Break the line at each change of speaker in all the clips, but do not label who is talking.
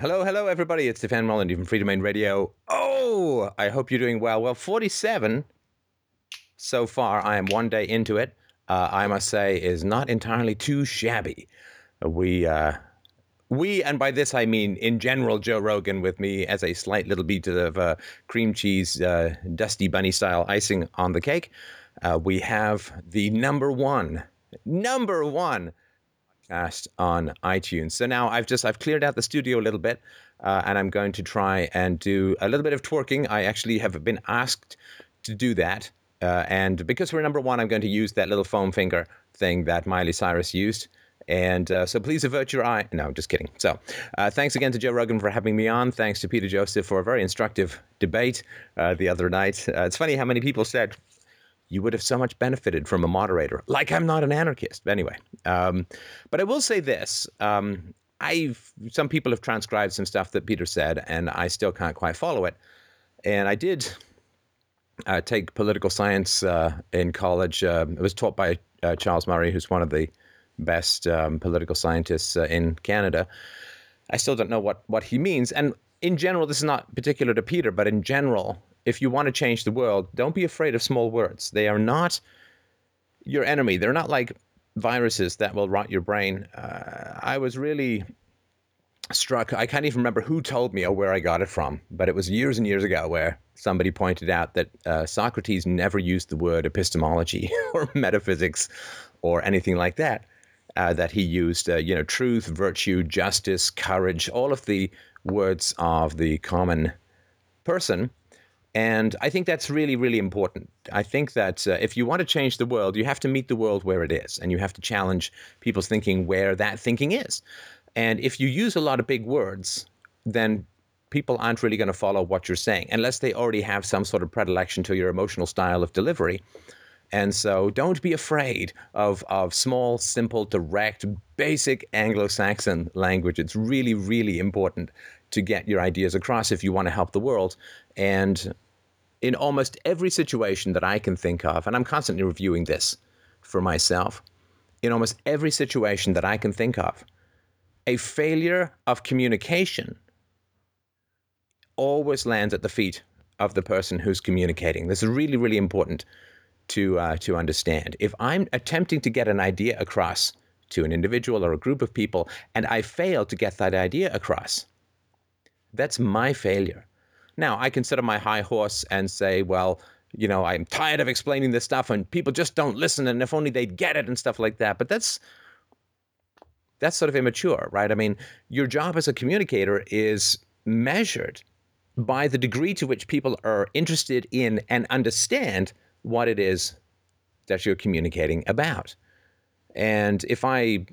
Hello, hello, everybody. It's Stefan Molyneux from Freedomain Radio. Oh, I hope you're doing well. Well, 47 so far. I am one day into it. Uh, I must say, is not entirely too shabby. We, uh, we, and by this I mean in general, Joe Rogan with me as a slight little bit of uh, cream cheese, uh, dusty bunny style icing on the cake. Uh, we have the number one, number one podcast on iTunes. So now I've just I've cleared out the studio a little bit, uh, and I'm going to try and do a little bit of twerking. I actually have been asked to do that, uh, and because we're number one, I'm going to use that little foam finger thing that Miley Cyrus used. And uh, so please avert your eye. No, just kidding. So uh, thanks again to Joe Rogan for having me on. Thanks to Peter Joseph for a very instructive debate uh, the other night. Uh, it's funny how many people said, you would have so much benefited from a moderator. Like I'm not an anarchist. Anyway, um, but I will say this: um, I've some people have transcribed some stuff that Peter said, and I still can't quite follow it. And I did uh, take political science uh, in college. Uh, it was taught by uh, Charles Murray, who's one of the best um, political scientists uh, in Canada. I still don't know what what he means, and in general, this is not particular to Peter, but in general, if you want to change the world, don't be afraid of small words. They are not your enemy. They're not like viruses that will rot your brain. Uh, I was really struck. I can't even remember who told me or where I got it from, but it was years and years ago where somebody pointed out that uh, Socrates never used the word epistemology or metaphysics or anything like that. Uh, that he used, uh, you know, truth, virtue, justice, courage, all of the words of the common person and I think that's really, really important. I think that uh, if you want to change the world, you have to meet the world where it is, and you have to challenge people's thinking where that thinking is. And if you use a lot of big words, then people aren't really going to follow what you're saying unless they already have some sort of predilection to your emotional style of delivery. And so don't be afraid of, of small, simple, direct, basic Anglo Saxon language. It's really, really important to get your ideas across if you want to help the world. And in almost every situation that I can think of, and I'm constantly reviewing this for myself, in almost every situation that I can think of, a failure of communication always lands at the feet of the person who's communicating. This is really, really important to uh, to understand. If I'm attempting to get an idea across to an individual or a group of people, and I fail to get that idea across, that's my failure. Now, I can sit on my high horse and say, well, you know, I'm tired of explaining this stuff and people just don't listen and if only they'd get it and stuff like that. But that's that's sort of immature, right? I mean, your job as a communicator is measured by the degree to which people are interested in and understand what it is that you're communicating about. And if I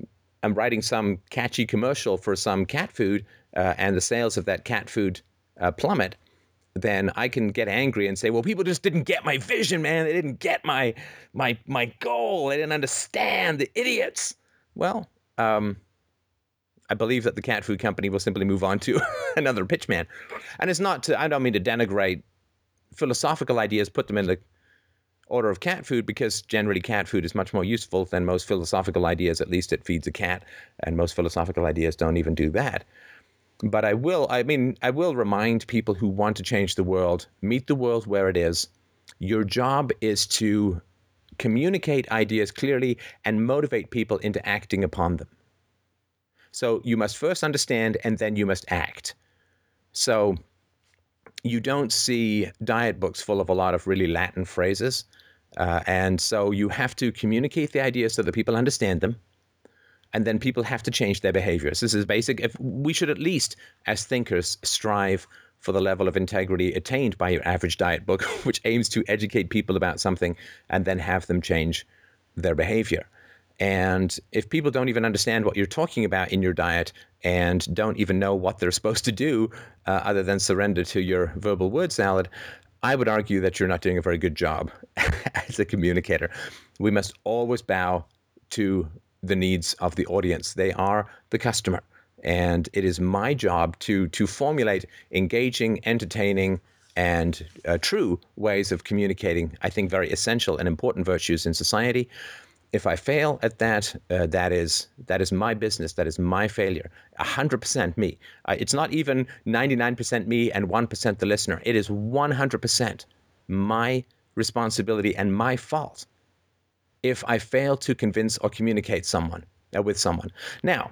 am writing some catchy commercial for some cat food uh, and the sales of that cat food uh, plummet, then I can get angry and say, "Well, people just didn't get my vision, man. They didn't get my my my goal. They didn't understand. The idiots." Well, um, I believe that the cat food company will simply move on to another pitchman, and it's not. To, I don't mean to denigrate philosophical ideas, put them in the order of cat food because generally cat food is much more useful than most philosophical ideas. At least it feeds a cat, and most philosophical ideas don't even do that. But I will, I mean, I will remind people who want to change the world meet the world where it is. Your job is to communicate ideas clearly and motivate people into acting upon them. So you must first understand and then you must act. So you don't see diet books full of a lot of really Latin phrases. Uh, and so you have to communicate the ideas so that people understand them and then people have to change their behaviors. This is basic. If we should at least, as thinkers, strive for the level of integrity attained by your average diet book, which aims to educate people about something and then have them change their behavior. And if people don't even understand what you're talking about in your diet and don't even know what they're supposed to do uh, other than surrender to your verbal word salad, I would argue that you're not doing a very good job as a communicator. We must always bow to the needs of the audience. They are the customer. And it is my job to, to formulate engaging, entertaining, and uh, true ways of communicating, I think, very essential and important virtues in society. If I fail at that, uh, that is that is my business. That is my failure. hundred percent me. Uh, it's not even ninety nine percent me and one percent the listener. It is one hundred percent my responsibility and my fault if I fail to convince or communicate someone uh, with someone. Now,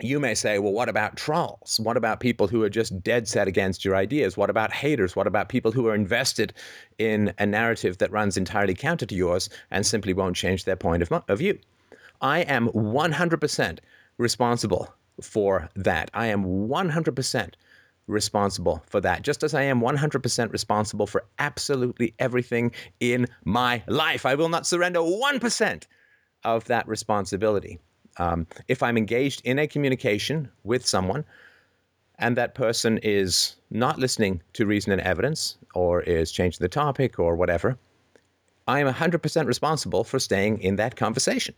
you may say, well, what about trolls? What about people who are just dead set against your ideas? What about haters? What about people who are invested in a narrative that runs entirely counter to yours and simply won't change their point of, of view? I am 100% responsible for that. I am 100% responsible for that, just as I am 100% responsible for absolutely everything in my life. I will not surrender 1% of that responsibility. Um, if I'm engaged in a communication with someone and that person is not listening to reason and evidence or is changing the topic or whatever, I am 100% responsible for staying in that conversation.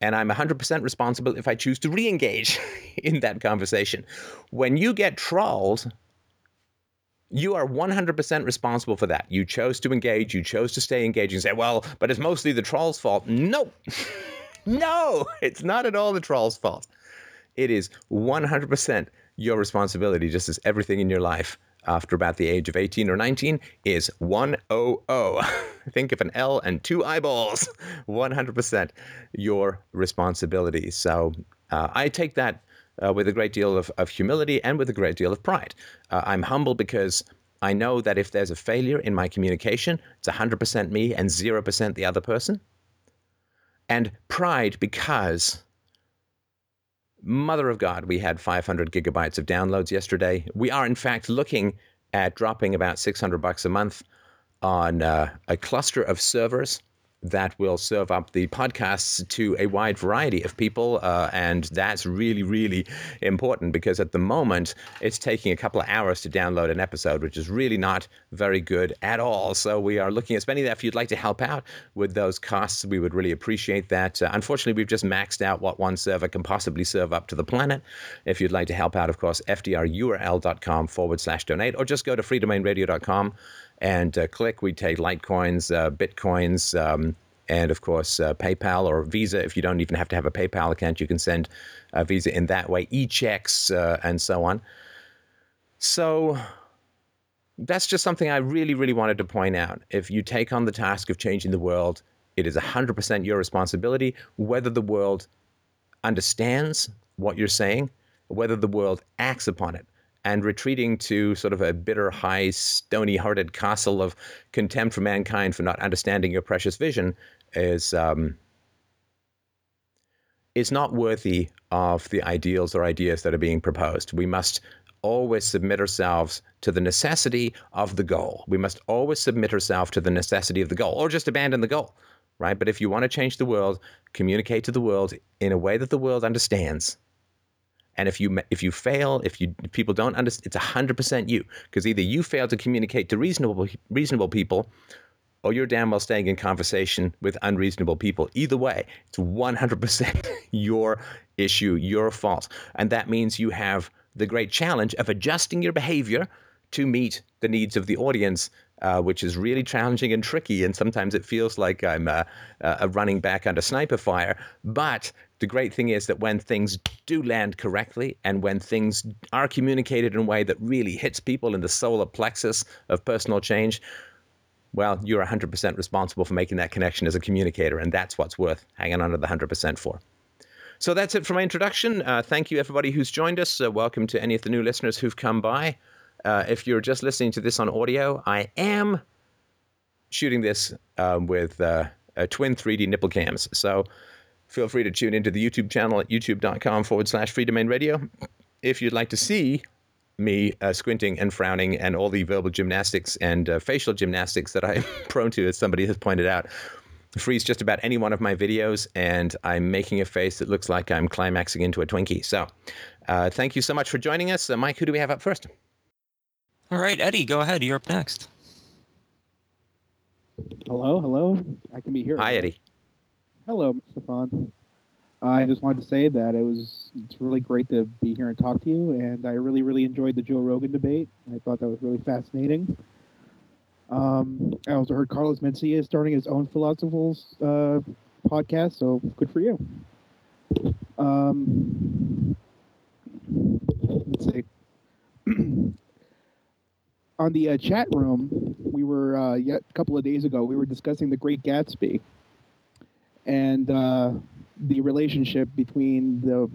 And I'm 100% responsible if I choose to re engage in that conversation. When you get trolled, you are 100% responsible for that. You chose to engage, you chose to stay engaged and say, well, but it's mostly the troll's fault. No. No, it's not at all the troll's fault. It is 100% your responsibility, just as everything in your life after about the age of 18 or 19 is 100. Think of an L and two eyeballs. 100% your responsibility. So uh, I take that uh, with a great deal of, of, humility and with a great deal of pride. Uh, I'm humble because I know that if there's a failure in my communication, it's 100% me and 0% the other person and pride because mother of god we had 500 gigabytes of downloads yesterday. We are in fact looking at dropping about 600 bucks a month on uh, a cluster of servers that will serve up the podcasts to a wide variety of people. Uh, and that's really, really important because at the moment, it's taking a couple of hours to download an episode, which is really not very good at all. So we are looking at spending that. If you'd like to help out with those costs, we would really appreciate that. Uh, unfortunately, we've just maxed out what one server can possibly serve up to the planet. If you'd like to help out, of course, fdrurl.com forward slash donate, or just go to freedomainradio.com and uh, click. We take Litecoins, uh, Bitcoins, um, and of course uh, PayPal or Visa. If you don't even have to have a PayPal account, you can send a Visa in that way, e-checks uh, and so on. So that's just something I really, really wanted to point out. If you take on the task of changing the world, it is 100% your responsibility, whether the world understands what you're saying, whether the world acts upon it and retreating to sort of a bitter, high, stony hearted castle of contempt for mankind for not understanding your precious vision is. Um, is not worthy of the ideals or ideas that are being proposed. We must always submit ourselves to the necessity of the goal. We must always submit ourselves to the necessity of the goal, or just abandon the goal, right? But if you want to change the world, communicate to the world in a way that the world understands and if you if you fail, if you if people don't understand, it's hundred percent you because either you fail to communicate to reasonable reasonable people, or you're damn well staying in conversation with unreasonable people. Either way, it's one hundred percent your issue, your fault, and that means you have the great challenge of adjusting your behavior to meet the needs of the audience, uh, which is really challenging and tricky. And sometimes it feels like I'm uh, uh, running back under sniper fire. But the great thing is that when things do land correctly and when things are communicated in a way that really hits people in the solar plexus of personal change, well, you're 100% responsible for making that connection as a communicator. And that's what's worth hanging on to the 100% for. So that's it for my introduction. Uh, thank you, everybody who's joined us. Uh, welcome to any of the new listeners who've come by. Uh, if you're just listening to this on audio, I am shooting this um, with uh, twin 3D nipple cams. So feel free to tune into the YouTube channel at youtube.com forward slash free domain radio. If you'd like to see me uh, squinting and frowning and all the verbal gymnastics and uh, facial gymnastics that I'm prone to, as somebody has pointed out, freeze just about any one of my videos, and I'm making a face that looks like I'm climaxing into a Twinkie. So, uh, thank you so much for joining us. Uh, Mike, who do we have up first?
All right, Eddie, go ahead. You're up next.
Hello, hello. I can be here.
Hi, Eddie.
Hello, Stefan. I just wanted to say that it was it's really great to be here and talk to you, and I really, really enjoyed the Joe Rogan debate. I thought that was really fascinating. Um, I also heard Carlos Mencia starting his own philosophical uh, podcast, so good for you. Um, let's see. On the uh, chat room, we were uh, yet a couple of days ago. We were discussing The Great Gatsby and uh, the relationship between the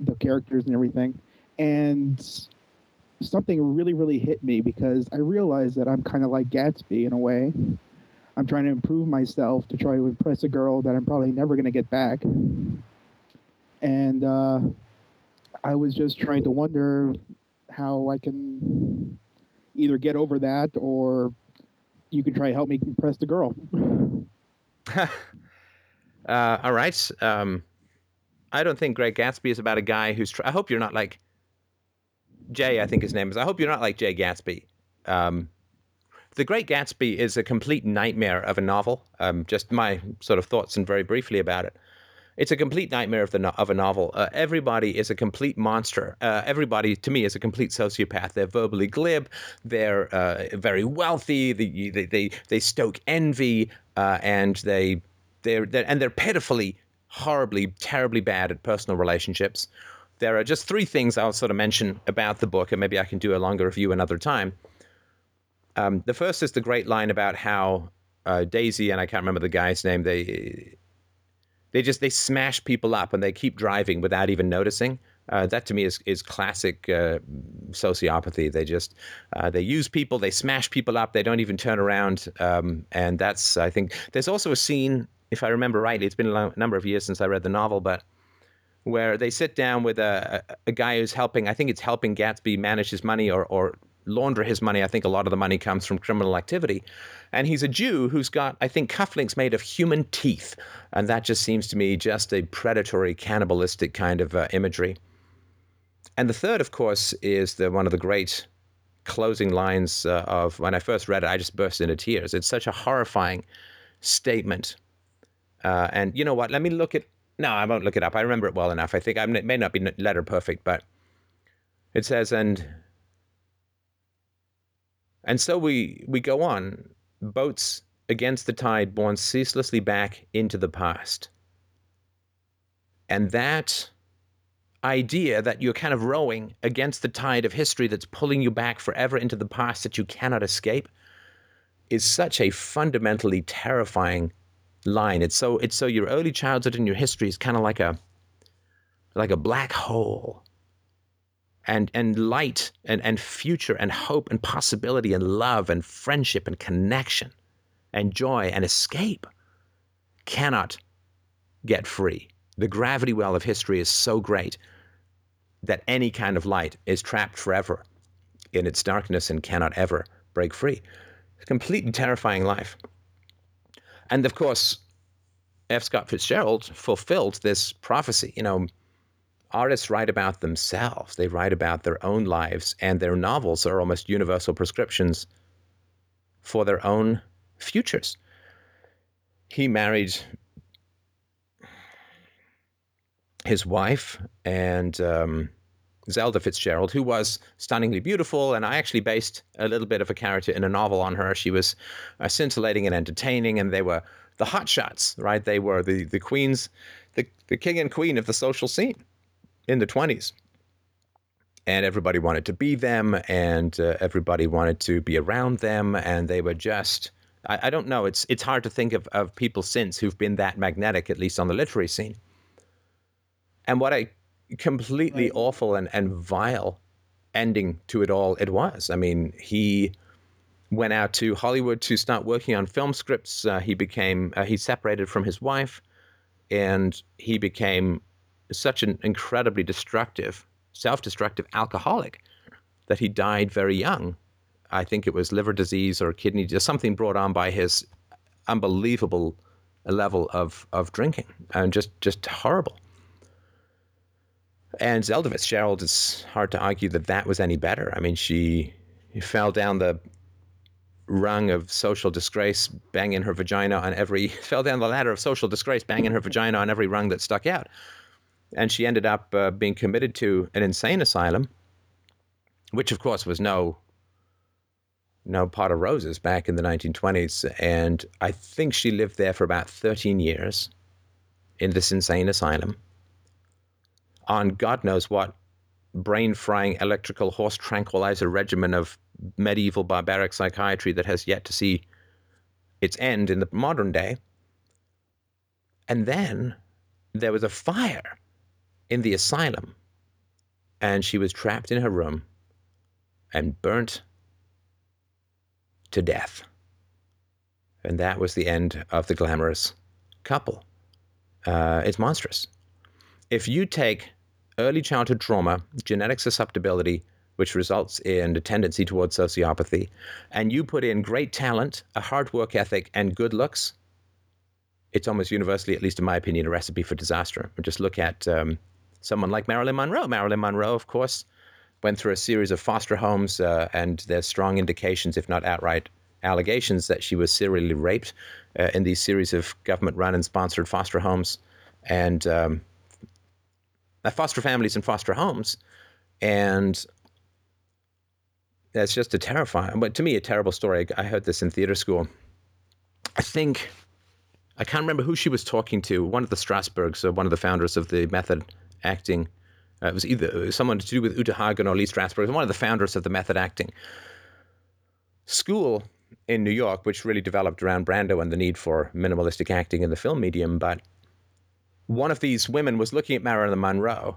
the characters and everything. And something really, really hit me because I realized that I'm kind of like Gatsby in a way. I'm trying to improve myself to try to impress a girl that I'm probably never going to get back. And uh, I was just trying to wonder how I can either get over that or you can try to help me impress the girl.
uh, all right. Um, I don't think Great Gatsby is about a guy who's. Tr- I hope you're not like Jay. I think his name is. I hope you're not like Jay Gatsby. Um, the Great Gatsby is a complete nightmare of a novel. Um, just my sort of thoughts and very briefly about it. It's a complete nightmare of the of a novel. Uh, everybody is a complete monster. Uh, everybody, to me, is a complete sociopath. They're verbally glib. They're uh, very wealthy. They, they they they stoke envy, uh, and they they're, they're and they're pitifully, horribly, terribly bad at personal relationships. There are just three things I'll sort of mention about the book, and maybe I can do a longer review another time. Um, the first is the great line about how uh, Daisy and I can't remember the guy's name. They they just they smash people up and they keep driving without even noticing. Uh, that to me is is classic uh, sociopathy. They just uh, they use people, they smash people up, they don't even turn around, um, and that's I think there's also a scene, if I remember rightly, it's been a long, number of years since I read the novel, but where they sit down with a, a, a guy who's helping. I think it's helping Gatsby manage his money or or launder his money. I think a lot of the money comes from criminal activity. And he's a Jew who's got, I think, cufflinks made of human teeth. And that just seems to me just a predatory, cannibalistic kind of uh, imagery. And the third, of course, is the one of the great closing lines uh, of when I first read it, I just burst into tears. It's such a horrifying statement. Uh, and you know what? Let me look at. No, I won't look it up. I remember it well enough. I think I it may not be letter perfect, but it says, and and so we we go on, boats against the tide, borne ceaselessly back into the past. And that idea that you're kind of rowing against the tide of history that's pulling you back forever into the past that you cannot escape is such a fundamentally terrifying line. It's so it's so your early childhood and your history is kind of like a like a black hole and and light and, and future and hope and possibility and love and friendship and connection and joy and escape cannot get free. The gravity well of history is so great that any kind of light is trapped forever in its darkness and cannot ever break free. It's a completely terrifying life. And of course, F. Scott Fitzgerald fulfilled this prophecy. You know, artists write about themselves, they write about their own lives, and their novels are almost universal prescriptions for their own futures. He married his wife and um, Zelda Fitzgerald, who was stunningly beautiful, and I actually based a little bit of a character in a novel on her. She was uh, scintillating and entertaining, and they were the hotshots, right? They were the the queens, the the king and queen of the social scene in the twenties, and everybody wanted to be them, and uh, everybody wanted to be around them, and they were just. I, I don't know. It's it's hard to think of, of people since who've been that magnetic, at least on the literary scene. And what a completely
Right.
awful and, and vile ending to it all it was. I mean, he went out to Hollywood to start working on film scripts. Uh, he became, uh, he separated from his wife, and he became such an incredibly destructive, self destructive alcoholic that he died very young. I think it was liver disease or kidney disease, something brought on by his unbelievable level of, of drinking and just, just horrible. And Zelda Fitzgerald, it's hard to argue that that was any better. I mean, she fell down the rung of social disgrace, banging her vagina on every, fell down the ladder of social disgrace, banging her vagina on every rung that stuck out. And she ended up uh, being committed to an insane asylum, which of course was no no pot of roses back in the 1920s. And I think she lived there for about 13 years. in this insane asylum on God knows what brain frying electrical horse tranquilizer regimen of medieval barbaric psychiatry that has yet to see its end in the modern day. And then there was a fire in the asylum, and she was trapped in her room and burnt to death. And that was the end of the glamorous couple. Uh, it's monstrous. If you take early childhood trauma, genetic susceptibility, which results in a tendency towards sociopathy, and you put in great talent, a hard work ethic, and good looks, it's almost universally, at least in my opinion, a recipe for disaster. Just look at um, someone like Marilyn Monroe. Marilyn Monroe, of course, went through a series of foster homes, uh, and there's strong indications, if not outright allegations, that she was serially raped uh, in these series of government-run and sponsored foster homes. And um, uh, foster families and foster homes, and that's just a terrifying, but to me, a terrible story. I heard this in theater school. I think I can't remember who she was talking to. One of the Strasbergs, or one of the founders of the method acting. Uh, it was either someone to do with Uta Hagen or Lee Strasberg, one of the founders of the method acting school in New York, which really developed around Brando and the need for minimalistic acting in the film medium. But one of these women was looking at Marilyn Monroe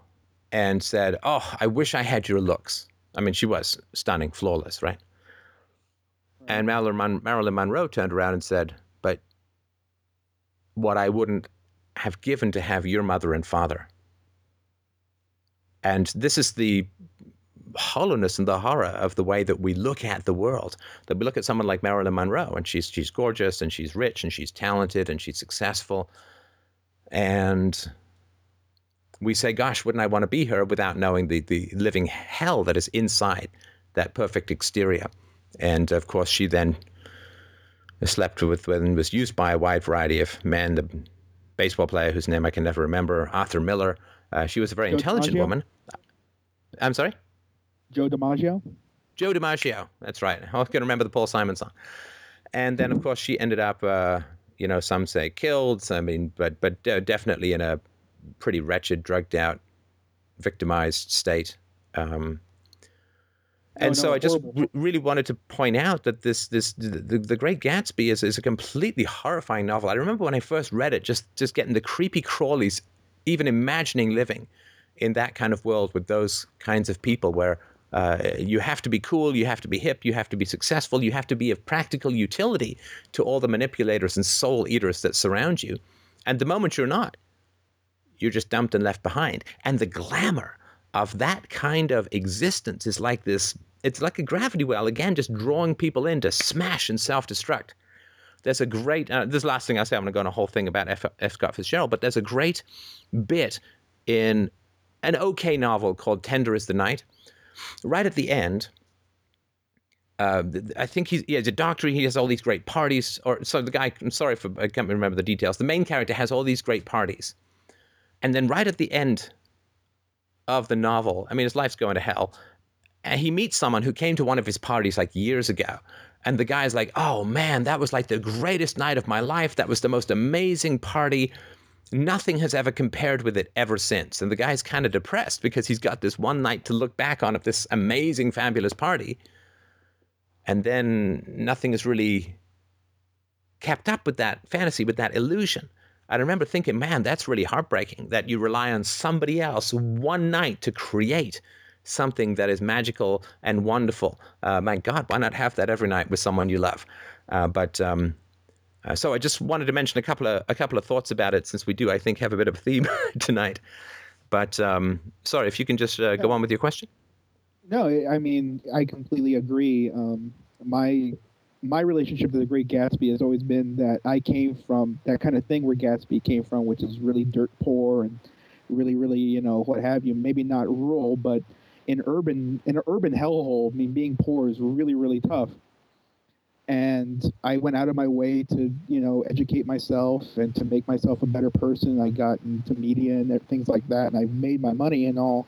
and said, Oh, I wish I had your looks. I mean, she was stunning, flawless, right? And Marilyn, Mon- Marilyn Monroe turned around and said, But what I wouldn't have given to have your mother and father. And this is the hollowness and the horror of the way that we look at the world. That we look at someone like Marilyn Monroe, and she's she's gorgeous, and she's rich, and she's talented, and she's successful, and we say, gosh, wouldn't I want to be her without knowing the, the living hell that is inside that perfect exterior? And of course, she then slept with and was used by a wide variety of men. The baseball player whose name I can never remember, Arthur Miller. Uh, she was a very
Joe
intelligent
DiMaggio?
woman. I'm sorry?
Joe DiMaggio.
Joe DiMaggio. That's right. I can remember the Paul Simon song. And then, of course, she ended up, uh, you know, some say killed. I mean, but but uh, definitely in a pretty wretched, drugged out, victimized state. Um, and
no,
so I just r- really wanted to point out that this this the, the Great Gatsby is, is a completely horrifying novel. I remember when I first read it, just just getting the creepy crawlies, even imagining living in that kind of world with those kinds of people where uh, you have to be cool, you have to be hip, you have to be successful, you have to be of practical utility to all the manipulators and soul eaters that surround you. And the moment you're not, you're just dumped and left behind. And the glamour of that kind of existence is like this it's like a gravity well, again, just drawing people in to smash and self destruct. There's a great, uh, this last thing I say, I'm going to go on a whole thing about F. F. Scott Fitzgerald, but there's a great bit in an okay novel called Tender is the Night. Right at the end, uh, I think he's, he's a doctor. He has all these great parties. Or so the guy, I'm sorry for I can't remember the details. The main character has all these great parties, and then right at the end of the novel, I mean, his life's going to hell. And he meets someone who came to one of his parties like years ago. And the guy's like, oh man, that was like the greatest night of my life. That was the most amazing party. Nothing has ever compared with it ever since. And the guy's kind of depressed because he's got this one night to look back on of this amazing, fabulous party. And then nothing is really kept up with that fantasy, with that illusion. I remember thinking, man, that's really heartbreaking that you rely on somebody else one night to create something that is magical and wonderful. Uh, my God, why not have that every night with someone you love? Uh, but um, uh, so I just wanted to mention a couple of a couple of thoughts about it, since we do, I think, have a bit of a theme tonight. But um, sorry, if you can just uh, go on with your question.
No, I mean I completely agree. Um, my my relationship to the Great Gatsby has always been that I came from that kind of thing where Gatsby came from, which is really dirt poor and really, really, you know, what have you. Maybe not rural, but in urban in an urban hellhole. I mean, being poor is really, really tough. And I went out of my way to, you know, educate myself and to make myself a better person. I got into media and things like that, and I made my money and all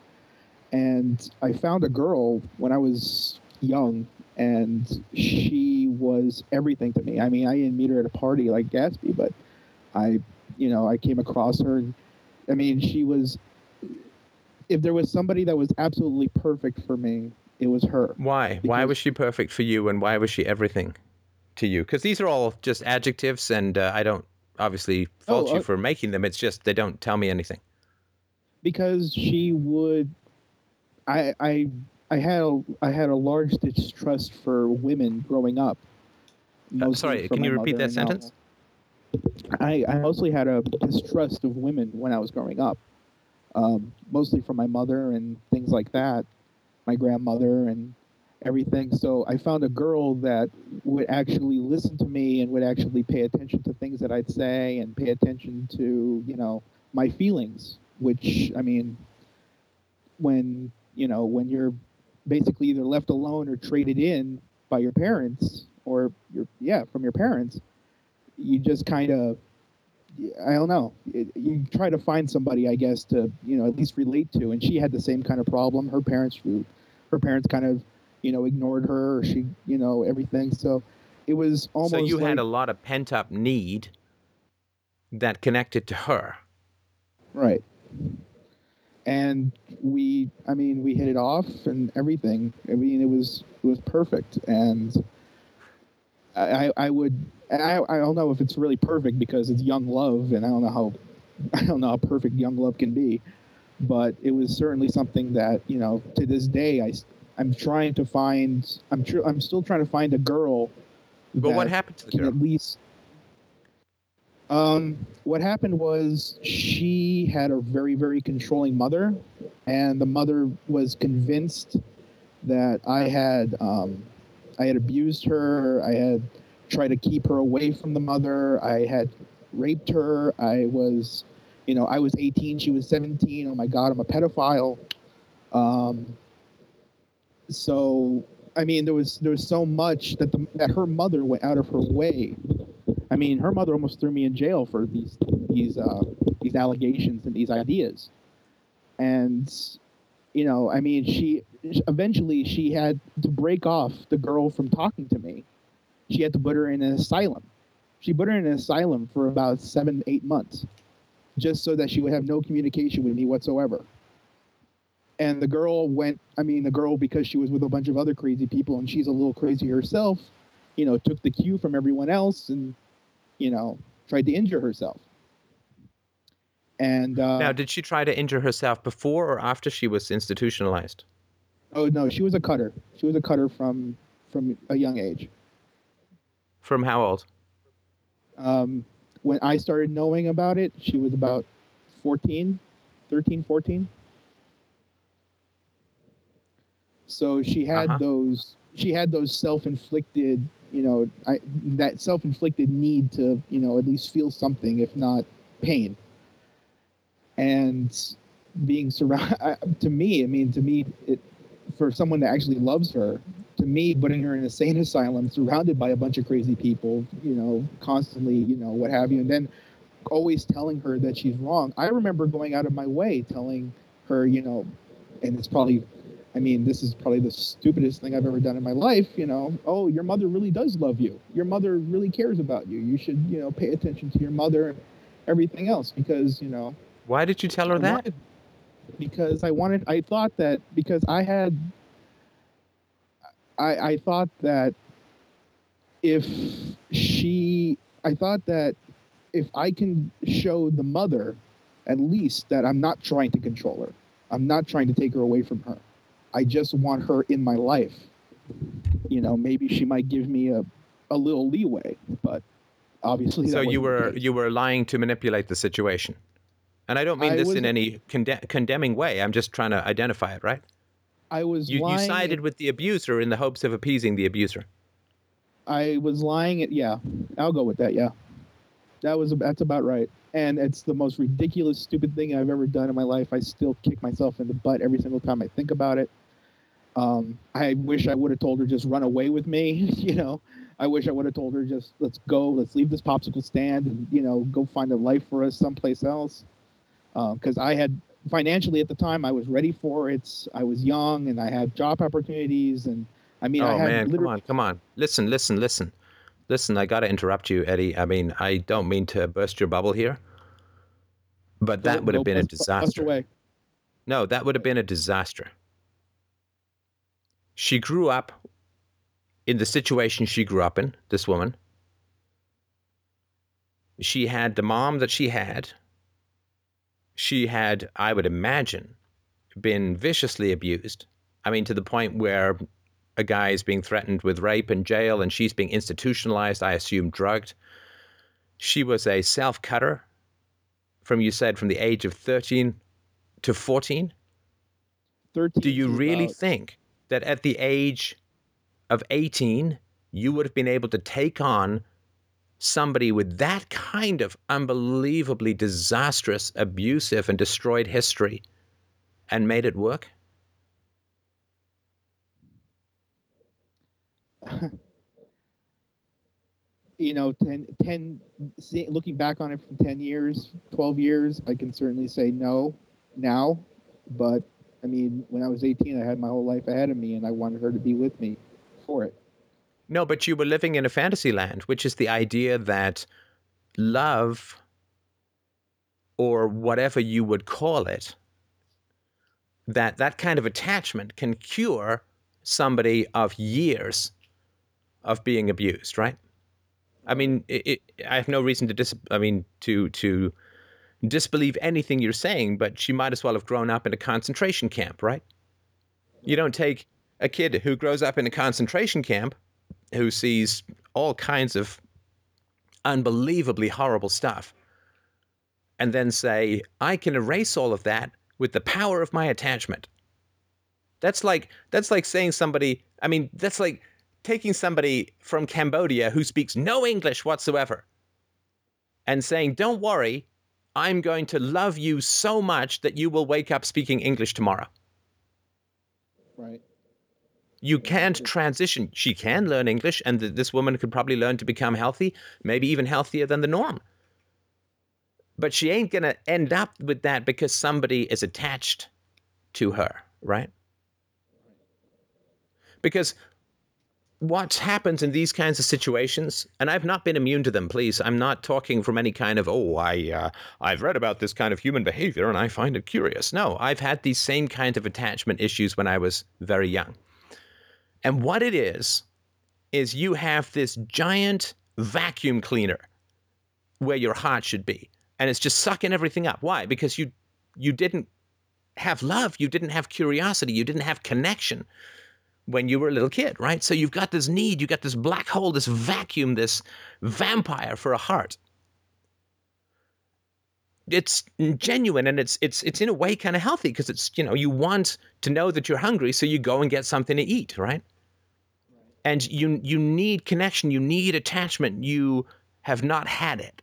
and I found a girl when I was young, and she was everything to me. I mean, I didn't meet her at a party like Gatsby, but I you know, I came across her. I mean, she was. If there was somebody that was absolutely perfect for me, it was her.
Why? Why was she perfect for you, and why was she everything to you? Because these are all just adjectives, and uh, I don't obviously fault
Oh,
you
uh,
for making them. It's just they don't tell me anything.
because she would I I I had a, I had a large distrust for women growing up.
Uh, sorry, can you repeat that sentence?
I, I mostly had a distrust of women when I was growing up, um, mostly from my mother and things like that, my grandmother and everything. So I found a girl that would actually listen to me and would actually pay attention to things that I'd say and pay attention to, you know, my feelings, which, I mean, when, you know, when you're basically either left alone or traded in by your parents or your, yeah, from your parents, you just kind of I don't know. It, you try to find somebody, I guess, to you know at least relate to. And she had the same kind of problem. Her parents, her parents, kind of you know ignored her. Or she, you know, everything. So it was almost.
so you
like,
had a lot of pent up need that connected to her.
right. And we, I mean, we hit it off and everything. I mean, it was it was perfect. And I, I, would, I, I don't know if it's really perfect because it's young love, and I don't know how, I don't know how perfect young love can be, but it was certainly something that you know to this day I, I'm trying to find. I'm sure I'm still trying to find a girl.
But what happened to the girl?
at least. Um, what happened was she had a very, very controlling mother, and the mother was convinced that I had, um, I had abused her. I had tried to keep her away from the mother. I had raped her. I was, you know, I was 18. She was 17. Oh my God, I'm a pedophile. Um, so I mean, there was there was so much that the that her mother went out of her way. I mean, her mother almost threw me in jail for these these uh, these allegations and these ideas, and you know, I mean, she eventually she had to break off the girl from talking to me. She had to put her in an asylum. She put her in an asylum for about seven eight months, just so that she would have no communication with me whatsoever and the girl went i mean the girl because she was with a bunch of other crazy people and she's a little crazy herself you know took the cue from everyone else and you know tried to injure herself and uh,
now, did she try to injure herself before or after she was institutionalized?
oh no she was a cutter she was a cutter from from a young age
From how old?
um, when i started knowing about it she was about 14 13 14 so she had
Uh-huh.
those she had those self-inflicted you know I, that self-inflicted need to you know at least feel something if not pain and being surrounded to me i mean to me it for someone that actually loves her to me putting her in a sane asylum surrounded by a bunch of crazy people you know constantly you know what have you and then always telling her that she's wrong i remember going out of my way telling her you know and it's probably I mean, this is probably the stupidest thing I've ever done in my life. You know, oh, your mother really does love you. Your mother really cares about you. You should, you know, pay attention to your mother and everything else because, you know,
Why did you tell her that?
wanted- because I wanted, I thought that because I had, I, I thought that if she, I thought that if I can show the mother at least that I'm not trying to control her, I'm not trying to take her away from her. I just want her in my life. You know, maybe she might give me a, a little leeway, but obviously.
So you were you were lying to manipulate the situation, and I don't mean
I
this in
wasn't-
any conde- condemning way. I'm just trying to identify it, right?
I was
You, you sided with the abuser in the hopes of appeasing the abuser.
I was lying. At, yeah, I'll go with that. Yeah, that was that's about right. And it's the most ridiculous, stupid thing I've ever done in my life. I still kick myself in the butt every single time I think about it. Um, I wish I would have told her just run away with me. You know, I wish I would have told her just let's go, let's leave this popsicle stand, and you know, go find a life for us someplace else. Um, because I had financially at the time, I was ready for it. I was young and I had job opportunities, and I mean, I
oh
had
man, come on, come on. Listen, listen, listen. Listen, I got to interrupt you, Eddie. I mean, I don't mean to burst your bubble here, But that would have been a
bust- bust
disaster. No, that would have been a disaster. She grew up in the situation she grew up in, this woman. She had the mom that she had. She had, I would imagine, been viciously abused. I mean, to the point where a guy is being threatened with rape and jail, and she's being institutionalized, I assume, drugged. She was a self cutter from, you said, from the age of 13 to 14.
13
Do you really
about-
think that at the age of 18, you would have been able to take on somebody with that kind of unbelievably disastrous, abusive, and destroyed history and made it work?
you know 10 10 see, looking back on it from 10 years 12 years i can certainly say no now but i mean when i was 18 i had my whole life ahead of me and i wanted her to be with me for it
No, but you were living in a fantasy land, which is the idea that love, or whatever you would call it, that that kind of attachment can cure somebody of years of being abused, right? I mean, it, it, I have no reason to dis. I mean, to to disbelieve anything you're saying, but she might as well have grown up in a concentration camp, right? You don't take a kid who grows up in a concentration camp who sees all kinds of unbelievably horrible stuff and then say, I can erase all of that with the power of my attachment. That's like that's like saying somebody, I mean, that's like taking somebody from Cambodia who speaks no English whatsoever and saying, Don't worry, I'm going to love you so much that you will wake up speaking English tomorrow.
right
You can't transition. She can learn English, and th- this woman could probably learn to become healthy, maybe even healthier than the norm. But she ain't going to end up with that because somebody is attached to her, right? Because what happens in these kinds of situations, and I've not been immune to them, please. I'm not talking from any kind of, oh, I, uh, I've read about this kind of human behavior and I find it curious. No, I've had these same kinds of attachment issues when I was very young. And what it is, is you have this giant vacuum cleaner where your heart should be. And it's just sucking everything up. Why? Because you you didn't have love, you didn't have curiosity, you didn't have connection when you were a little kid, right? So you've got this need, you've got this black hole, this vacuum, this vampire for a heart. It's genuine and it's it's it's in a way kind of healthy because it's you know you want to know that you're hungry, so you go and get something to eat, right? And you you need connection, you need attachment. You have not had it,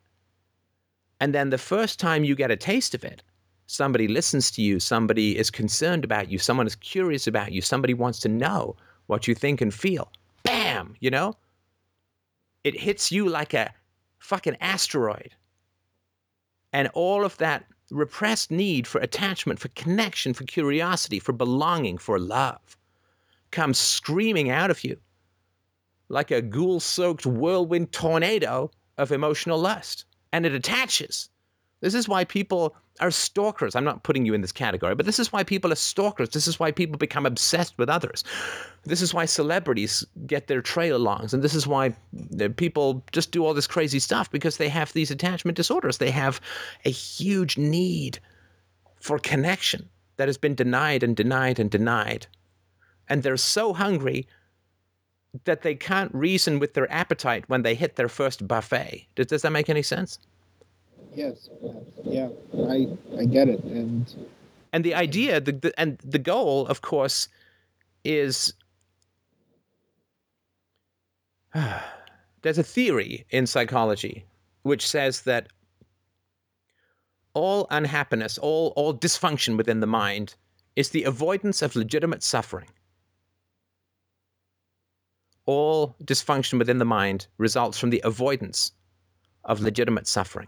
and then the first time you get a taste of it, somebody listens to you, somebody is concerned about you, someone is curious about you, somebody wants to know what you think and feel. Bam, you know? It hits you like a fucking asteroid. And all of that repressed need for attachment, for connection, for curiosity, for belonging, for love comes screaming out of you like a ghoul soaked whirlwind tornado of emotional lust. And it attaches. This is why people are stalkers. I'm not putting you in this category, but this is why people are stalkers. This is why people become obsessed with others. This is why celebrities get their trail alongs. And this is why people just do all this crazy stuff because they have these attachment disorders. They have a huge need for connection that has been denied and denied and denied. And they're so hungry that they can't reason with their appetite when they hit their first buffet. Does, does that make any sense?
yes yeah i i get it and
and the idea the, the and the goal of course is there's a theory in psychology which says that all unhappiness all all dysfunction within the mind is the avoidance of legitimate suffering all dysfunction within the mind results from the avoidance of legitimate suffering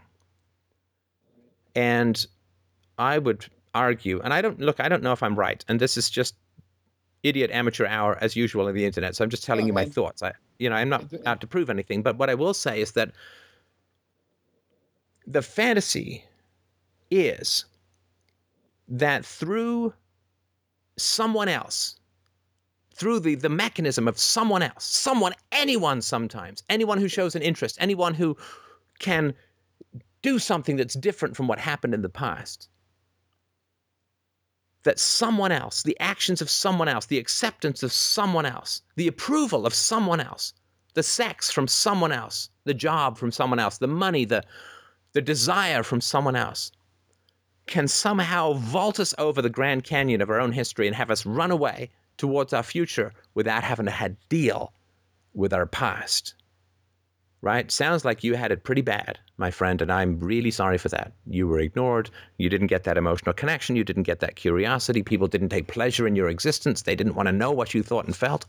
and I would argue, and I don't look, I don't know if I'm right, and this is just idiot amateur hour as usual on the internet. So I'm just telling you my
and-
thoughts. I, you know, I'm not out to prove anything, but what I will say is that the fantasy is that through someone else, through the, the mechanism of someone else, someone, anyone sometimes, anyone who shows an interest, anyone who can do something that's different from what happened in the past, that someone else, the actions of someone else, the acceptance of someone else, the approval of someone else, the sex from someone else, the job from someone else, the money, the, the desire from someone else, can somehow vault us over the Grand Canyon of our own history and have us run away towards our future without having to have deal with our past. Right? Sounds like you had it pretty bad, my friend, and I'm really sorry for that. You were ignored. You didn't get that emotional connection. You didn't get that curiosity. People didn't take pleasure in your existence. They didn't want to know what you thought and felt.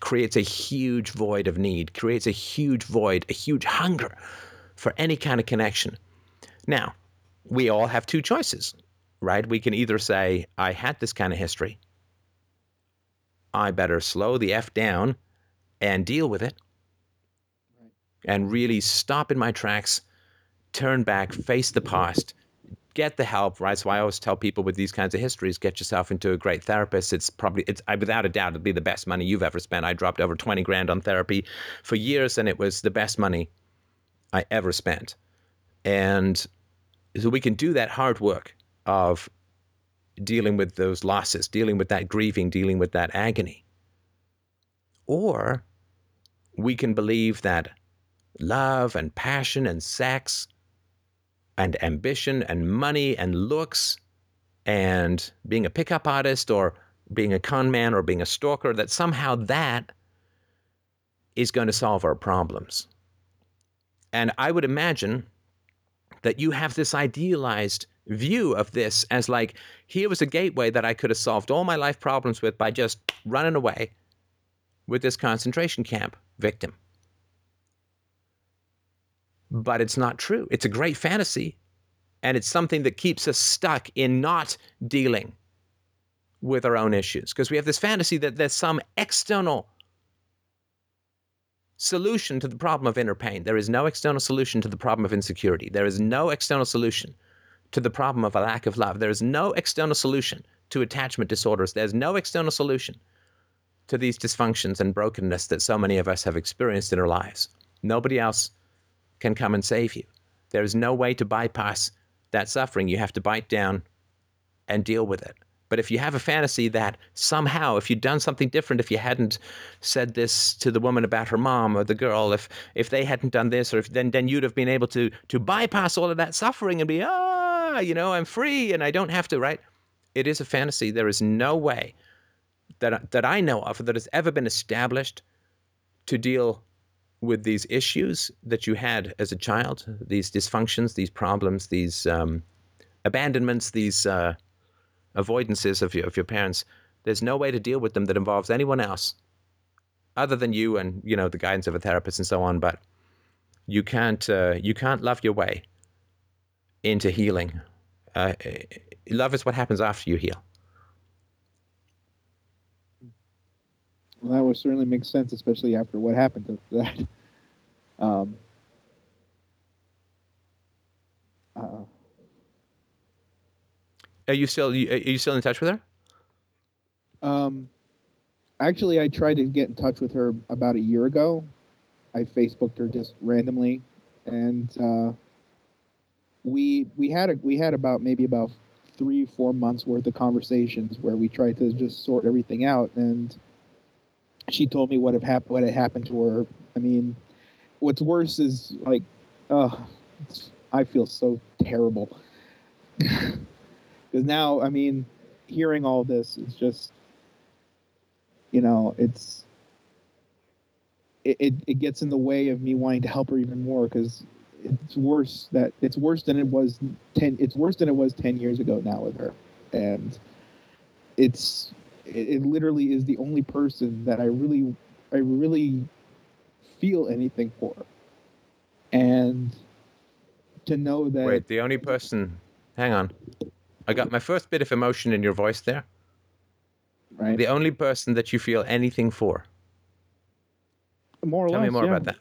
Creates a huge void of need, creates a huge void, a huge hunger for any kind of connection. Now, we all have two choices, right? We can either say, I had this kind of history. I better slow the F down and deal with it and really stop in my tracks, turn back, face the past, get the help, right? So I always tell people with these kinds of histories, get yourself into a great therapist. It's probably, it's I, without a doubt, it'll be the best money you've ever spent. I dropped over 20 grand on therapy for years and it was the best money I ever spent. And so we can do that hard work of dealing with those losses, dealing with that grieving, dealing with that agony. Or we can believe that love and passion and sex and ambition and money and looks and being a pickup artist or being a con man or being a stalker, that somehow that is going to solve our problems. And I would imagine that you have this idealized view of this as like, here was a gateway that I could have solved all my life problems with by just running away with this concentration camp victim. But it's not true. It's a great fantasy, and it's something that keeps us stuck in not dealing with our own issues because we have this fantasy that there's some external solution to the problem of inner pain. There is no external solution to the problem of insecurity. There is no external solution to the problem of a lack of love. There is no external solution to attachment disorders. There's no external solution to these dysfunctions and brokenness that so many of us have experienced in our lives. Nobody else can come and save you. There is no way to bypass that suffering. You have to bite down and deal with it. But if you have a fantasy that somehow, if you'd done something different, if you hadn't said this to the woman about her mom or the girl, if if they hadn't done this, or if then then you'd have been able to to bypass all of that suffering and be ah, you know, I'm free and I don't have to, right? It is a fantasy. There is no way that that I know of that has ever been established to deal with these issues that you had as a child, these dysfunctions, these problems, these um, abandonments, these uh, avoidances of your, of your parents, there's no way to deal with them that involves anyone else other than you and you know the guidance of a therapist and so on. But you can't uh, you can't love your way into healing. Uh, love is what happens after you heal.
Well, that would certainly make sense, especially after what happened to that. Um, uh,
are you still are you still in touch with her?
Um, actually, I tried to get in touch with her about a year ago. I Facebooked her just randomly, and uh, we we had a we had about maybe about three four months worth of conversations where we tried to just sort everything out, and she told me what had happened what had happened to her. I mean, what's worse is like, I feel so terrible. because now i mean hearing all this is just you know it's it, it, it gets in the way of me wanting to help her even more because it's worse that it's worse than it was 10 it's worse than it was 10 years ago now with her and it's it, it literally is the only person that i really i really feel anything for and to know that
wait the only person hang on I got my first bit of emotion in your voice there.
Right.
The only person that you feel anything for.
More or
Tell
less.
me more
yeah.
about that.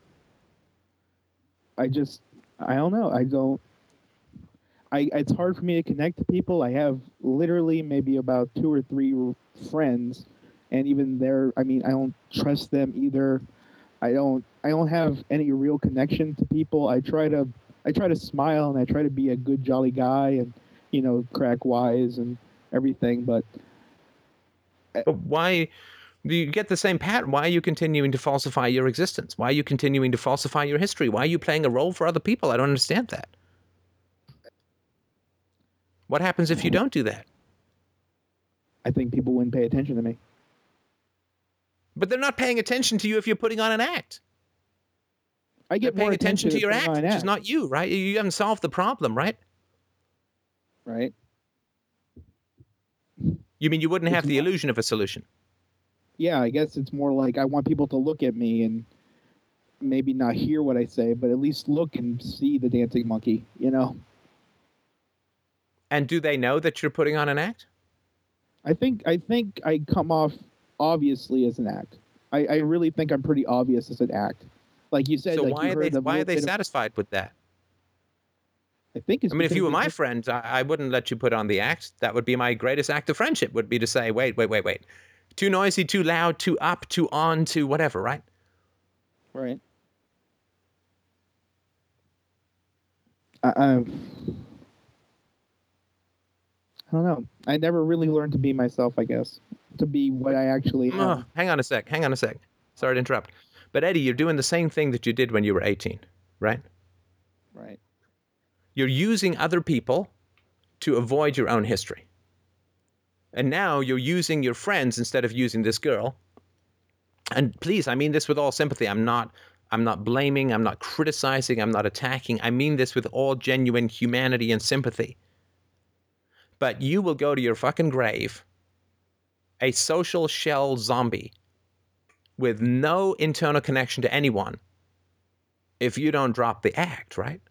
I just, I don't know. I don't. I it's hard for me to connect to people. I have literally maybe about two or three friends, and even there, I mean, I don't trust them either. I don't I don't have any real connection to people. I try to I try to smile and I try to be a good jolly guy and you know crack wise and everything, but
But why you get the same pattern? Why are you continuing to falsify your existence? Why are you continuing to falsify your history? Why are you playing a role for other people? I don't understand that. What happens if you don't do that?
I think people wouldn't pay attention to me.
But they're not paying attention to you if you're putting on an act.
I
They're
get more
paying attention to
if
your act, which is not you, right? You haven't solved the problem, right?
right.
You mean you wouldn't have the
not-
illusion of a solution?
Yeah, I guess it's more like I want people to look at me and maybe not hear what I say, but at least look and see the dancing monkey. You know,
And do they know that you're putting on an act?
I think I think I come off obviously as an act. I, I really think I'm pretty obvious as an act. Like you said,
So
like
why
you
are they
the
why are they
bit of-
satisfied with that?
I think it's
I mean, if you were my friend, I, I wouldn't let you put on the act. That would be my greatest act of friendship. Would be to say, wait, wait, wait, wait, too noisy, too loud, too up, too on, too whatever, right?
Right. I, I, I don't know. I never really learned to be myself. I guess to be what I actually am.
Oh, hang on a sec. Hang on a sec. Sorry to interrupt. But Eddie, you're doing the same thing that you did when you were 18, right?
Right.
You're using other people to avoid your own history. And now you're using your friends instead of using this girl. And please, I mean this with all sympathy. I'm not I'm not blaming, I'm not criticizing, I'm not attacking. I mean this with all genuine humanity and sympathy. But you will go to your fucking grave a social shell zombie with no internal connection to anyone if you don't drop the act, right?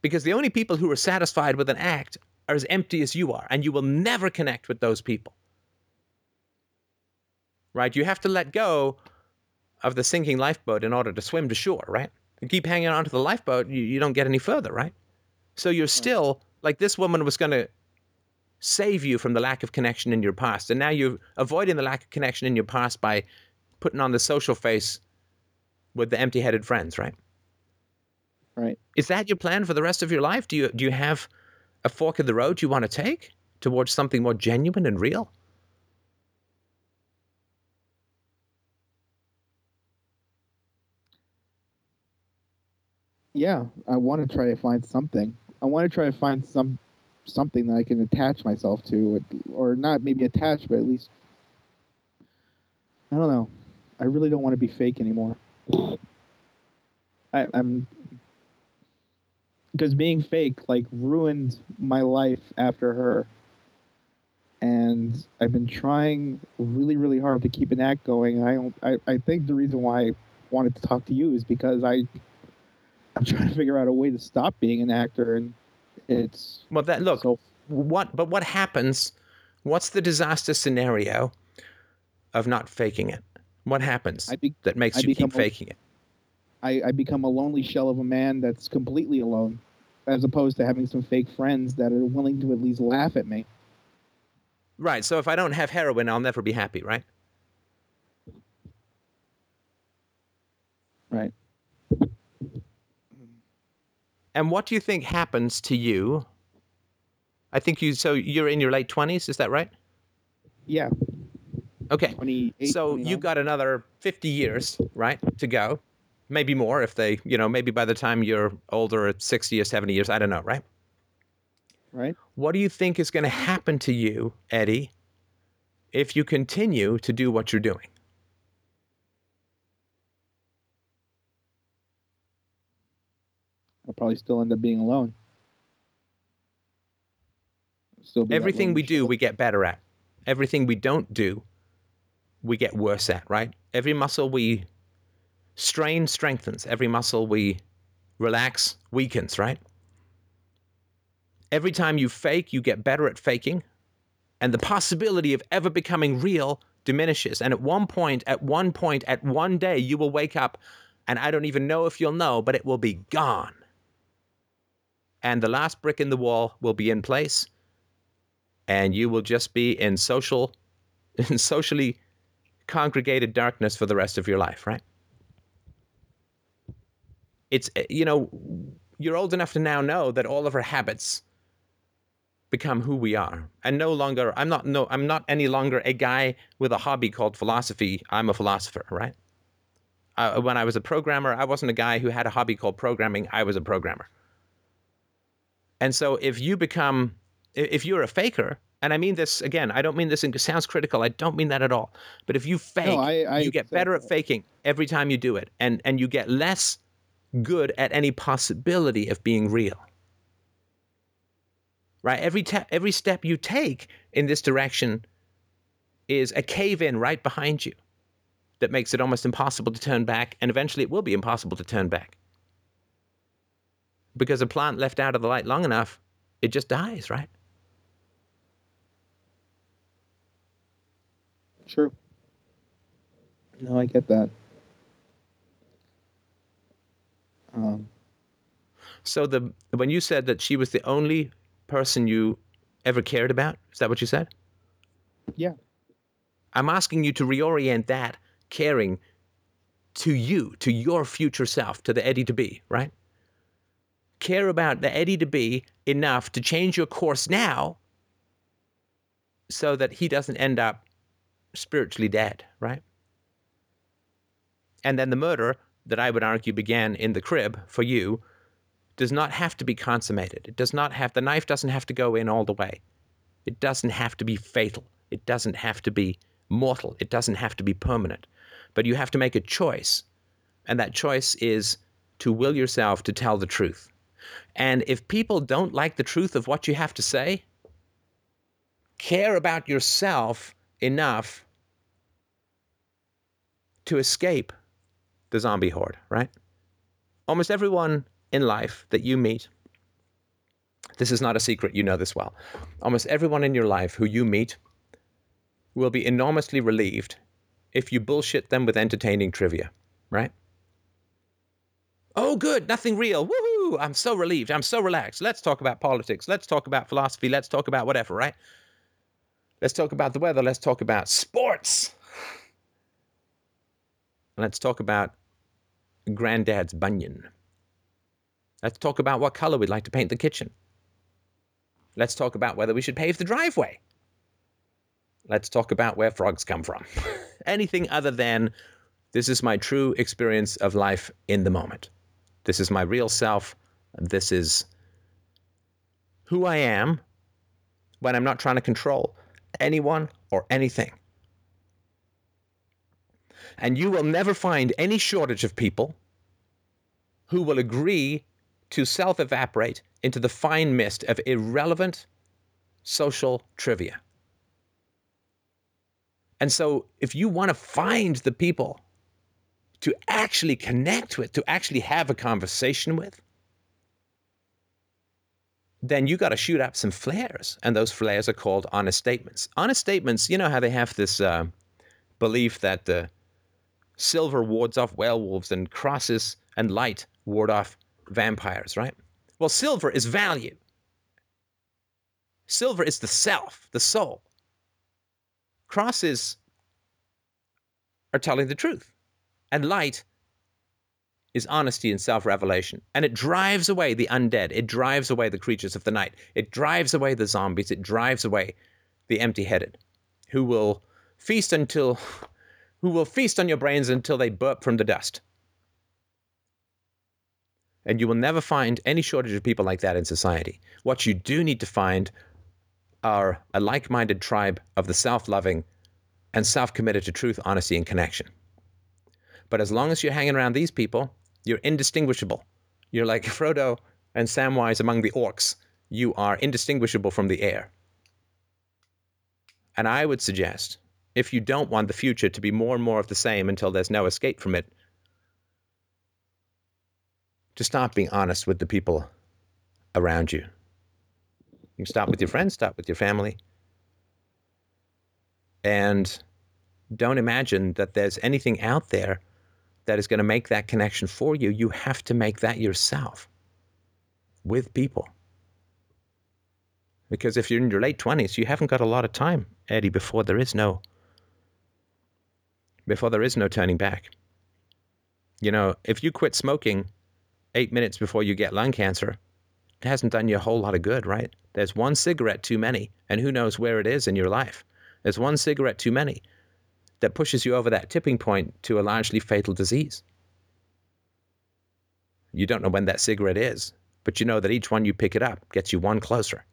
Because the only people who are satisfied with an act are as empty as you are, and you will never connect with those people. Right? You have to let go of the sinking lifeboat in order to swim to shore, right? You keep hanging onto the lifeboat, you, you don't get any further, right? So you're still like this woman was going to save you from the lack of connection in your past, and now you're avoiding the lack of connection in your past by putting on the social face with the empty-headed friends, right?
Right.
Is that your plan for the rest of your life? Do you do you have a fork in the road you want to take towards something more genuine and real?
Yeah, I want to try to find something. I want to try to find some something that I can attach myself to, or not maybe attach, but at least I don't know. I really don't want to be fake anymore. I, I'm because being fake like ruined my life after her, and I've been trying really, really hard to keep an act going. I don't. I, I think the reason why I wanted to talk to you is because I I'm trying to figure out a way to stop being an actor, and it's
Well, that look,
so
what but what happens? What's the disaster scenario of not faking it? What happens
be,
that makes
I
you keep faking it?
I, I become a lonely shell of a man that's completely alone, as opposed to having some fake friends that are willing to at least laugh at me.
Right. So if I don't have heroin, I'll never be happy, right?
Right.
And what do you think happens to you? I think you. So you're in your late twenties, is that right?
Yeah.
Okay.
28.
So you
29.
got another fifty years, right, to go, maybe more if they, you know, maybe by the time you're older, at sixty or seventy years, I don't know, right?
right.
What do you think is going to happen to you, Eddie, if you continue to do what you're doing?
I'll probably still end up being alone. Still be
Everything we do, we get better at. Everything we don't do, we get worse at, right? Every muscle we strain strengthens. Every muscle we relax weakens, right? Every time you fake, you get better at faking. And the possibility of ever becoming real diminishes. And at one point, at one point, at one day, you will wake up, and I don't even know if you'll know, but it will be gone. and the last brick in the wall will be in place, and you will just be in social, in socially congregated darkness for the rest of your life, right? It's, you know, you're old enough to now know that all of our habits become who we are. And no longer i'm not no i'm not any longer a guy with a hobby called philosophy. I'm a philosopher right? Uh, when i was a programmer i wasn't a guy who had a hobby called programming. I was a programmer. And so if you become if you're a faker and i mean this again i don't mean this in sounds critical i don't mean that at all but if you fake
No, I- I
you get better at faking every time you do it and and you get less good at any possibility of being real right? Every te- every step you take in this direction is a cave in right behind you that makes it almost impossible to turn back, and eventually it will be impossible to turn back. Because a plant left out of the light long enough, it just dies, right?
True. No, I get that. Um,
So the when you said that she was the only person you ever cared about, is that what you said?
yeah.
I'm asking you to reorient that caring to you, to your future self, to the Eddie to be, right? Care about the Eddie to be enough to change your course now so that he doesn't end up spiritually dead, right? And then the murder that I would argue began in the crib for you does not have to be consummated. It does not have, the knife doesn't have to go in all the way. It doesn't have to be fatal. It doesn't have to be mortal. It doesn't have to be permanent. But you have to make a choice. And that choice is to will yourself to tell the truth. And if people don't like the truth of what you have to say, care about yourself enough to escape the zombie horde, right? Almost everyone in life that you meet, this is not a secret, you know this well. Almost everyone in your life who you meet will be enormously relieved if you bullshit them with entertaining trivia, right? Oh, good, nothing real. Woohoo! I'm so relieved. I'm so relaxed. Let's talk about politics. Let's talk about philosophy. Let's talk about whatever, right? Let's talk about the weather. Let's talk about sports. Let's talk about granddad's bunion. Let's talk about what color we'd like to paint the kitchen. Let's talk about whether we should pave the driveway. Let's talk about where frogs come from. Anything other than this is my true experience of life in the moment. This is my real self. This is who I am when I'm not trying to control anyone or anything. And you will never find any shortage of people who will agree to self evaporate into the fine mist of irrelevant social trivia. And so, if you want to find the people to actually connect with, to actually have a conversation with, then you got to shoot up some flares. And those flares are called honest statements. Honest statements, you know how they have this uh, belief that uh, silver wards off werewolves and crosses and light ward off vampires, right? Well, silver is value. Silver is the self, the soul. Crosses are telling the truth. And light is honesty and self revelation. And it drives away the undead. It drives away the creatures of the night. It drives away the zombies. It drives away the empty headed who will feast until, who will feast on your brains until they burp from the dust. And you will never find any shortage of people like that in society. What you do need to find are a like minded tribe of the self loving and self committed to truth, honesty, and connection. But as long as you're hanging around these people, you're indistinguishable. You're like Frodo and Samwise among the orcs. You are indistinguishable from the air. And I would suggest, if you don't want the future to be more and more of the same until there's no escape from it, to stop being honest with the people around you. You can stop with your friends, stop with your family. And don't imagine that there's anything out there that is going to make that connection for you. You have to make that yourself. with people. Because if you're in your late 20s, you haven't got a lot of time, Eddie, before there is no before there is no turning back. You know, if you quit smoking 8 minutes before you get lung cancer, it hasn't done you a whole lot of good, right? There's one cigarette too many, and who knows where it is in your life. There's one cigarette too many that pushes you over that tipping point to a largely fatal disease. You don't know when that cigarette is, but you know that each one you pick it up gets you one closer.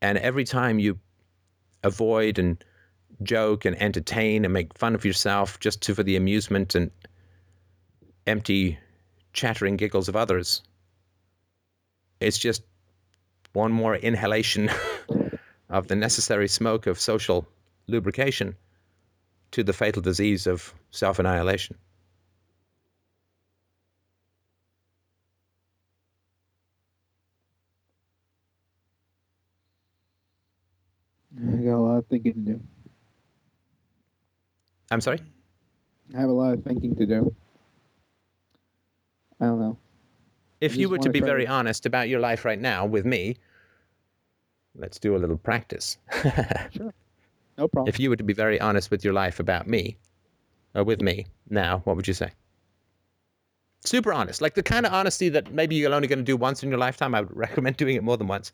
And every time you avoid and joke and entertain and make fun of yourself just to, for the amusement and empty chattering giggles of others, it's just one more inhalation of the necessary smoke of social lubrication to the fatal disease of self annihilation.
I got a lot of thinking to do.
I'm sorry?
I have a lot of thinking to do. I don't know.
If you were to be very honest about your life right now with me, let's do a little practice. sure.
No problem.
if you were to be very honest with your life about me, or with me now, what would you say? Super honest, like the kind of honesty that maybe you're only going to do once in your lifetime. I would recommend doing it more than once.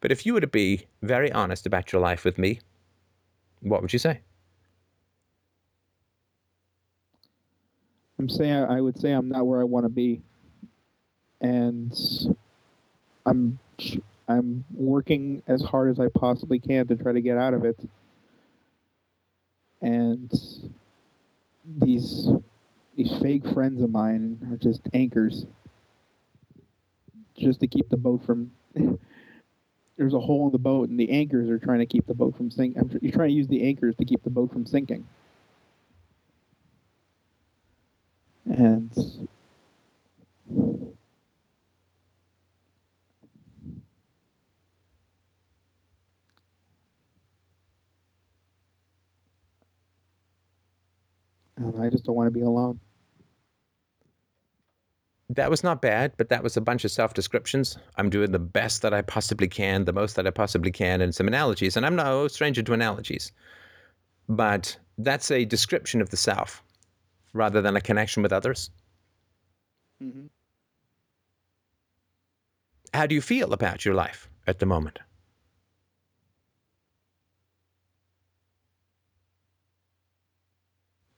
But if you were to be very honest about your life with me, what would you say?
I'm saying I would say I'm not where I want to be, and I'm I'm working as hard as I possibly can to try to get out of it. And these these fake friends of mine are just anchors, just to keep the boat from. There's a hole in the boat, and the anchors are trying to keep the boat from sinking. You're trying to use the anchors to keep the boat from sinking. And I I just don't want to be alone.
That was not bad, but that was a bunch of self descriptions. I'm doing the best that I possibly can, the most that I possibly can, and some analogies. And I'm no stranger to analogies. But that's a description of the self rather than a connection with others.
Mm-hmm.
How do you feel about your life at the moment?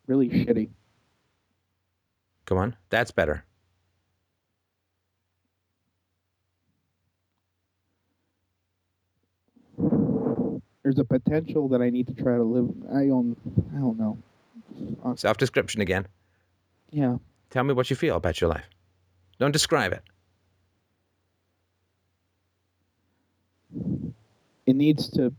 Really shitty.
Come on, that's better.
There's a potential that I need to try to live. I don't. I don't know.
Self description again.
Yeah.
Tell me what you feel about your life. Don't describe it.
It needs to.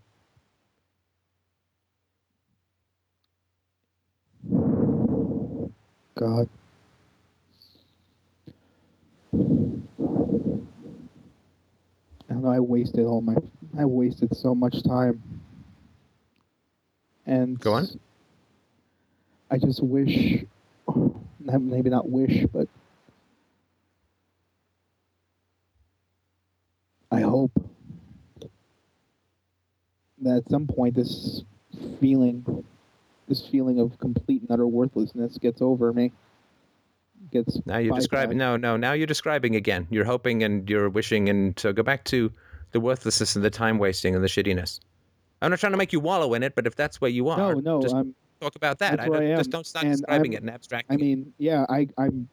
God. I know. I wasted all my. I wasted so much time. And
Go on.
I just wish. Maybe not wish, but I hope that at some point this feeling, this feeling of complete and utter worthlessness gets over me. Gets
Now you're describing. No, no. Now you're describing again. You're hoping and you're wishing, and so go back to the worthlessness and the time wasting and the shittiness. I'm not trying to make you wallow in it, but if that's where you are,
No, no.
just
I'm.
Talk about that.
that's
I don't,
I
just don't
stop
describing
I'm-
it and abstracting.
I
it.
mean, yeah. I. I'm.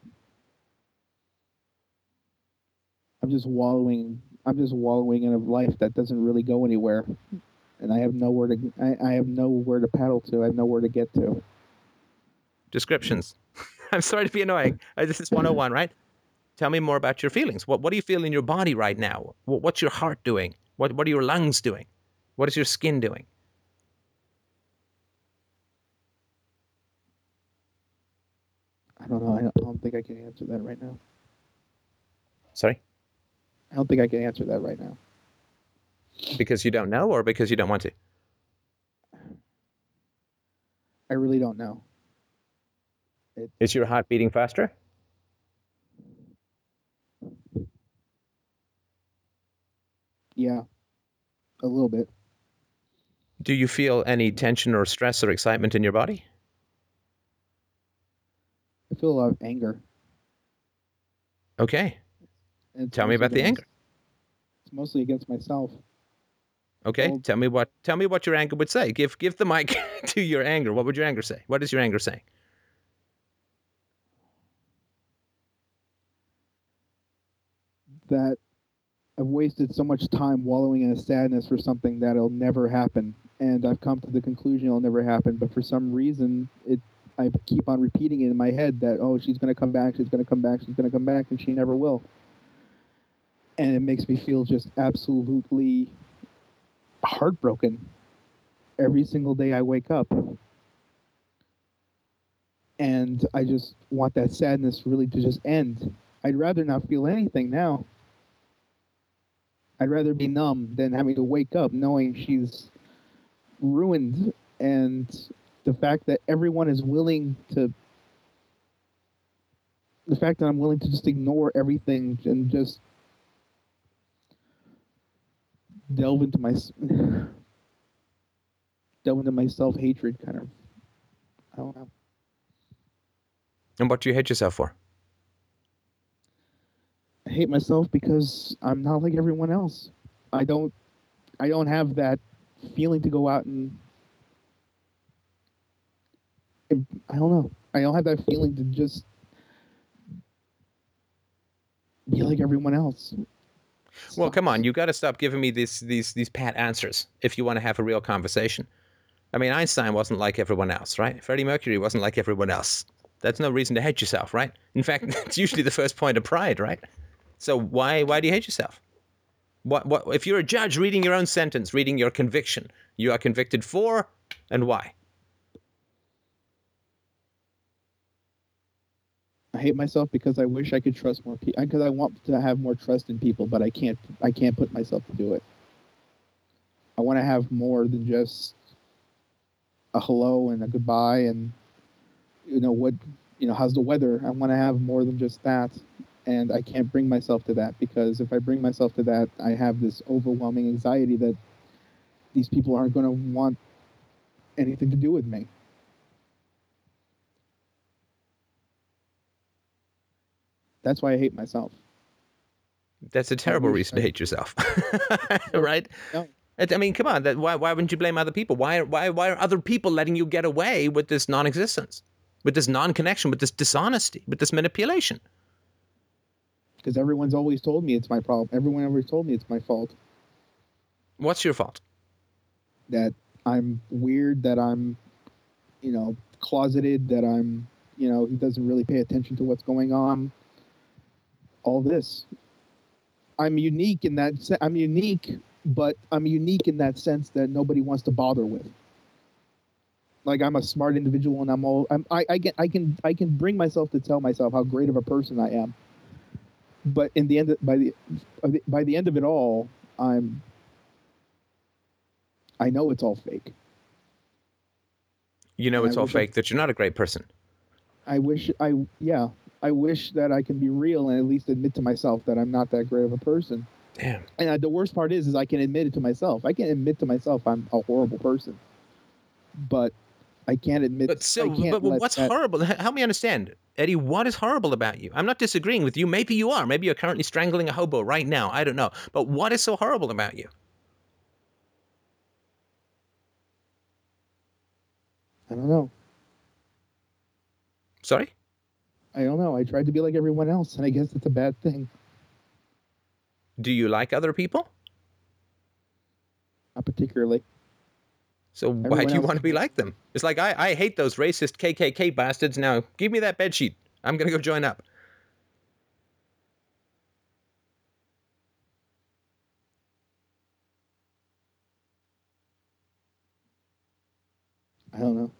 I'm just wallowing. I'm just wallowing in a life that doesn't really go anywhere, and I have nowhere to. I, I have nowhere to paddle to. I have nowhere to get to.
descriptions. I'm sorry to be annoying. This is 101, right? Tell me more about your feelings. What What do you feel in your body right now? What, what's your heart doing? What What are your lungs doing? What is your skin doing?
I don't know. I don't, I don't think I can answer that right now.
Sorry,
I don't think I can answer that right now.
because you don't know, or because you don't want to?
I really don't know.
Is your heart beating faster?
Yeah, a little bit.
Do you feel any tension or stress or excitement in your body?
Feel a lot of anger.
Okay.
it's
Tell me about the anger.
It's mostly against myself.
Okay.
Well-
tell me what tell me what your anger would say. Give give the mic to your anger. What would your anger say? What is your anger saying?
that I've wasted so much time wallowing in a sadness for something that'll never happen, and I've come to the conclusion it'll never happen. But for some reason, it I keep on repeating it in my head that oh she's gonna come back, she's gonna come back, she's gonna come back, and she never will. And it makes me feel just absolutely heartbroken every single day I wake up. And I just want that sadness really to just end. I'd rather not feel anything now. I'd rather be numb than having to wake up knowing she's ruined and the fact that everyone is willing to the fact that I'm willing to just ignore everything and just delve into my delve into my self-hatred kind of I don't know.
And what do you hate yourself for?
I hate myself because I'm not like everyone else. I don't I don't have that feeling to go out and I don't know. I don't have that feeling to just be like everyone else.
Well, come on, you got to stop giving me these these these pat answers if you want to have a real conversation. I mean, Einstein wasn't like everyone else, right? Freddie Mercury wasn't like everyone else. That's no reason to hate yourself, right? In fact, it's usually the first point of pride, right? So why why do you hate yourself? What what if you're a judge reading your own sentence, reading your conviction, you are convicted for and why?
I hate myself because I wish I could trust more people. Because I want to have more trust in people, but I can't. I can't put myself to do it. I want to have more than just a hello and a goodbye, and you know what, you know how's the weather. I want to have more than just that, and I can't bring myself to that because if I bring myself to that, I have this overwhelming anxiety that these people aren't going to want anything to do with me. That's why I hate myself.
That's a terrible reason to hate yourself, right?
No.
I mean, come on. That, why, why wouldn't you blame other people? Why, why, why are other people letting you get away with this non-existence, with this non-connection, with this dishonesty, with this manipulation?
because everyone's always told me it's my problem. Everyone always told me it's my fault.
What's your fault?
That I'm weird. That I'm, you know, closeted. That I'm, you know, he doesn't really pay attention to what's going on. All this. I'm unique in that. Se- I'm unique, but I'm unique in that sense that nobody wants to bother with. Like I'm a smart individual, and I'm all. I'm, I I can I can I can bring myself to tell myself how great of a person I am. But in the end, by the by the end of it all, I'm I know it's all fake.
You know
And
it's
I
all
wish I-
fake. That you're not a great person.
I wish I yeah, I wish that I can be real and at least admit to myself that I'm not that great of a person.
Damn.
And uh, the worst part is is I can admit it to myself. I can admit to myself I'm a horrible person. But I can't admit
But so, but, but what's
that-
horrible? Help me understand, Eddie. What is horrible about you? I'm not disagreeing with you. Maybe you are. Maybe you're currently strangling a hobo right now. I don't know. But what is so horrible about you?
I don't know.
Sorry.
I don't know. I tried to be like everyone else and I guess it's a bad thing.
Do you like other people?
Not particularly.
So why do you want to be like them? It's like I, I hate those racist KKK bastards. Now give me that bed sheet. I'm gonna go join up.
I don't know.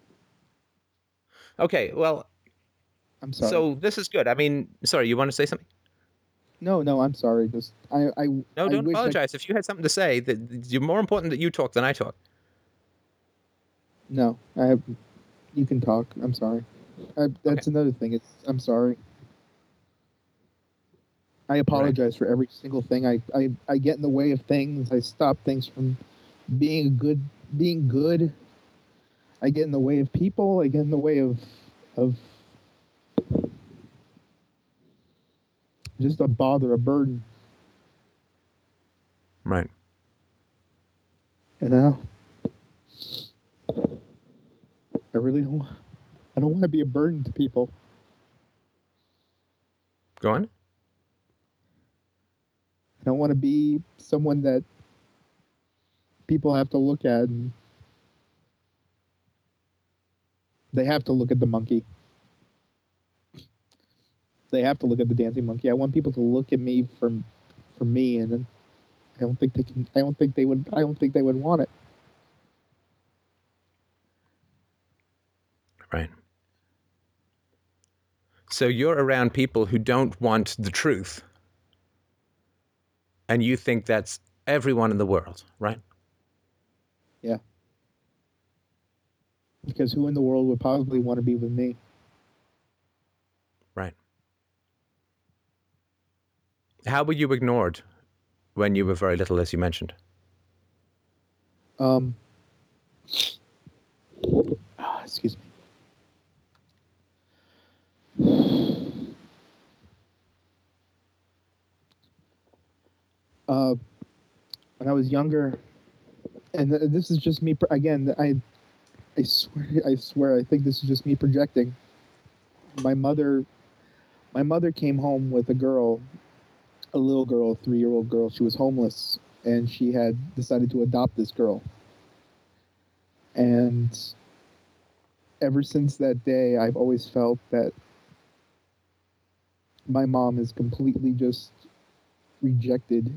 Okay, well,
I'm sorry.
so this is good. I mean, sorry, you want to say something?
no, no, I'm sorry. Just I I
No,
I
don't
wish I-
apologize. If you had something to say, that you're more important that you talk than I talk.
No, I have. You can talk. I'm sorry. I, that's another thing. It's. I'm sorry. I apologize for every single thing. I, I, I get in the way of things. I stop things from being a good being good. I get in the way of people. I get in the way of of just a bother, a burden.
Right.
You know, I really don't. I don't want to be a burden to people.
Go on.
I don't want to be someone that people have to look at and they have to look at the monkey. They have to look at the dancing monkey. I want people to look at me for for me and then I don't think they can I don't think they would I don't think they would want it.
Right. So you're around people who don't want the truth. And you think that's everyone in the world, right? Yeah.
Because who in the world would possibly want to be with me?
Right. How were you ignored when you were very little, as you mentioned?
Um ah, excuse me. Uh, when I was younger, and th- this is just me again. I, I swear, I swear, I think this is just me projecting. My mother, my mother came home with a girl, a little girl, three-year-old girl. She was homeless, and she had decided to adopt this girl. And ever since that day, I've always felt that my mom has completely just rejected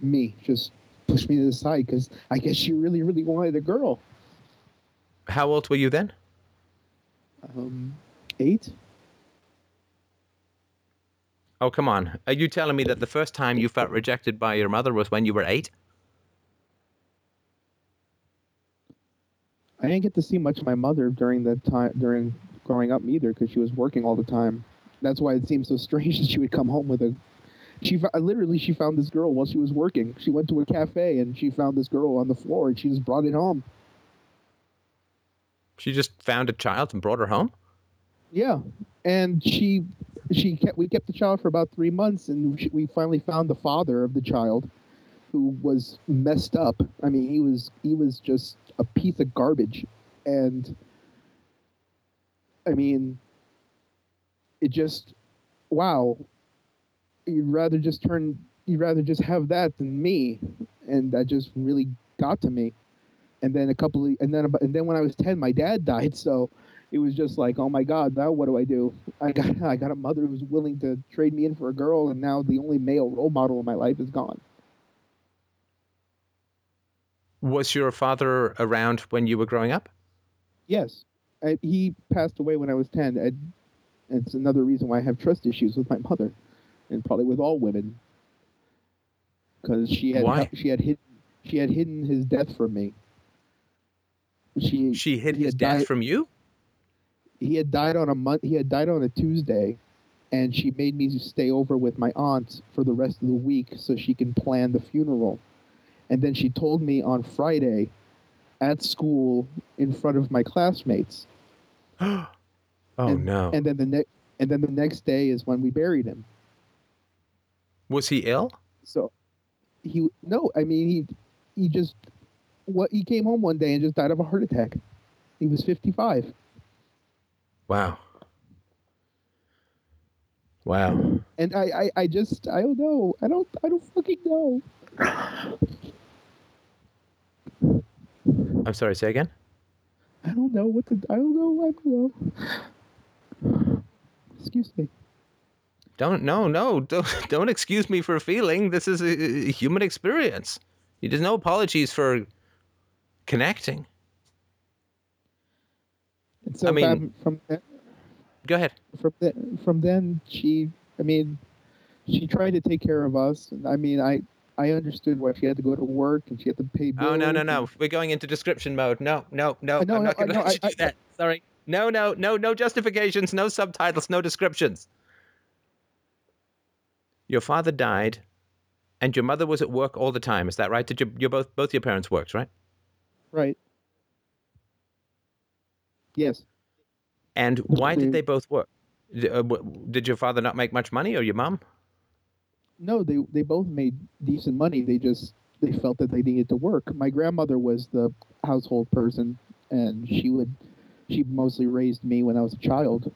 me, just pushed me to the side because I guess she really, really wanted a girl.
How old were you then?
Um, eight?
Oh, come on. Are you telling me that the first time you felt rejected by your mother was when you were eight?
I didn't get to see much of my mother during the time during growing up either because she was working all the time. That's why it seems so strange that she would come home with a. She literally she found this girl while she was working. She went to a cafe and she found this girl on the floor and she just brought it home.
She just found a child and brought her home?
Yeah, and she she kept we kept the child for about three months, and we finally found the father of the child, who was messed up. I mean, he was he was just a piece of garbage, and I mean, it just wow. You'd rather just turn. You'd rather just have that than me, and that just really got to me. And then a couple of, and then and then when I was ten, my dad died. So it was just like, oh my God, now what do I do? I got I got a mother who's willing to trade me in for a girl, and now the only male role model in my life is gone.
Was your father around when you were growing up?
Yes, I, he passed away when I was ten. And it's another reason why I have trust issues with my mother, and probably with all women, because she had
Why?
she had hidden she had hidden his death from me. She
She hid his death
died-
from you?
He had died on a month he had died on a tuesday and she made me stay over with my aunt for the rest of the week so she can plan the funeral. And then she told me on friday at school in front of my classmates.
Oh,
and,
no.
and then the next and then the next day is when we buried him.
Was he ill?
so he no i mean he he just what he came home one day and just died of a heart attack. He was 55
Wow. Wow.
and I, I i just i don't know i don't i don't fucking know
I'm sorry, say again?
I don't know what to. I don't know. I don't know. Excuse me.
Don't no no don't don't excuse me for feeling. This is a, a human experience. There's no apologies for connecting.
And so
I mean-
from from then,
Go ahead.
from then, from then she. I mean, she tried to take care of us. I mean, I I understood why she had to go to work and she had to pay bills.
Oh no no no! We're going into description mode. No no no!
I know,
I'm not
I
going to let you
I-
do that. Sorry. No no no no justifications, no subtitles, no descriptions. your father died, and your mother was at work all the time. Is that right? Did you, you both both your parents worked, right?
Right. Yes.
And why did they both work? Uh, Did your father not make much money, or your mom?
No, they they both made decent money. They just they felt that they needed to work. My grandmother was the household person, and she would she mostly raised me when I was a child.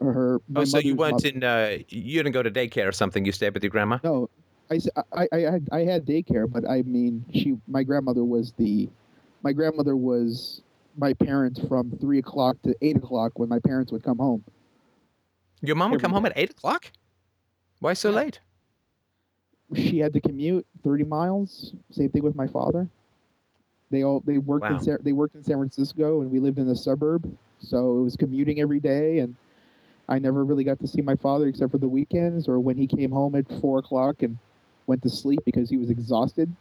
Her
Oh, so you weren't
mother-
in? Uh, you didn't go to daycare or something. You stayed with your grandma.
No, I, I, I, had, I had daycare, but I mean, she, my grandmother was the, my grandmother was my parents from three o'clock to eight o'clock when my parents would come home.
Your mom would come home at eight o'clock. Why so late?
She had to commute thirty miles. Same thing with my father. They all they worked
Wow.
in San, they worked in San Francisco, and we lived in the suburb, so it was commuting every day, and I never really got to see my father except for the weekends or when he came home at four o'clock and went to sleep because he was exhausted.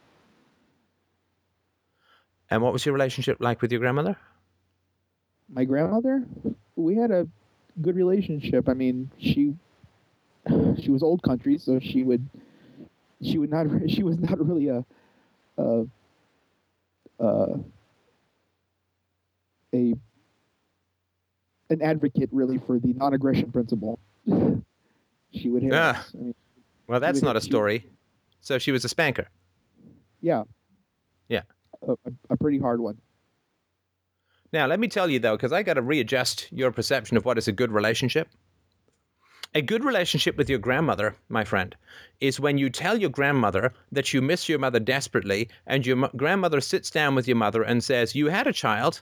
And what was your relationship like with your grandmother?
my grandmother we had a good relationship i mean she she was old country so she would she would not she was not really a a a, a an advocate really for the non-aggression principle she would hit
Ah.
us. I mean,
Well, that's not a
she-
story. So she was a spanker.
Yeah. A, a, pretty hard one
Now, let me tell you though, because I got to readjust your perception of what is a good relationship. A good relationship with your grandmother, my friend, is when you tell your grandmother that you miss your mother desperately, and your mo- grandmother sits down with your mother and says, You had a child,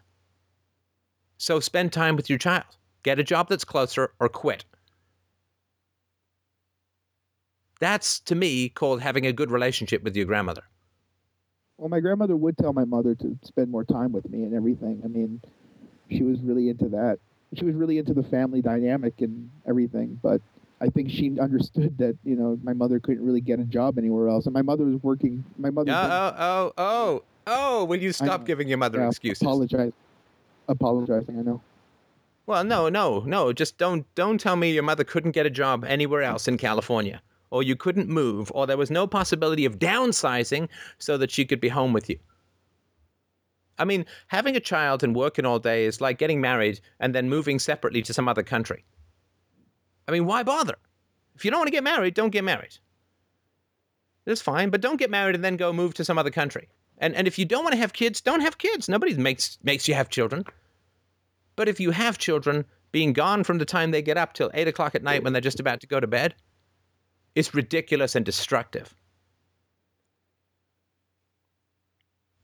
so spend time with your child. Get a job that's closer or quit. That's, to me, called having a good relationship with your grandmother.
Well, my grandmother would tell my mother to spend more time with me and everything. I mean, she was really into that. She was really into the family dynamic and everything. But I think she understood that you know my mother couldn't really get a job anywhere else, and my mother was working. My mother.
Oh, oh, oh, oh, oh, will you stop giving your mother
yeah,
excuses?
apologize. Apologizing, I know.
Well, no, no, no. Just don't don't tell me your mother couldn't get a job anywhere else in California, or you couldn't move, or there was no possibility of downsizing so that she could be home with you. I mean, having a child and working all day is like getting married and then moving separately to some other country. I mean, why bother? If you don't want to get married, don't get married. That's fine, but don't get married and then go move to some other country. And and if you don't want to have kids, don't have kids. Nobody makes makes you have children. But if you have children being gone from the time they get up till eight o'clock at night when they're just about to go to bed, it's ridiculous and destructive.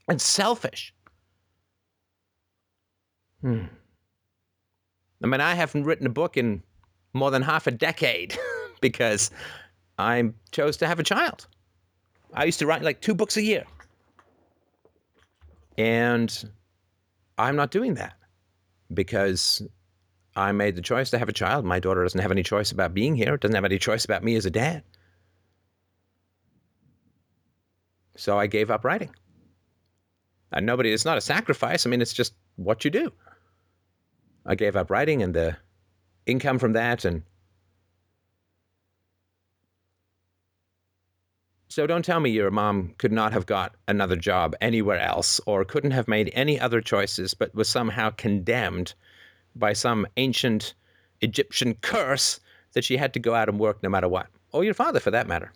And selfish. Hmm. I mean, I haven't written a book in more than half a decade because I chose to have a child. I used to write like two books a year. And I'm not doing that because I made the choice to have a child. My daughter doesn't have any choice about being here, doesn't have any choice about me as a dad. So I gave up writing. And nobody, it's not a sacrifice. I mean, it's just what you do. I gave up writing and the income from that. And so don't tell me your mom could not have got another job anywhere else or couldn't have made any other choices, but was somehow condemned by some ancient Egyptian curse that she had to go out and work no matter what. Or your father, for that matter.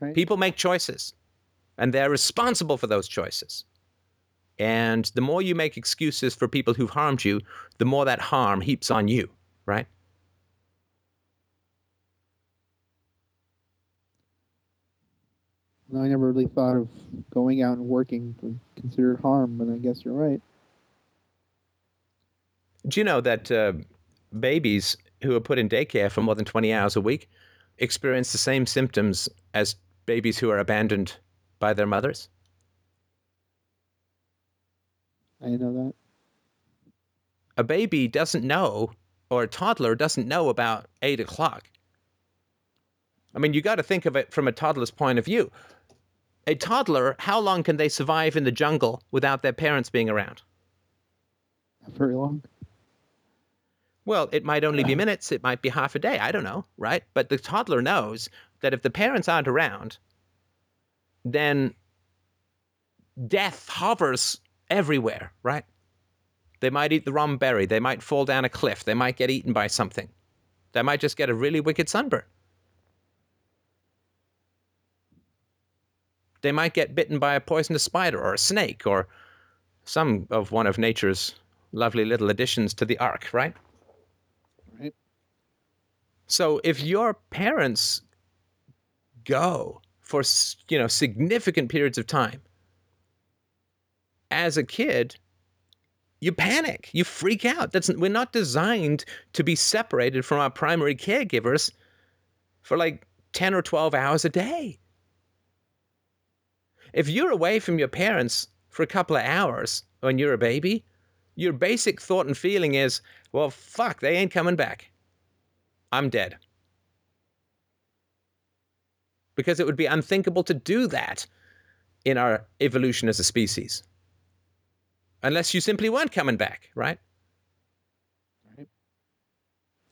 Right.
People make choices, and they're responsible for those choices. And the more you make excuses for people who've harmed you, the more that harm heaps on you, right?
I never really thought of going out and working was considered harm, but I guess you're right.
Do you know that uh, babies who are put in daycare for more than 20 hours a week experience the same symptoms as babies who are abandoned by their mothers?
I know that.
A baby doesn't know, or a toddler doesn't know about eight o'clock. I mean, you got to think of it from a toddler's point of view. A toddler, how long can they survive in the jungle without their parents being around?
Not very long.
Well, it might only be minutes, it might be half a day, I don't know, right? But the toddler knows that if the parents aren't around, then death hovers everywhere, right? They might eat the wrong berry, they might fall down a cliff, they might get eaten by something. They might just get a really wicked sunburn. They might get bitten by a poisonous spider or a snake or some of one of nature's lovely little additions to the ark, right?
Right.
So if your parents go for you know significant periods of time as a kid, you panic, you freak out. That's we're not designed to be separated from our primary caregivers for like 10 or 12 hours a day. If you're away from your parents for a couple of hours when you're a baby, your basic thought and feeling is, well, fuck, they ain't coming back. I'm dead. Because it would be unthinkable to do that in our evolution as a species. Unless you simply weren't coming back, right?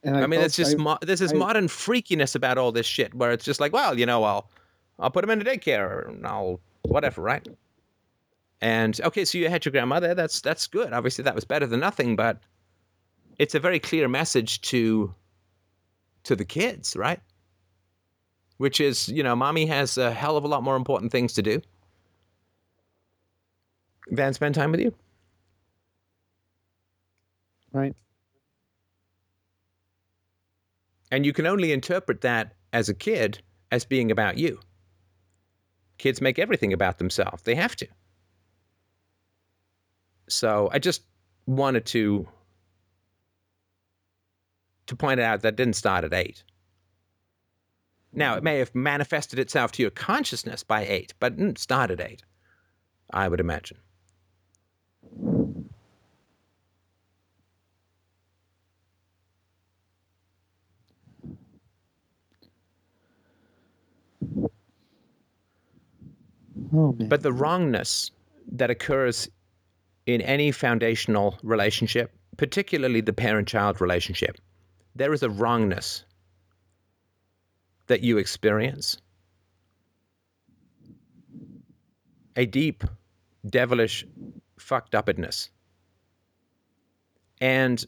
And
I, mean, it's just
I-
mo- there's this
I-
modern freakiness about all this shit where it's just like, well, you know, I'll I'll put him in a daycare and I'll whatever, right? And okay, so you had your grandmother. That's that's good. Obviously, that was better than nothing, but it's a very clear message to to the kids, right? Which is, you know, mommy has a hell of a lot more important things to do than spend time with you.
right.
And you can only interpret that as a kid as being about you. Kids make everything about themselves. They have to. So I just wanted to to point out that didn't start at eight. Now it may have manifested itself to your consciousness by eight, but it didn't start at eight, I would imagine.
Oh.
But the wrongness that occurs in any foundational relationship, particularly the parent child relationship, there is a wrongness that you experience. A deep, devilish, fucked upness. And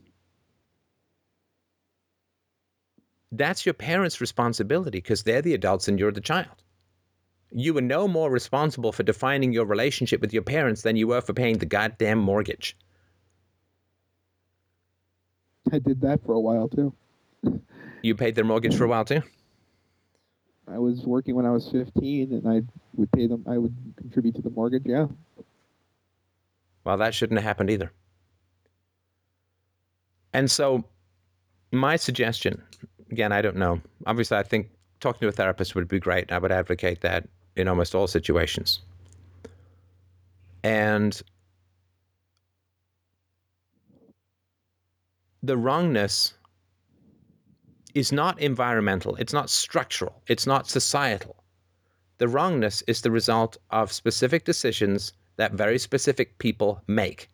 that's your parents' responsibility because they're the adults and you're the child you were no more responsible for defining your relationship with your parents than you were for paying the goddamn mortgage.
I did that for a while too.
You paid their mortgage for a while too?
I was working when I was 15, and I would pay them. I would contribute to the mortgage. Yeah.
Well, that shouldn't have happened either. And so, my suggestion again, I don't know. Obviously, I think talking to a therapist would be great. I would advocate that in almost all situations. And the wrongness is not environmental, it's not structural, it's not societal. The wrongness is the result of specific decisions that very specific people make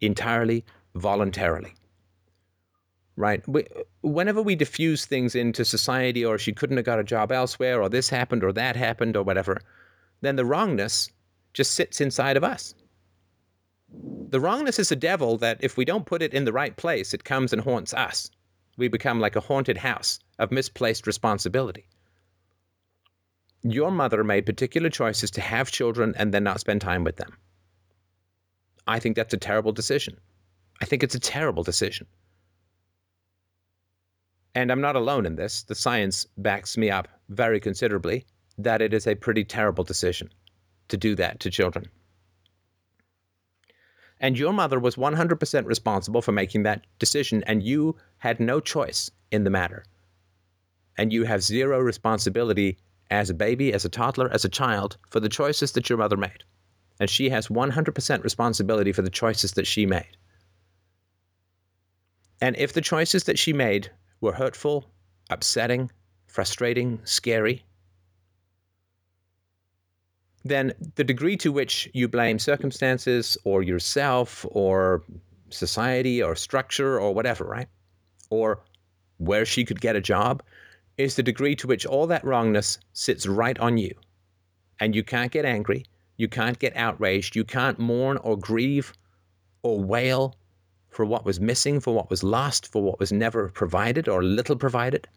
entirely voluntarily. Right? We, whenever we diffuse things into society, or she couldn't have got a job elsewhere, or this happened, or that happened, or whatever, then the wrongness just sits inside of us. The wrongness is a devil that if we don't put it in the right place, it comes and haunts us. We become like a haunted house of misplaced responsibility. Your mother made particular choices to have children and then not spend time with them. I think that's a terrible decision. I think it's a terrible decision. And I'm not alone in this. The science backs me up very considerably that it is a pretty terrible decision to do that to children. And your mother was 100% responsible for making that decision, and you had no choice in the matter. And you have zero responsibility as a baby, as a toddler, as a child for the choices that your mother made. And she has 100% responsibility for the choices that she made. And if the choices that she made were hurtful, upsetting, frustrating, scary, then the degree to which you blame circumstances or yourself or society or structure or whatever, right? or where she could get a job is the degree to which all that wrongness sits right on you. And you can't get angry, you can't get outraged, you can't mourn or grieve or wail for what was missing, for what was lost, for what was never provided or little provided,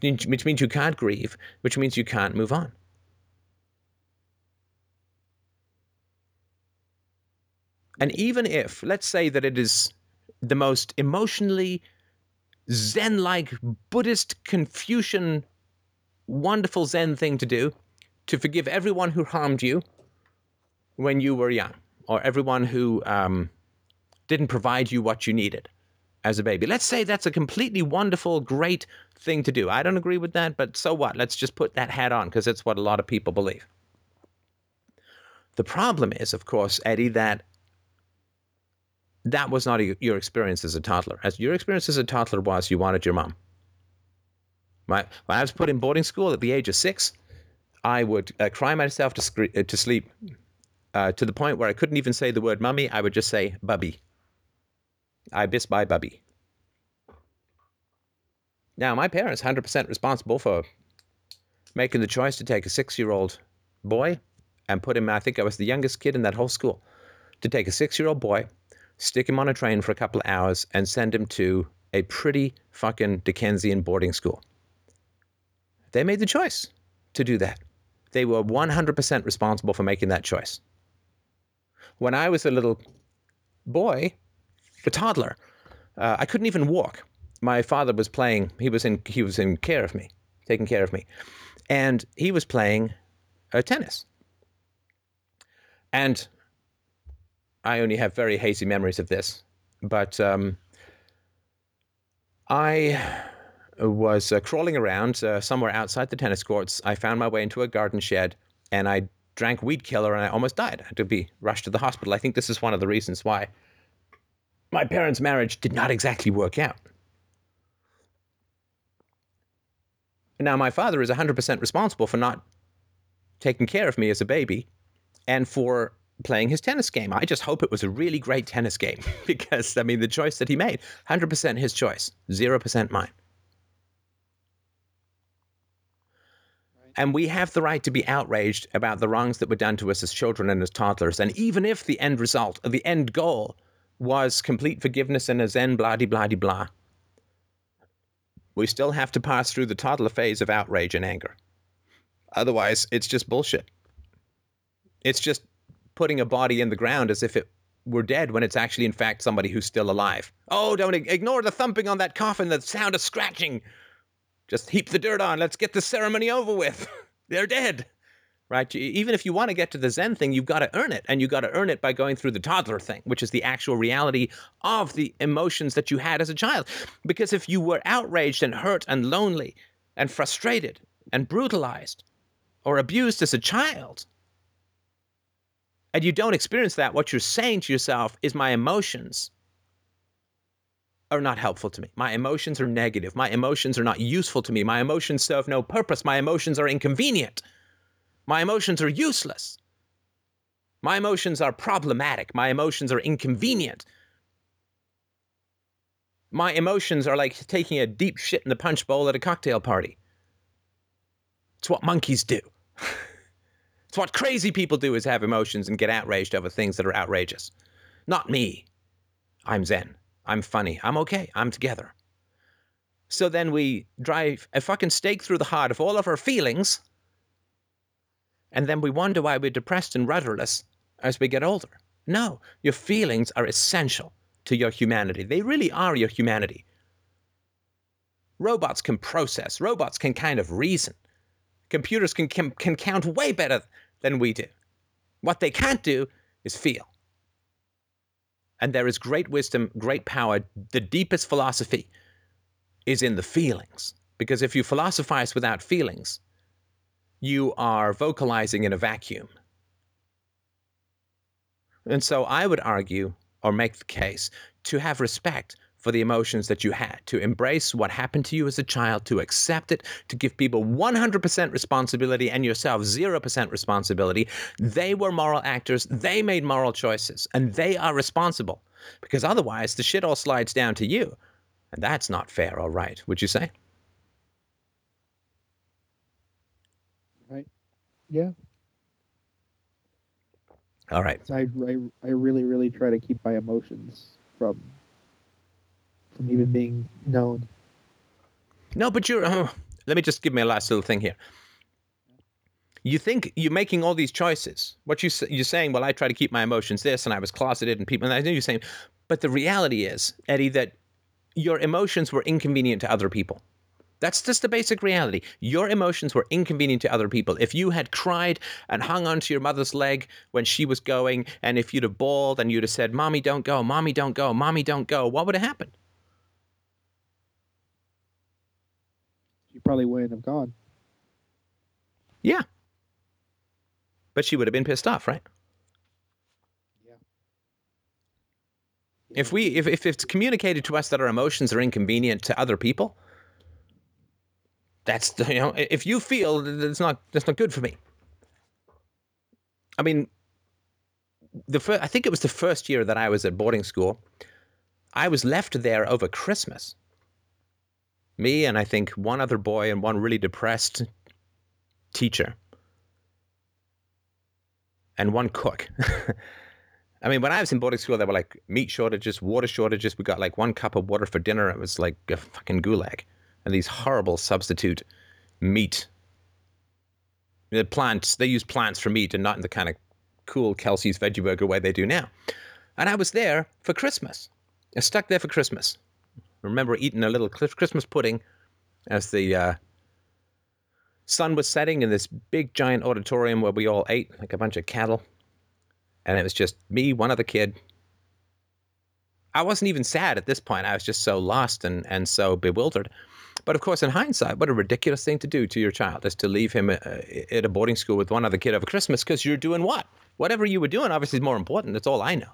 which means you can't grieve, which means you can't move on. And even if, let's say that it is the most emotionally Zen like Buddhist Confucian wonderful Zen thing to do to forgive everyone who harmed you when you were young, or everyone who um, didn't provide you what you needed as a baby. Let's say that's a completely wonderful, great thing to do. I don't agree with that, but so what? Let's just put that hat on because it's what a lot of people believe. The problem is, of course, Eddie, that that was not a, your experience as a toddler. As your experience as a toddler was, you wanted your mom. Right? When I was put in boarding school at the age of six, I would uh, cry myself to, uh, to sleep uh, to the point where I couldn't even say the word mummy. I would just say bubby. I miss my bubby. Now, my parents, 100% responsible for making the choice to take a six year old boy and put him, I think I was the youngest kid in that whole school, to take a six year old boy, stick him on a train for a couple of hours, and send him to a pretty fucking Dickensian boarding school. They made the choice to do that. They were 100% responsible for making that choice. When I was a little boy, a toddler. Uh, I couldn't even walk. My father was playing. He was in. He was in care of me, taking care of me, and he was playing uh, tennis. And I only have very hazy memories of this, but um, I was uh, crawling around uh, somewhere outside the tennis courts. I found my way into a garden shed, and I drank weed killer, and I almost died. I had to be rushed to the hospital. I think this is one of the reasons why my parents' marriage did not exactly work out. Now, my father is 100% responsible for not taking care of me as a baby and for playing his tennis game. I just hope it was a really great tennis game because, I mean, the choice that he made, 100% his choice, 0% mine. And we have the right to be outraged about the wrongs that were done to us as children and as toddlers. And even if the end result, the end goal, was complete forgiveness and a zen blah blah blah. We still have to pass through the toddler phase of outrage and anger. Otherwise, it's just bullshit. It's just putting a body in the ground as if it were dead when it's actually, in fact, somebody who's still alive. Oh, don't ignore the thumping on that coffin, the sound of scratching. Just heap the dirt on. Let's get the ceremony over with. They're dead right? Even if you want to get to the Zen thing, you've got to earn it. And you've got to earn it by going through the toddler thing, which is the actual reality of the emotions that you had as a child. Because if you were outraged and hurt and lonely and frustrated and brutalized or abused as a child, and you don't experience that, what you're saying to yourself is my emotions are not helpful to me. My emotions are negative. My emotions are not useful to me. My emotions serve no purpose. My emotions are inconvenient. My emotions are useless. My emotions are problematic. My emotions are inconvenient. My emotions are like taking a deep shit in the punch bowl at a cocktail party. It's what monkeys do. it's what crazy people do is have emotions and get outraged over things that are outrageous. Not me. I'm Zen. I'm funny. I'm okay. I'm together. So then we drive a fucking stake through the heart of all of our feelings and then we wonder why we're depressed and rudderless as we get older. No, your feelings are essential to your humanity. They really are your humanity. Robots can process, robots can kind of reason. Computers can, can, can count way better than we do. What they can't do is feel. And there is great wisdom, great power. The deepest philosophy is in the feelings. Because if you philosophize without feelings, you are vocalizing in a vacuum. And so I would argue or make the case to have respect for the emotions that you had, to embrace what happened to you as a child, to accept it, to give people 100% responsibility and yourself 0% responsibility. They were moral actors, they made moral choices, and they are responsible because otherwise the shit all slides down to you. And that's not fair or right, would you say? Right.
Yeah.
All right.
I, I, I really, really try to keep my emotions from from even being known.
No, but you're. Uh, let me just give me a last little thing here. You think you're making all these choices. What you you're saying? Well, I try to keep my emotions this, and I was closeted, and people. And I know you're saying, but the reality is, Eddie, that your emotions were inconvenient to other people. That's just the basic reality. Your emotions were inconvenient to other people. If you had cried and hung onto your mother's leg when she was going, and if you'd have bawled and you'd have said, Mommy, don't go, Mommy, don't go, Mommy, don't go, what would have happened?
Probably wouldn't have gone.
Yeah. But she would have been pissed off, right? Yeah. If we if, if it's communicated to us that our emotions are inconvenient to other people, that's the, you know if you feel that it's not that's not good for me. I mean, the first, I think it was the first year that I was at boarding school. I was left there over Christmas. Me and I think one other boy and one really depressed teacher and one cook. I mean, when I was in boarding school, there were like meat shortages, water shortages. We got like one cup of water for dinner. It was like a fucking gulag. And these horrible substitute meat. The plants, they use plants for meat and not in the kind of cool Kelsey's veggie burger way they do now. And I was there for Christmas. I stuck there for Christmas. Remember eating a little Christmas pudding as the uh, sun was setting in this big giant auditorium where we all ate like a bunch of cattle and it was just me, one other kid. I wasn't even sad at this point. I was just so lost and, and so bewildered. But of course, in hindsight, what a ridiculous thing to do to your child is to leave him uh, at a boarding school with one other kid over Christmas because you're doing what? Whatever you were doing, obviously, is more important. That's all I know.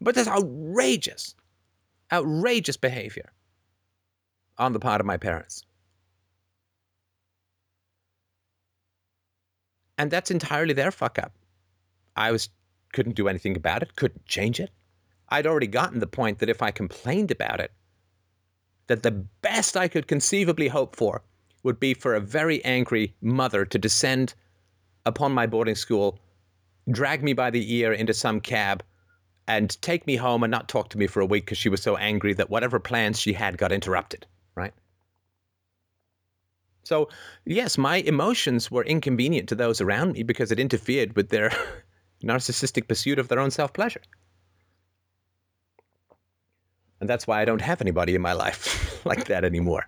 But that's outrageous, outrageous behavior on the part of my parents. And that's entirely their fuck up. I was couldn't do anything about it, couldn't change it. I'd already gotten the point that if I complained about it, that the best I could conceivably hope for would be for a very angry mother to descend upon my boarding school, drag me by the ear into some cab, and take me home and not talk to me for a week because she was so angry that whatever plans she had got interrupted, right? So, yes, my emotions were inconvenient to those around me because it interfered with their narcissistic pursuit of their own self pleasure. And that's why I don't have anybody in my life like that anymore.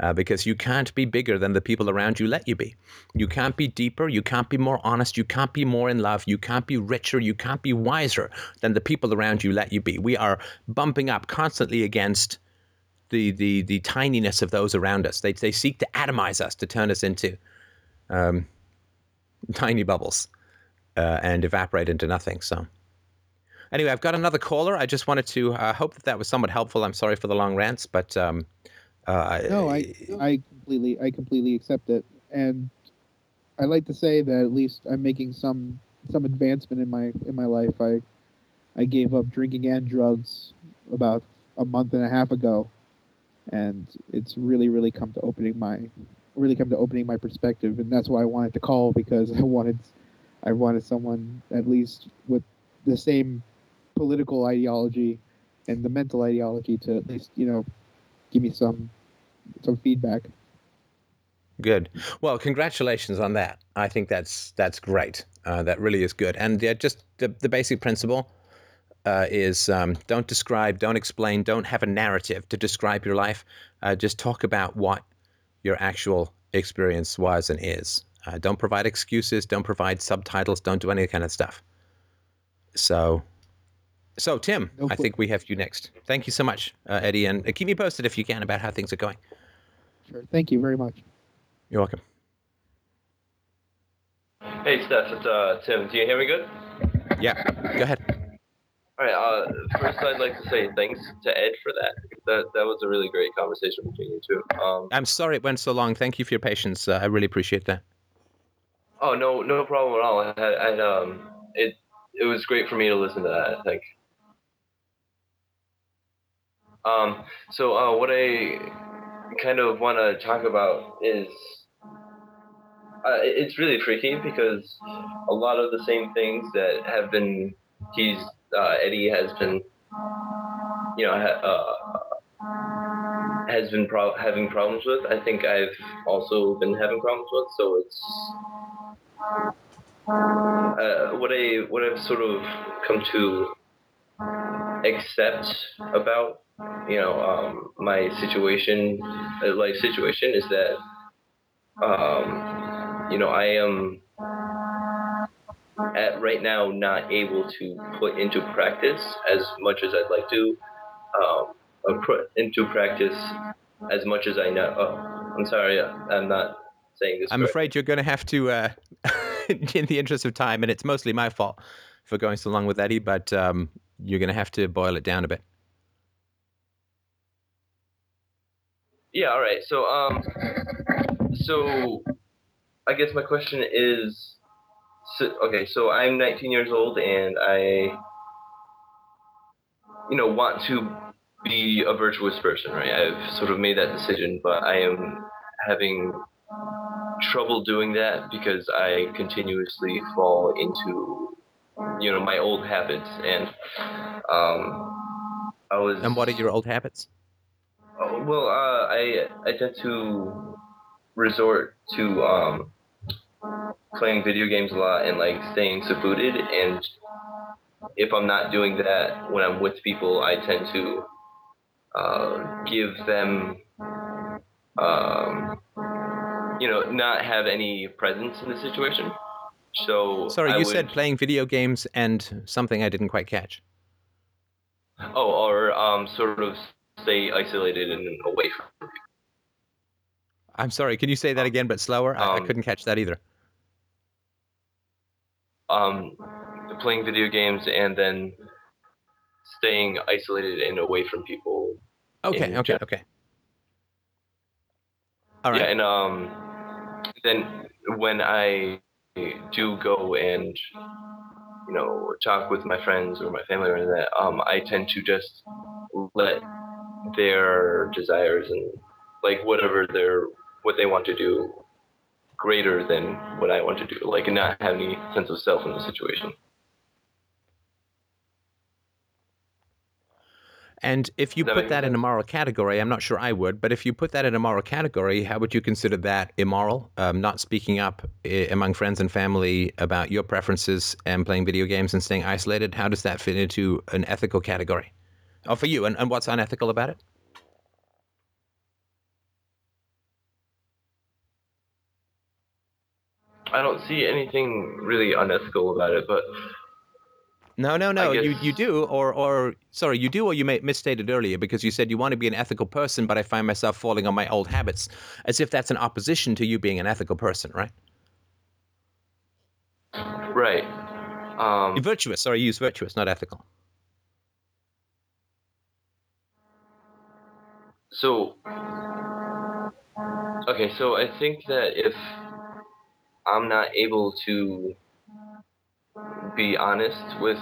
Uh, because you can't be bigger than the people around you let you be. You can't be deeper. You can't be more honest. You can't be more in love. You can't be richer. You can't be wiser than the people around you let you be. We are bumping up constantly against the the the tininess of those around us. They they seek to atomize us to turn us into um, tiny bubbles uh, and evaporate into nothing. So, anyway, I've got another caller. I just wanted to uh, hope that that was somewhat helpful. I'm sorry for the long rants, but um, uh,
no, I I completely I completely accept it, and I like to say that at least I'm making some some advancement in my in my life. I I gave up drinking and drugs about a month and a half ago, and it's really really come to opening my really come to opening my perspective, and that's why I wanted to call because I wanted I wanted someone at least with the same political ideology and the mental ideology to at least you know give me some some feedback.
Good. Well, congratulations on that. I think that's that's great. Uh, that really is good. And yeah, just the, the basic principle uh, is um, don't describe, don't explain, don't have a narrative to describe your life. Uh, just talk about what your actual experience was and is. Uh, don't provide excuses. Don't provide subtitles. Don't do any kind of stuff. So, so Tim, no I think we have you next. Thank you so much, uh, Eddie, and uh, keep me posted if you can about how things are going.
Sure. Thank you very much.
You're welcome.
Hey, Steph, it's uh, Tim. Do you hear me good?
Yeah. Go ahead.
All right. Uh, first, I'd like to say thanks to Ed for that. That that was a really great conversation between you two. Um,
I'm sorry it went so long. Thank you for your patience. Uh, I really appreciate that.
Oh no, no problem at all. I had, I had, um, it it was great for me to listen to that. I think. Um, so uh, what I kind of want to talk about is uh, it's really tricky because a lot of the same things that have been he's uh, Eddie has been you know ha- uh, has been pro- having problems with. I think I've also been having problems with. So it's uh, what I what I've sort of come to accept about you know um, my situation, uh, life situation, is that um, you know I am at right now not able to put into practice as much as I'd like to. Um, uh, put into practice as much as I know. Oh, I'm sorry, I'm not saying this.
I'm
correctly.
afraid you're going to have to, uh, in the interest of time, and it's mostly my fault for going so long with Eddie, but um, you're going to have to boil it down a bit.
Yeah, all right. So, um, so I guess my question is, so, okay, so I'm 19 years old and I, you know, want to be a virtuous person, right? I've sort of made that decision, but I am having trouble doing that because I continuously fall into, you know, my old habits and, um, I was.
And what are your old habits?
Well, uh, I I tend to resort to um, playing video games a lot and like staying secluded. And if I'm not doing that when I'm with people, I tend to uh, give them, um, you know, not have any presence in the situation. So
Sorry,
I
you
would-
said playing video games and something I didn't quite catch.
oh, or um, sort of stay isolated and away from. people.
I'm sorry, can you say that again, but slower? I, I
Um,
couldn't catch that either.
um, playing video games and then staying isolated and away from people.
Okay, okay,
gen-
okay. All right.
Yeah, and um, then when I do go and you know talk with my friends or my family or that, um, I tend to just let their desires and like whatever their what they want to do greater than what I want to do, like not have any sense of self in the situation.
And if you
that
put that in a moral category, I'm not sure I would, but if you put that in a moral category, how would you consider that immoral? Um, not speaking up eh, among friends and family about your preferences and playing video games and staying isolated, how does that fit into an ethical category? Oh, for you, and, and what's unethical about it?
I don't see anything really unethical about it, but
No, no, no. You you do, or or sorry, you do, or you may misstated earlier because you said you want to be an ethical person, but I find myself falling on my old habits, as if that's an opposition to you being an ethical person, right?
right. Um,
Virtuous. Sorry, you use virtuous, not ethical.
So, okay, so I think that if I'm not able to be honest with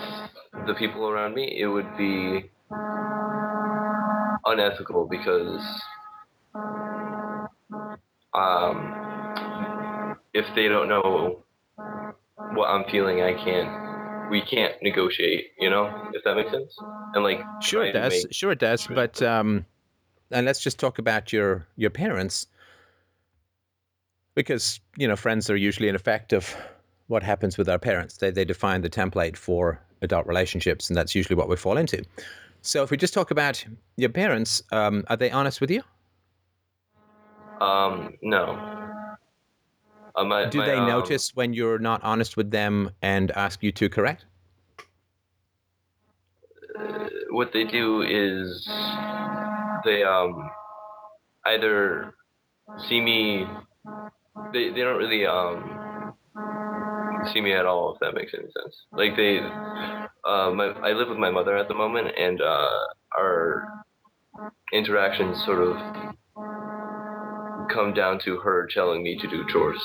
the people around me, it would be unethical because um, if they don't know what I'm feeling, I can't. We can't negotiate, you know, if that makes sense. And like,
Sure it does.
make-
Sure it does. But um, and let's just talk about your your parents, because you know friends are usually an effect of what happens with our parents. They they define the template for adult relationships, and that's usually what we fall into. So if we just talk about your parents, um, are they honest with you?
Um, no. Uh, my,
Do
my,
they
um,
notice when you're not honest with them and ask you to correct?
what they do is they um either see me they, they don't really um see me at all if that makes any sense like they uh i live with my mother at the moment and uh our interactions sort of come down to her telling me to do chores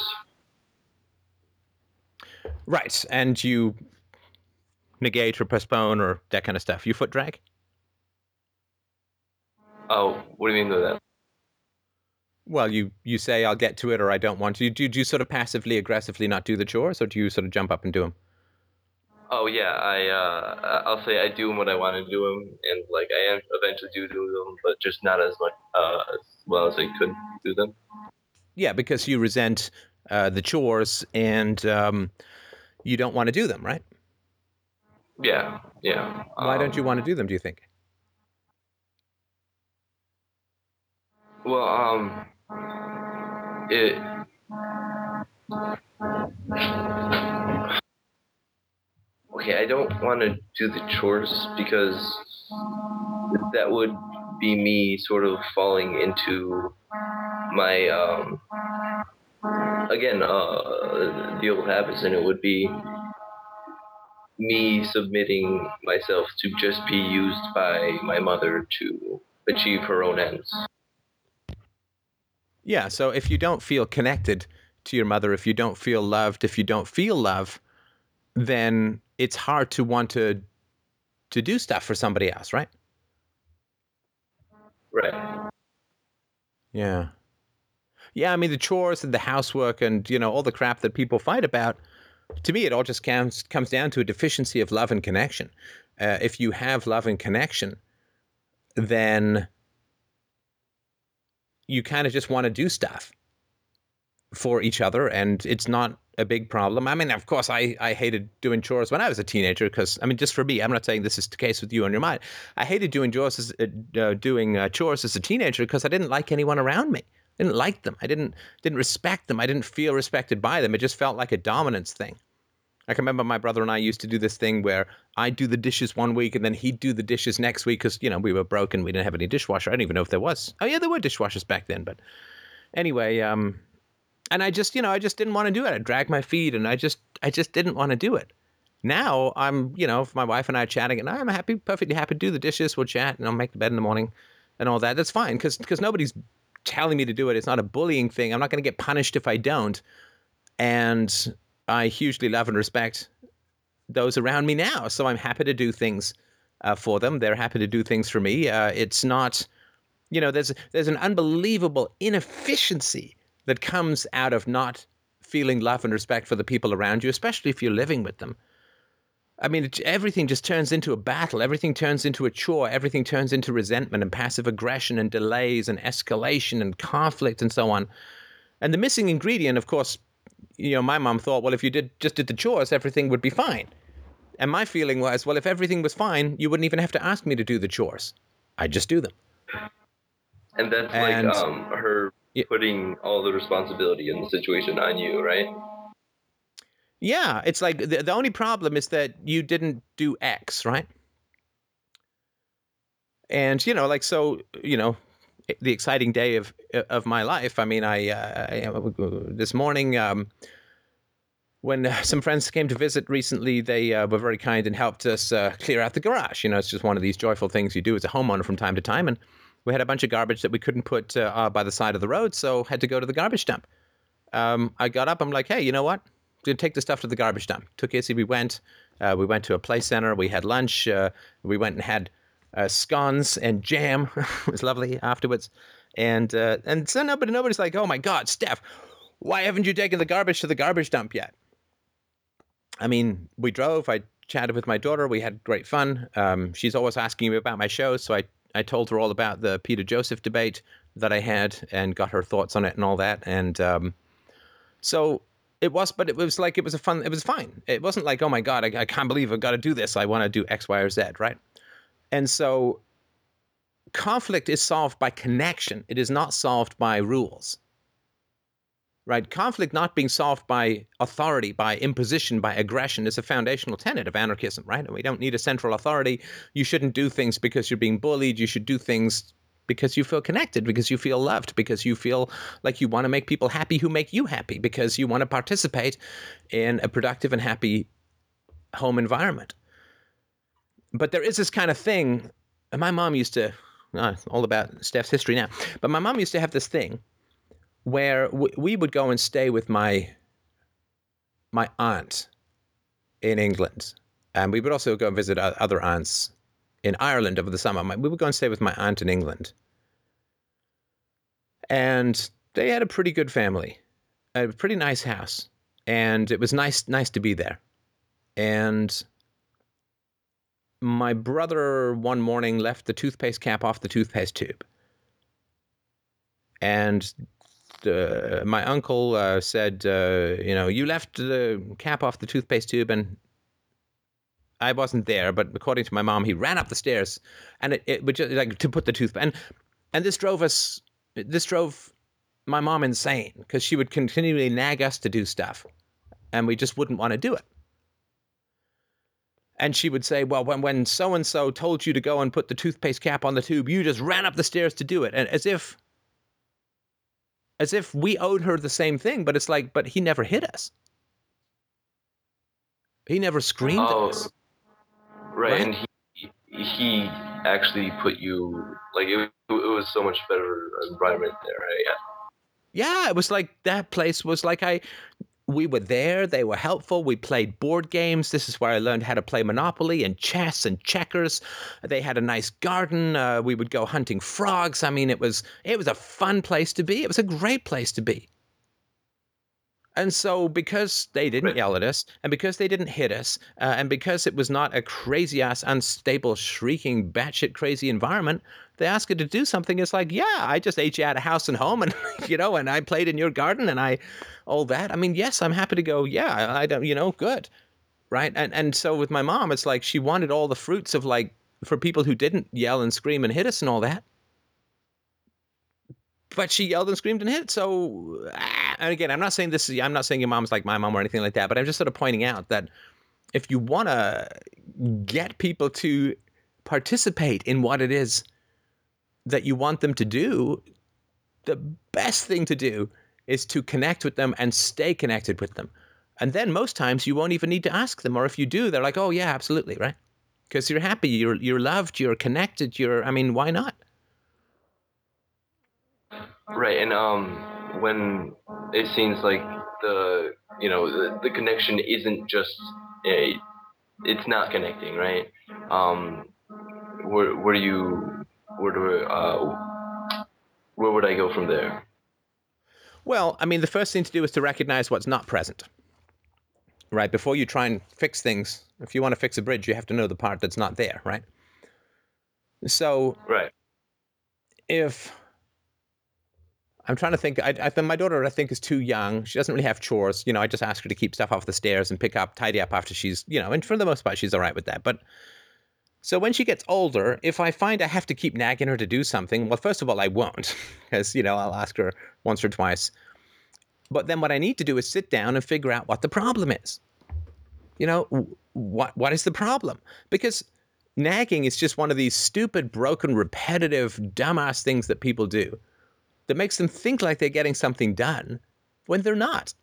Right, and you negate or postpone or that kind of stuff. You foot drag.
Oh, what do you mean by that?
Well, you you say I'll get to it or I don't want to. Do, do you sort of passively aggressively not do the chores, or do you sort of jump up and do them?
Oh yeah, I uh, I'll say I do them when I want to do them, and like I am eventually do do them, but just not as much uh, as well as I could do them.
Yeah, because you resent uh, the chores and um, you don't want to do them, right?
Yeah, yeah.
Why don't you
Um,
want to do them? Do you think?
Well, um, it. Okay, I don't want to do the chores because that would be me sort of falling into my um again uh the old habits, and it would be me submitting myself to just be used by my mother to achieve her own ends.
Yeah. So if you don't feel connected to your mother, if you don't feel loved, if you don't feel love, then it's hard to want to to do stuff for somebody else, right?
Right.
Yeah. Yeah, I mean the chores and the housework and you know all the crap that people fight about. To me, it all just comes comes down to a deficiency of love and connection. Uh, if you have love and connection, then you kind of just want to do stuff for each other, and it's not a big problem. I mean, of course, I I hated doing chores when I was a teenager because I mean, just for me, I'm not saying this is the case with you on your mind. I hated doing chores as, uh, uh, doing uh, chores as a teenager because I didn't like anyone around me. I didn't like them. I didn't didn't respect them. I didn't feel respected by them. It just felt like a dominance thing. I can remember my brother and I used to do this thing where I'd do the dishes one week and then he'd do the dishes next week because you know we were broken. We didn't have any dishwasher. I don't even know if there was. Oh yeah, there were dishwashers back then. But anyway, um, and I just you know I just didn't want to do it. I dragged my feet and I just I just didn't want to do it. Now I'm you know my wife and I are chatting and I'm happy, perfectly happy to do the dishes. We'll chat and I'll make the bed in the morning and all that. That's fine because because nobody's telling me to do it. It's not a bullying thing. I'm not going to get punished if I don't. And I hugely love and respect those around me now. So I'm happy to do things uh, for them. They're happy to do things for me. Uh, it's not, you know, there's there's an unbelievable inefficiency that comes out of not feeling love and respect for the people around you, especially if you're living with them. I mean, it, everything just turns into a battle. Everything turns into a chore. Everything turns into resentment and passive aggression and delays and escalation and conflict and so on. And the missing ingredient, of course, you know, my mom thought, well, if you did just did the chores, everything would be fine. And my feeling was, well, if everything was fine, you wouldn't even have to ask me to do the chores. I'd just do them.
And that's
And-
like um her
Yeah.
putting all the responsibility in the situation on you, right?
Yeah, it's like the, the only problem is that you didn't do X, right? And you know, like so, you know, the exciting day of of my life. I mean, I, uh, this morning um, when uh, some friends came to visit recently, they uh, were very kind and helped us uh, clear out the garage. You know, it's just one of these joyful things you do as a homeowner from time to time, and we had a bunch of garbage that we couldn't put uh, by the side of the road, so had to go to the garbage dump. Um, I got up. I'm like, hey, you know what? Gonna take the stuff to the garbage dump. Took Izzy. We went. Uh, we went to a play center. We had lunch. Uh, we went and had uh, scones and jam. it was lovely afterwards. And uh, and so nobody nobody's like, oh my God, Steph, why haven't you taken the garbage to the garbage dump yet? I mean, we drove. I chatted with my daughter. We had great fun. Um, she's always asking me about my shows, so I I told her all about the Peter Joseph debate that I had and got her thoughts on it and all that. And um, so it was, but it was like it was a fun. It was fine. It wasn't like, oh my god, I, I can't believe I've got to do this. I want to do X, Y, or Z, right? And so conflict is solved by connection. It is not solved by rules. Right? Conflict not being solved by authority, by imposition, by aggression is a foundational tenet of anarchism, right? And we don't need a central authority. You shouldn't do things because you're being bullied. You should do things because you feel connected, because you feel loved, because you feel like you want to make people happy who make you happy, because you want to participate in a productive and happy home environment. But there is this kind of thing, and my mom used to, uh, all about Steph's history now, but my mom used to have this thing where w- we would go and stay with my my aunt in England, and we would also go and visit other aunts in Ireland over the summer. My- We would go and stay with my aunt in England, and they had a pretty good family, a pretty nice house, and it was nice nice to be there. And my brother one morning left the toothpaste cap off the toothpaste tube, and uh, my uncle uh, said, uh, "You know, you left the cap off the toothpaste tube, and I wasn't there." But according to my mom, he ran up the stairs, and it, it would just like to put the toothpaste, and and this drove us, this drove my mom insane because she would continually nag us to do stuff, and we just wouldn't want to do it. And she would say, "Well, when when so and so told you to go and put the toothpaste cap on the tube, you just ran up the stairs to do it," and as if as if we owed her the same thing, but it's like, but he never hit us. He never screamed
Oh,
at us.
right,
Right.
and he he actually put you like it, it was so much better environment there. Right? Yeah.
Yeah, it was like that place was like I we were there, they were helpful. We played board games. This is where I learned how to play Monopoly and chess and checkers. They had a nice garden. Uh, we would go hunting frogs. I mean, it was it was a fun place to be. It was a great place to be. And so, because they didn't yell at us, and because they didn't hit us, uh, and because it was not a crazy ass, unstable, shrieking, batshit crazy environment, they ask you to do something. It's like, yeah, I just ate you out of house and home, and you know, and I played in your garden, and I, all that. I mean, yes, I'm happy to go. Yeah, I, I don't, you know, good, right? And and so with my mom, it's like she wanted all the fruits of like for people who didn't yell and scream and hit us and all that. But she yelled and screamed and hit. So, ah, and again, I'm not saying this is, I'm not saying your mom's like my mom or anything like that, but I'm just sort of pointing out that if you want to get people to participate in what it is that you want them to do, the best thing to do is to connect with them and stay connected with them. And then most times you won't even need to ask them. Or if you do, they're like, oh, yeah, absolutely, right? Because you're happy, you're, you're loved, you're connected, you're, I mean, why not?
Right, and um, when it seems like the you know the, the connection isn't just a, it's not connecting, right? Um, where where do you where do uh, where would I go from there?
Well, I mean, the first thing to do is to recognize what's not present. Right? Before you try and fix things, if you want to fix a bridge, you have to know the part that's not there, right? So
Right.
if I'm trying to think, I, I my daughter, I think, is too young. She doesn't really have chores. You know, I just ask her to keep stuff off the stairs and pick up, tidy up after she's, you know, and for the most part, she's all right with that. But so when she gets older, if I find I have to keep nagging her to do something, well, first of all, I won't, because, you know, I'll ask her once or twice. But then what I need to do is sit down and figure out what the problem is. You know, what what is the problem? Because nagging is just one of these stupid, broken, repetitive, dumbass things that people do that makes them think like they're getting something done when they're not.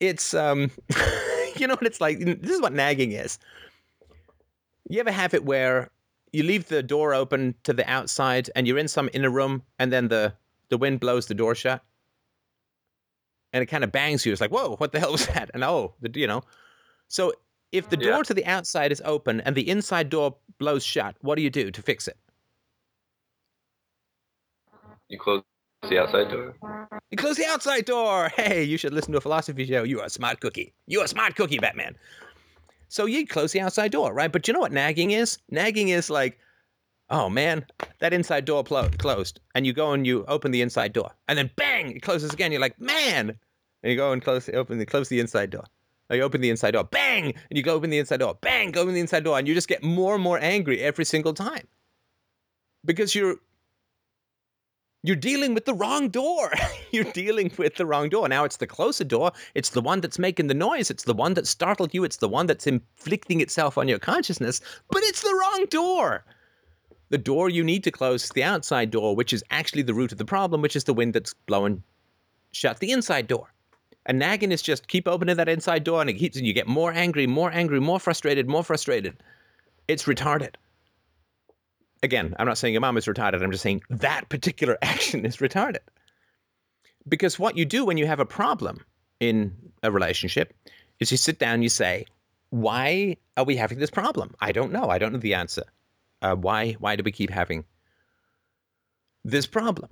It's um you know what it's like this is what nagging is. You ever have it where you leave the door open to the outside and you're in some inner room and then the the wind blows the door shut? And it kind of bangs you. It's like, whoa, what the hell was that? And oh, the, you know. So if the door
Yeah.
to the outside is open and the inside door blows shut, what do you do to fix it?
You close the outside door.
You close the outside door. Hey, you should listen to a philosophy show. You are a smart cookie. You are a smart cookie, Batman. So you close the outside door, right? But you know what nagging is? Nagging is like, oh man, that inside door plo- closed, and you go and you open the inside door, and then bang, it closes again. You're like, man, and you go and close, open the close the inside door. Or you open the inside door, bang, and you go open the inside door, bang, go open the inside door, and you just get more and more angry every single time because you're you're dealing with the wrong door. you're dealing with the wrong door. Now it's the closer door. It's the one that's making the noise. It's the one that startled you. It's the one that's inflicting itself on your consciousness, but it's the wrong door. The door you need to close is the outside door, which is actually the root of the problem, which is the wind that's blowing shut the inside door. And nagging is just keep opening that inside door and it keeps and you get more angry, more angry, more frustrated, more frustrated. It's retarded again, I'm not saying your mom is retarded. I'm just saying that particular action is retarded. Because what you do when you have a problem in a relationship is you sit down you say, why are we having this problem? I don't know. I don't know the answer. Uh, why, why do we keep having this problem?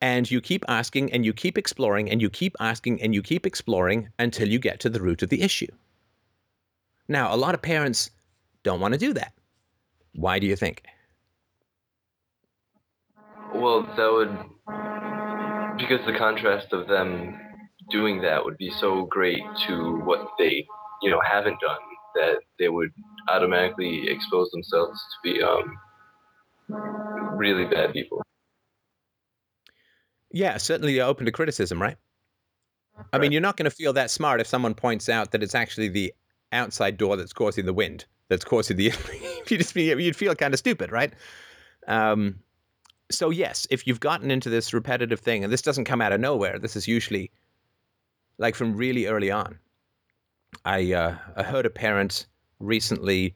And you keep asking and you keep exploring and you keep asking and you keep exploring until you get to the root of the issue. Now, a lot of parents don't want to do that. Why do you think?
Well, that would because the contrast of them doing that would be so great to what they, you know, haven't done that they would automatically expose themselves to be um, really bad people.
Yeah, certainly you're open to criticism, right? I mean, you're not going to feel that smart if someone points out that it's actually the outside door that's causing the wind, that's causing the. you just be, you'd feel kind of stupid, right? Um, so yes, if you've gotten into this repetitive thing, and this doesn't come out of nowhere, this is usually like from really early on. I uh, I heard a parent recently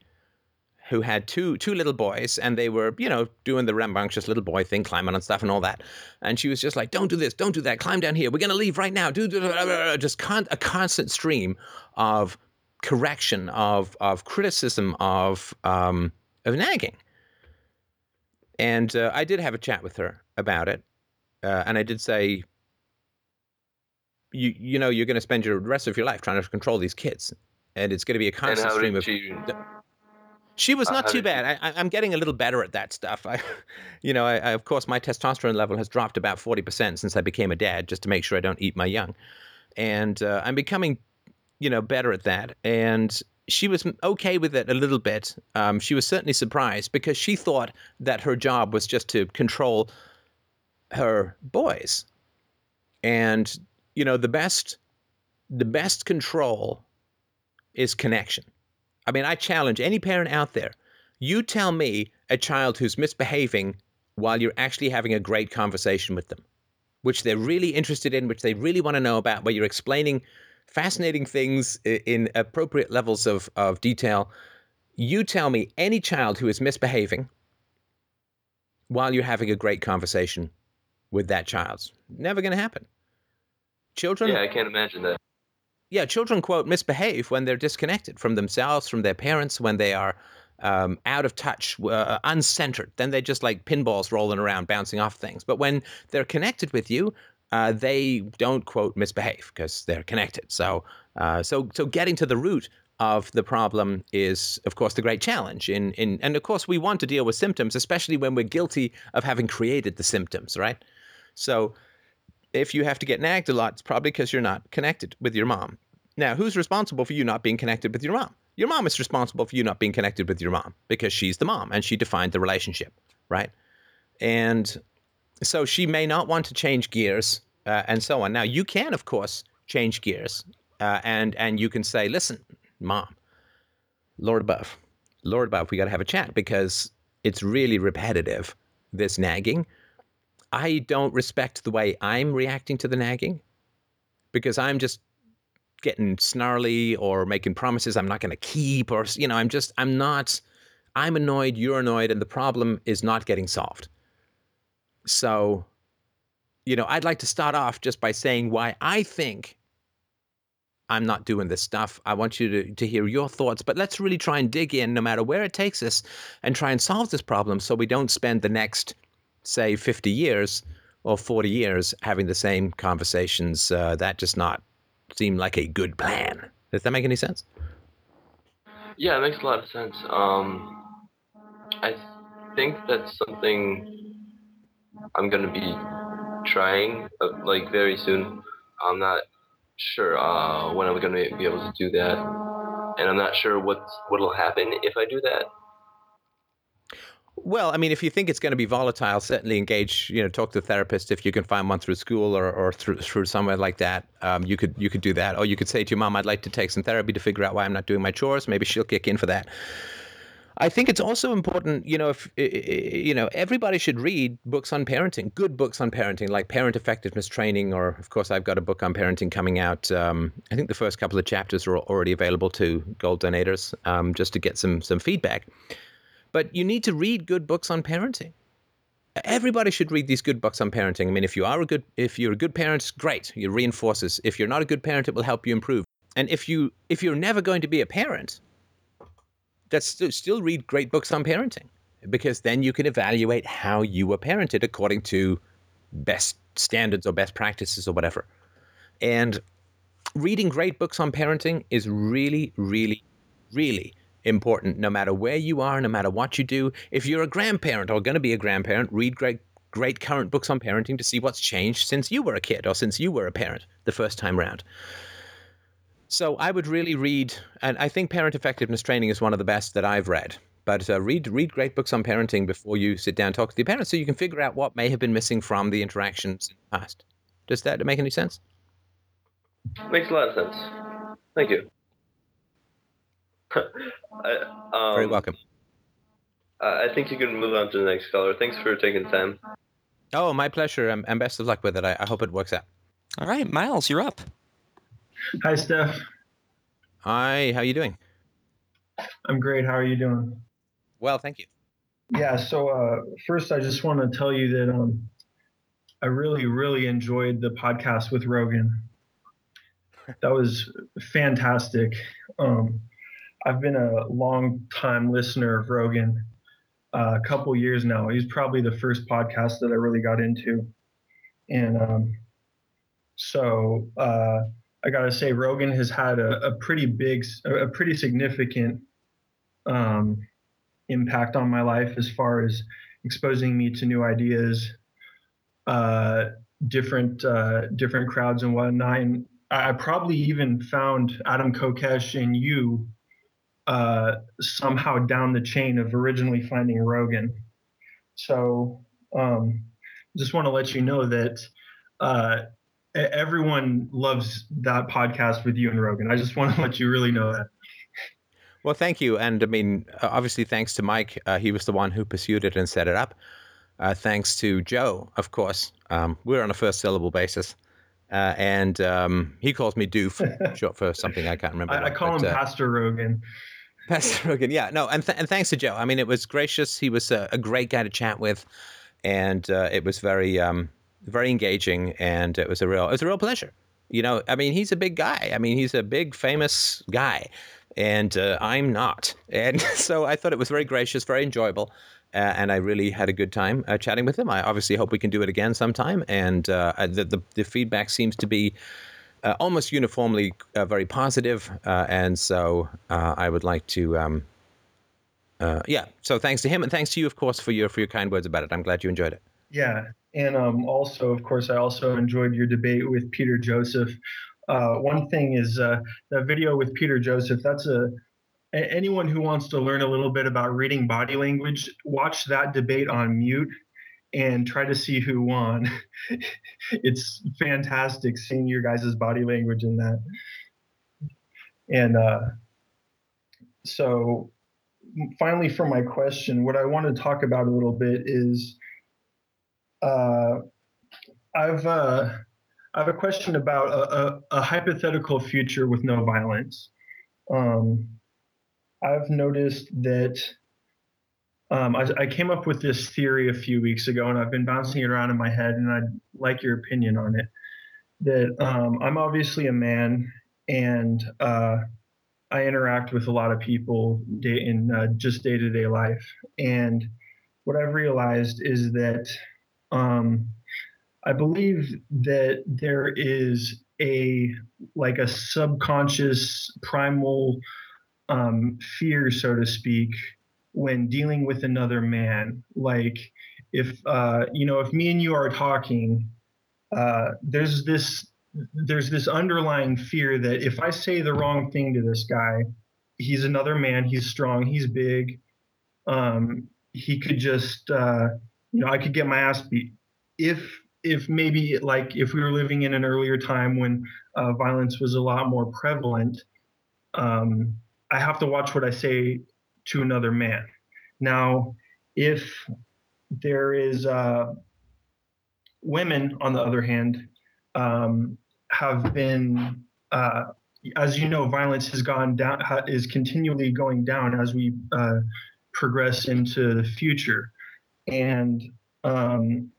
who had two two little boys, and they were you know doing the rambunctious little boy thing, climbing on stuff and all that. And she was just like, "Don't do this, don't do that, climb down here. We're gonna leave right now." Do do- do- just con- a constant stream of correction, of of criticism, of um, of nagging. And uh, I did have a chat with her about it, uh, and I did say, "You you know you're going to spend your rest of your life trying to control these kids, and it's going to be a constant stream of."
she?
She was
Uh,
not too bad. I, I'm getting a little better at that stuff. I, you know, I, I, of course, my testosterone level has dropped about forty percent since I became a dad, just to make sure I don't eat my young, and uh, I'm becoming, you know, better at that. And she was okay with it a little bit. Um, she was certainly surprised because she thought that her job was just to control her boys, and you know, the best, the best control is connection. I mean, I challenge any parent out there. You tell me a child who's misbehaving while you're actually having a great conversation with them, which they're really interested in, which they really want to know about, where you're explaining fascinating things in appropriate levels of, of detail. You tell me any child who is misbehaving while you're having a great conversation with that child. Never going to happen. Children
Yeah, I can't imagine that.
yeah, children quote misbehave when they're disconnected from themselves, from their parents, when they are um, out of touch, uh, uncentered. Then they're just like pinballs rolling around, bouncing off things. But when they're connected with you, uh, they don't quote misbehave because they're connected. So, uh, so, so getting to the root of the problem is, of course, the great challenge. In, in, and of course, we want to deal with symptoms, especially when we're guilty of having created the symptoms, right? So, if you have to get nagged a lot, it's probably because you're not connected with your mom. Now, who's responsible for you not being connected with your mom? Your mom is responsible for you not being connected with your mom because she's the mom and she defined the relationship, right? And so she may not want to change gears uh, and so on. Now, you can, of course, change gears uh, and and you can say, "Listen, mom, Lord above, Lord above, we got to have a chat because it's really repetitive. This nagging." I don't respect the way I'm reacting to the nagging because I'm just getting snarly or making promises I'm not going to keep or you know I'm just I'm not I'm annoyed you're annoyed and the problem is not getting solved. So you know I'd like to start off just by saying why I think I'm not doing this stuff. I want you to, to hear your thoughts, but let's really try and dig in no matter where it takes us and try and solve this problem so we don't spend the next say 50 years or 40 years having the same conversations uh, that just not seem like a good plan does that make any sense
Yeah, it makes a lot of sense. Um, I think that's something I'm gonna be trying uh, like very soon. I'm not sure uh, when I'm gonna be able to do that, and I'm not sure what what'll happen if I do that.
well i mean if you think it's going to be volatile certainly engage you know talk to a therapist if you can find one through school or, or through, through somewhere like that. Um, you could you could do that. Or you could say to your mom i'd like to take some therapy to figure out why i'm not doing my chores. Maybe she'll kick in for that I think it's also important, you know, if you know, everybody should read books on parenting, good books on parenting, like Parent Effectiveness Training, or of course, I've got a book on parenting coming out. Um, I think the first couple of chapters are already available to gold donators, um, just to get some some feedback. But you need to read good books on parenting. Everybody should read these good books on parenting. I mean, if you are a good, if you're a good parent, great, it reinforces. If you're not a good parent, it will help you improve. And if you if you're never going to be a parent, still, still read great books on parenting because then you can evaluate how you were parented according to best standards or best practices or whatever. And reading great books on parenting is really, really, really important no matter where you are, no matter what you do. If you're a grandparent or going to be a grandparent, read great great current books on parenting to see what's changed since you were a kid or since you were a parent the first time round. So I would really read, and I think Parent Effectiveness Training is one of the best that I've read. But uh, read read great books on parenting before you sit down and talk to the parents, so you can figure out what may have been missing from the interactions in the past. Does that make any sense?
Makes a lot of sense. Thank you. I, um,
Very welcome.
I think you can move on to the next caller. Thanks for taking the time.
Oh, my pleasure, and, and best of luck with it. I, I hope it works out.
All right, Miles, you're up.
Hi, Steph.
Hi, how are you doing?
I'm great. How are you doing?
Well, thank you.
Yeah. So uh, first, I just want to tell you that um, I really, really enjoyed the podcast with Rogan. That was fantastic. Um, I've been a long time listener of Rogan, uh, a couple years now. He's probably the first podcast that I really got into, and um, so uh, I gotta say, Rogan has had a, a pretty big, a pretty significant um, impact on my life as far as exposing me to new ideas, uh, different uh, different crowds and whatnot. And I probably even found Adam Kokesh and you uh, somehow down the chain of originally finding Rogan. So um, just want to let you know that uh, everyone loves that podcast with you and Rogan. I just want to let you really know that.
Well, thank you. And I mean, obviously, thanks to Mike. Uh, he was the one who pursued it and set it up. Uh, thanks to Joe, of course. Um, we're on a first syllable basis. Uh, and um, he calls me Doof, short for something I can't remember.
I, I call
but,
him
uh,
Pastor Rogan.
Pastor Rogan, yeah, no, and th- and thanks to Joe. I mean, it was gracious. He was a, a great guy to chat with, and uh, it was very um, very engaging, and it was a real it was a real pleasure. You know, I mean, he's a big guy. I mean, he's a big famous guy, and uh, I'm not. And so I thought it was very gracious, very enjoyable, uh, and I really had a good time uh, chatting with him. I obviously hope we can do it again sometime. And uh, the, the the feedback seems to be uh, almost uniformly uh, very positive, uh, and so I would like to. Um, yeah, so thanks to him, and thanks to you, of course, for your for your kind words about it. I'm glad you enjoyed it.
Yeah, and um, also, of course, I also enjoyed your debate with Peter Joseph. Uh, one thing is uh, that video with Peter Joseph. That's a anyone who wants to learn a little bit about reading body language, watch that debate on mute and try to see who won. it's fantastic seeing your guys' body language in that. And uh, so, finally, for my question, what I want to talk about a little bit is uh, I've uh, I have a question about a, a, a, hypothetical future with no violence. Um, I've noticed that um, I, I, came up with this theory a few weeks ago, and I've been bouncing it around in my head, and I'd like your opinion on it. That um, I'm obviously a man, and uh, I interact with a lot of people in uh, just day to day life. And what I've realized is that um, I believe that there is a like a subconscious primal um, fear, so to speak, when dealing with another man. Like if uh, you know, if me and you are talking, uh, there's this there's this underlying fear that if I say the wrong thing to this guy, he's another man, he's strong, he's big, um, he could just uh, you know, I could get my ass beat. If if maybe like if we were living in an earlier time when uh, violence was a lot more prevalent, um, I have to watch what I say to another man. Now, if there is uh, women, on the other hand, um, have been, uh, as you know, violence has gone down, is continually going down as we uh, progress into the future. And um,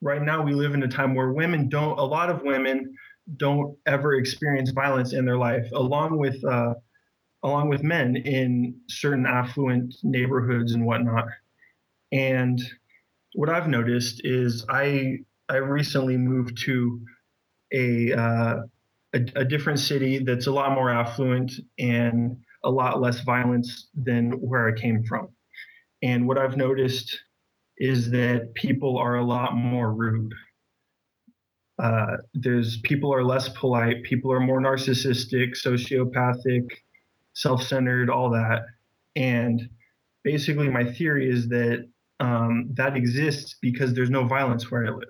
right now, we live in a time where women don't, a lot of women don't ever experience violence in their life, along with uh, along with men in certain affluent neighborhoods and whatnot. And what I've noticed is I I recently moved to a, uh, a a different city that's a lot more affluent and a lot less violence than where I came from. And what I've noticed is that people are a lot more rude. Uh, there's people are less polite, people are more narcissistic, sociopathic, self-centered, all that. And basically, my theory is that um, that exists because there's no violence where I live.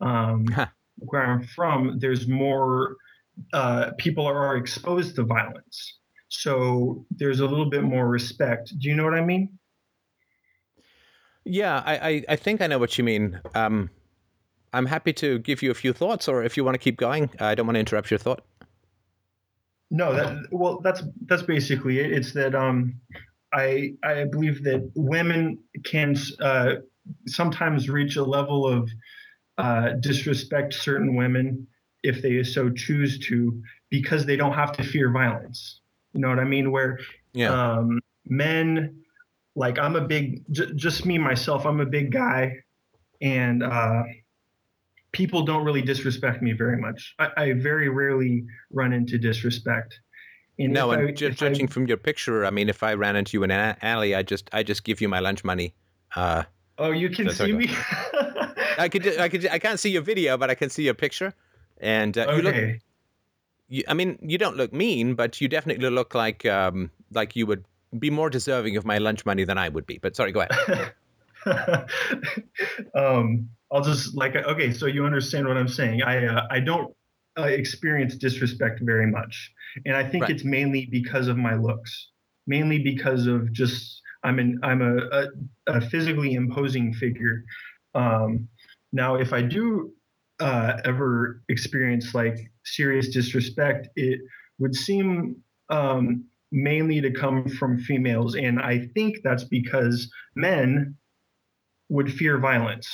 Um,
Huh.
Where I'm from, there's more uh, people are exposed to violence, so there's a little bit more respect. Do you know what I mean?
Yeah, I, I, I think I know what you mean. Um, I'm happy to give you a few thoughts, or if you want to keep going, I don't want to interrupt your thought.
No, that well, that's that's basically it. It's that um, I I believe that women can uh, sometimes reach a level of uh, disrespect certain women if they so choose to because they don't have to fear violence. You know what I mean? Where
Yeah.
um, men, like I'm a big, j- just me myself, I'm a big guy, and uh, people don't really disrespect me very much. I, I very rarely run into disrespect. And
no, and
I-
ju-
if I-
judging from your picture, I mean, if I ran into you in an alley, I just I just give you my lunch money. Uh,
oh, you can see me.
I could I could I can't see your video, but I can see your picture, and uh, you look.
okay.
You, I mean, you don't look mean, but you definitely look like um like you would be more deserving of my lunch money than I would be. But sorry, go ahead.
um, I'll just like okay, so you understand what I'm saying. I uh, I don't uh, experience disrespect very much, and I think
Right.
it's mainly because of my looks, mainly because of just I'm an I'm a, a, a physically imposing figure. Um, now, if I do uh, ever experience like serious disrespect, it would seem um, mainly to come from females, and I think that's because men would fear violence.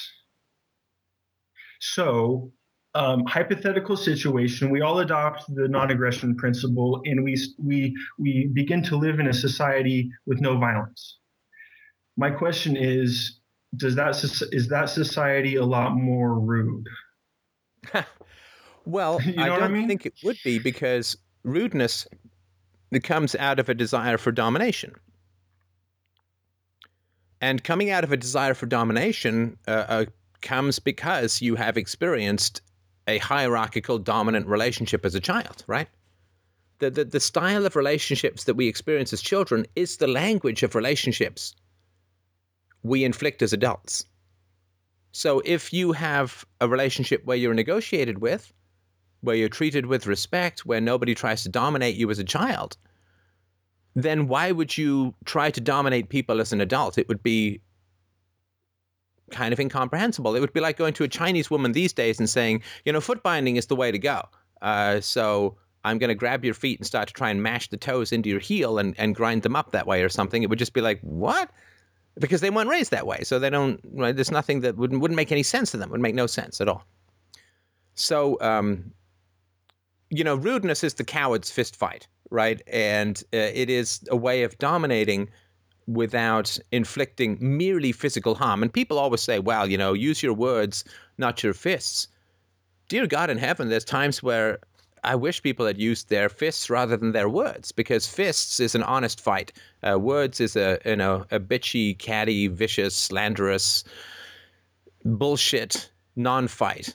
So, um, hypothetical situation, we all adopt the non-aggression principle, and we we we begin to live in a society with no violence. My question is, does that is that society a lot more rude?
Well,
You know
I don't
mean?
think it would be because rudeness it comes out of a desire for domination. And coming out of a desire for domination uh, uh, comes because you have experienced a hierarchical dominant relationship as a child, right? The, the, the style of relationships that we experience as children is the language of relationships we inflict as adults. So if you have a relationship where you're negotiated with, where you're treated with respect, where nobody tries to dominate you as a child, then why would you try to dominate people as an adult? It would be kind of incomprehensible. It would be like going to a Chinese woman these days and saying, you know, foot binding is the way to go. Uh, so I'm going to grab your feet and start to try and mash the toes into your heel and, and grind them up that way or something. It would just be like, what? Because they weren't raised that way. So they don't, right, there's nothing that wouldn't, wouldn't make any sense to them, would make no sense at all. So, um, you know, rudeness is the coward's fist fight, right? And uh, it is a way of dominating without inflicting merely physical harm. And people always say, well, you know, use your words, not your fists. Dear God in heaven, there's times where I wish people had used their fists rather than their words, because fists is an honest fight. Uh, words is a you know a bitchy, catty, vicious, slanderous, bullshit non-fight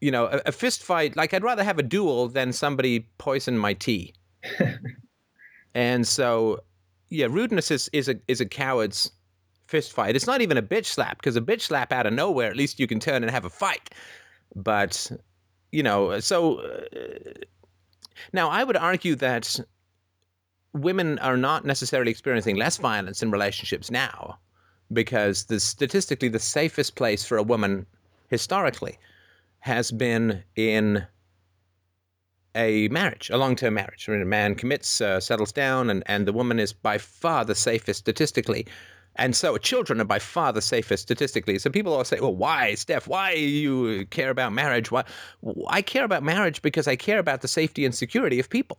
you know, a, a fist fight, like I'd rather have a duel than somebody poison my tea. and so, yeah, rudeness is, is a is a coward's fist fight. It's not even a bitch slap because a bitch slap out of nowhere, at least you can turn and have a fight. But you know, so uh, now I would argue that women are not necessarily experiencing less violence in relationships now because the statistically the safest place for a woman historically has been in a marriage, a long-term marriage. When a man commits, uh, settles down, and, and the woman is by far the safest statistically. And so children are by far the safest statistically. So people always say, well, why, Steph, why you care about marriage? Why? I care about marriage because I care about the safety and security of people.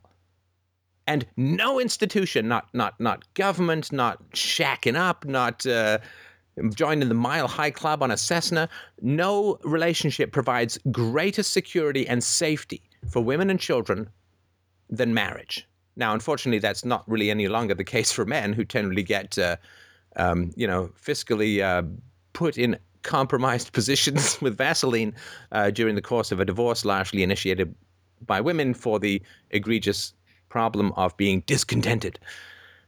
And no institution, not not not government, not shacking up, not uh, joining the Mile High Club on a Cessna. No relationship provides greater security and safety for women and children than marriage. Now, unfortunately, that's not really any longer the case for men who generally get, uh, um, you know, fiscally uh, put in compromised positions with Vaseline uh, during the course of a divorce, largely initiated by women for the egregious problem of being discontented.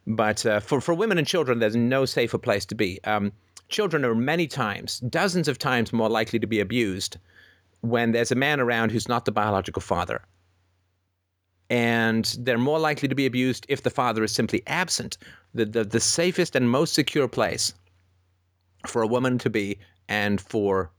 But uh, for, for women and children, there's no safer place to be. Um, children are many times, dozens of times more likely to be abused when there's a man around who's not the biological father. And they're more likely to be abused if the father is simply absent. The, the, the safest and most secure place for a woman to be and for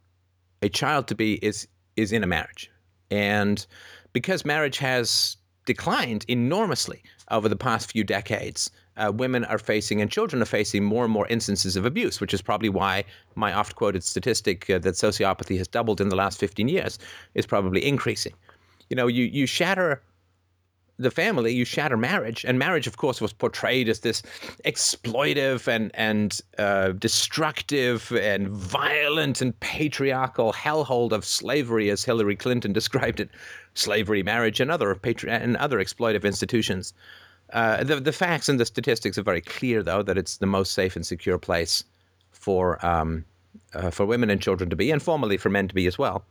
a child to be is is in a marriage. And because marriage has declined enormously over the past few decades, uh, women are facing and children are facing more and more instances of abuse, which is probably why my oft quoted statistic uh, that sociopathy has doubled in the last 15 years is probably increasing. You know, you, you shatter the family, you shatter marriage, and marriage, of course, was portrayed as this exploitive and and uh, destructive and violent and patriarchal hellhole of slavery, as Hillary Clinton described it, slavery, marriage, and other patri- and other exploitive institutions. Uh, the the facts and the statistics are very clear, though, that it's the most safe and secure place for um, uh, for women and children to be, and formerly for men to be as well.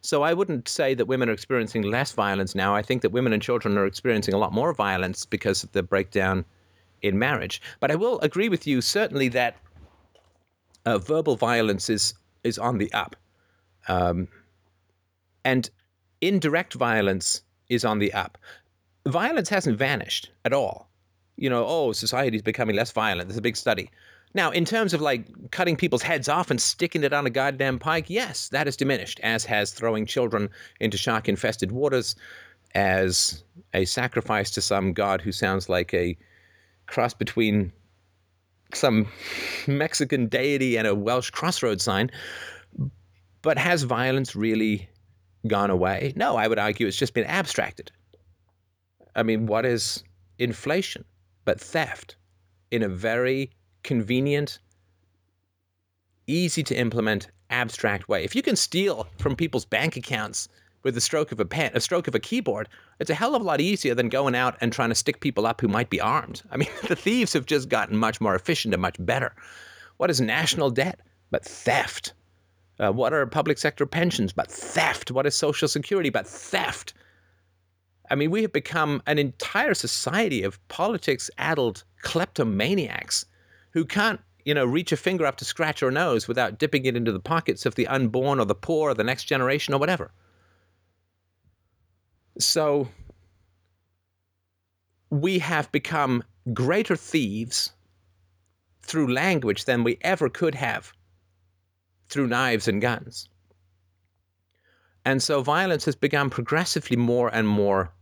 So I wouldn't say that women are experiencing less violence now. I think that women and children are experiencing a lot more violence because of the breakdown in marriage. But I will agree with you certainly that uh, verbal violence is is on the up, um, and indirect violence is on the up. Violence hasn't vanished at all. You know, oh, society's becoming less violent. There's a big study. Now, in terms of like cutting people's heads off and sticking it on a goddamn pike, yes, that has diminished, as has throwing children into shark infested waters as a sacrifice to some god who sounds like a cross between some Mexican deity and a Welsh crossroad sign. But has violence really gone away? No, I would argue it's just been abstracted. I mean, what is inflation but theft in a very convenient, easy to implement, abstract way. If you can steal from people's bank accounts with the stroke of a pen, a stroke of a keyboard, it's a hell of a lot easier than going out and trying to stick people up who might be armed. I mean, the thieves have just gotten much more efficient and much better. What is national debt but theft? Uh, what are public sector pensions but theft? What is social security but theft? I mean, we have become an entire society of politics addled kleptomaniacs who can't you know, reach a finger up to scratch our nose without dipping it into the pockets of the unborn or the poor or the next generation or whatever. So we have become greater thieves through language than we ever could have through knives and guns. And so violence has become progressively more and more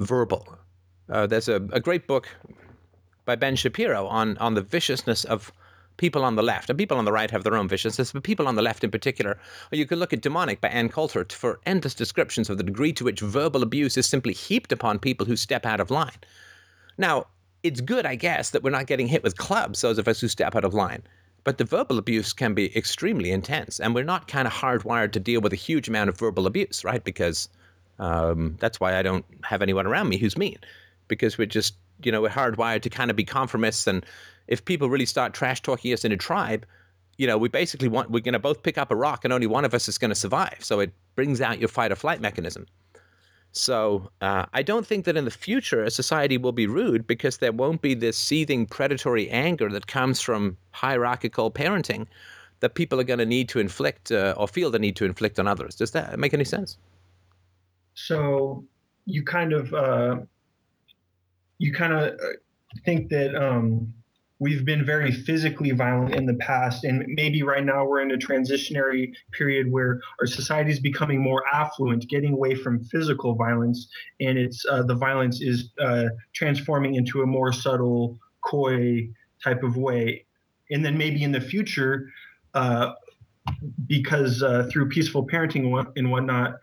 verbal. Uh, there's a, a great book by Ben Shapiro on, on the viciousness of people on the left. And people on the right have their own viciousness, but people on the left in particular. Or you could look at Demonic by Ann Coulter for endless descriptions of the degree to which verbal abuse is simply heaped upon people who step out of line. Now, it's good, I guess, that we're not getting hit with clubs, those of us who step out of line. But the verbal abuse can be extremely intense, and we're not kind of hardwired to deal with a huge amount of verbal abuse, right? Because um, that's why I don't have anyone around me who's mean, because we're just you know, we're hardwired to kind of be conformists. And if people really start trash talking us in a tribe, you know, we basically want, we're going to both pick up a rock and only one of us is going to survive. So it brings out your fight or flight mechanism. So uh, I don't think that in the future a society will be rude because there won't be this seething predatory anger that comes from hierarchical parenting that people are going to need to inflict uh, or feel the need to inflict on others. Does that make any sense?
So you kind of uh, you kind of uh, think that um, we've been very physically violent in the past, and maybe right now we're in a transitionary period where our society is becoming more affluent, getting away from physical violence, and it's uh, the violence is uh, transforming into a more subtle, coy type of way, and then maybe in the future. Uh, because uh, through peaceful parenting and whatnot,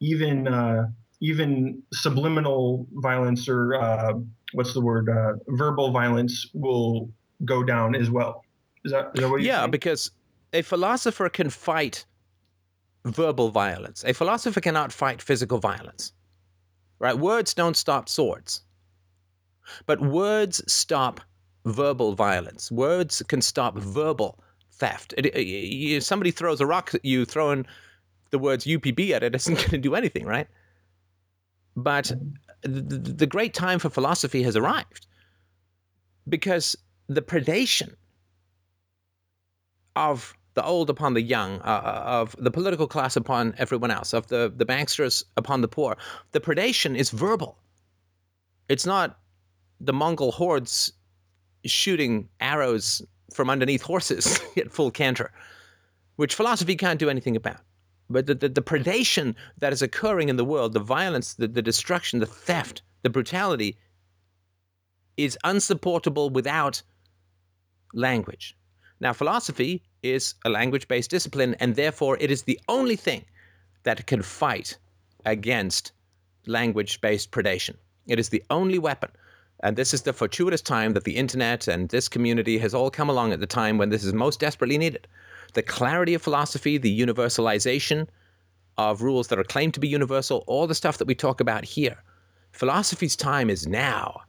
even uh, even subliminal violence or uh, what's the word uh, verbal violence will go down as well Is that, is that what you
Yeah,
think?
because a philosopher can fight verbal violence. A philosopher cannot fight physical violence. Right? Words don't stop swords. But words stop verbal violence. Words can stop verbal theft. It, it- somebody throws a rock at you, throwing the words UPB at it isn't going to do anything, right? But the, the, the great time for philosophy has arrived because the predation of the old upon the young, uh, of the political class upon everyone else, of the, the banksters upon the poor, the predation is verbal. It's not the Mongol hordes shooting arrows from underneath horses at full canter, which philosophy can't do anything about. But the, the, the predation that is occurring in the world, the violence, the, the destruction, the theft, the brutality, is unsupportable without language. Now, philosophy is a language based discipline, and therefore it is the only thing that can fight against language based predation. It is the only weapon. And this is the fortuitous time that the internet and this community has all come along at the time when this is most desperately needed. The clarity of philosophy, the universalization of rules that are claimed to be universal, all the stuff that we talk about here. Philosophy's time is now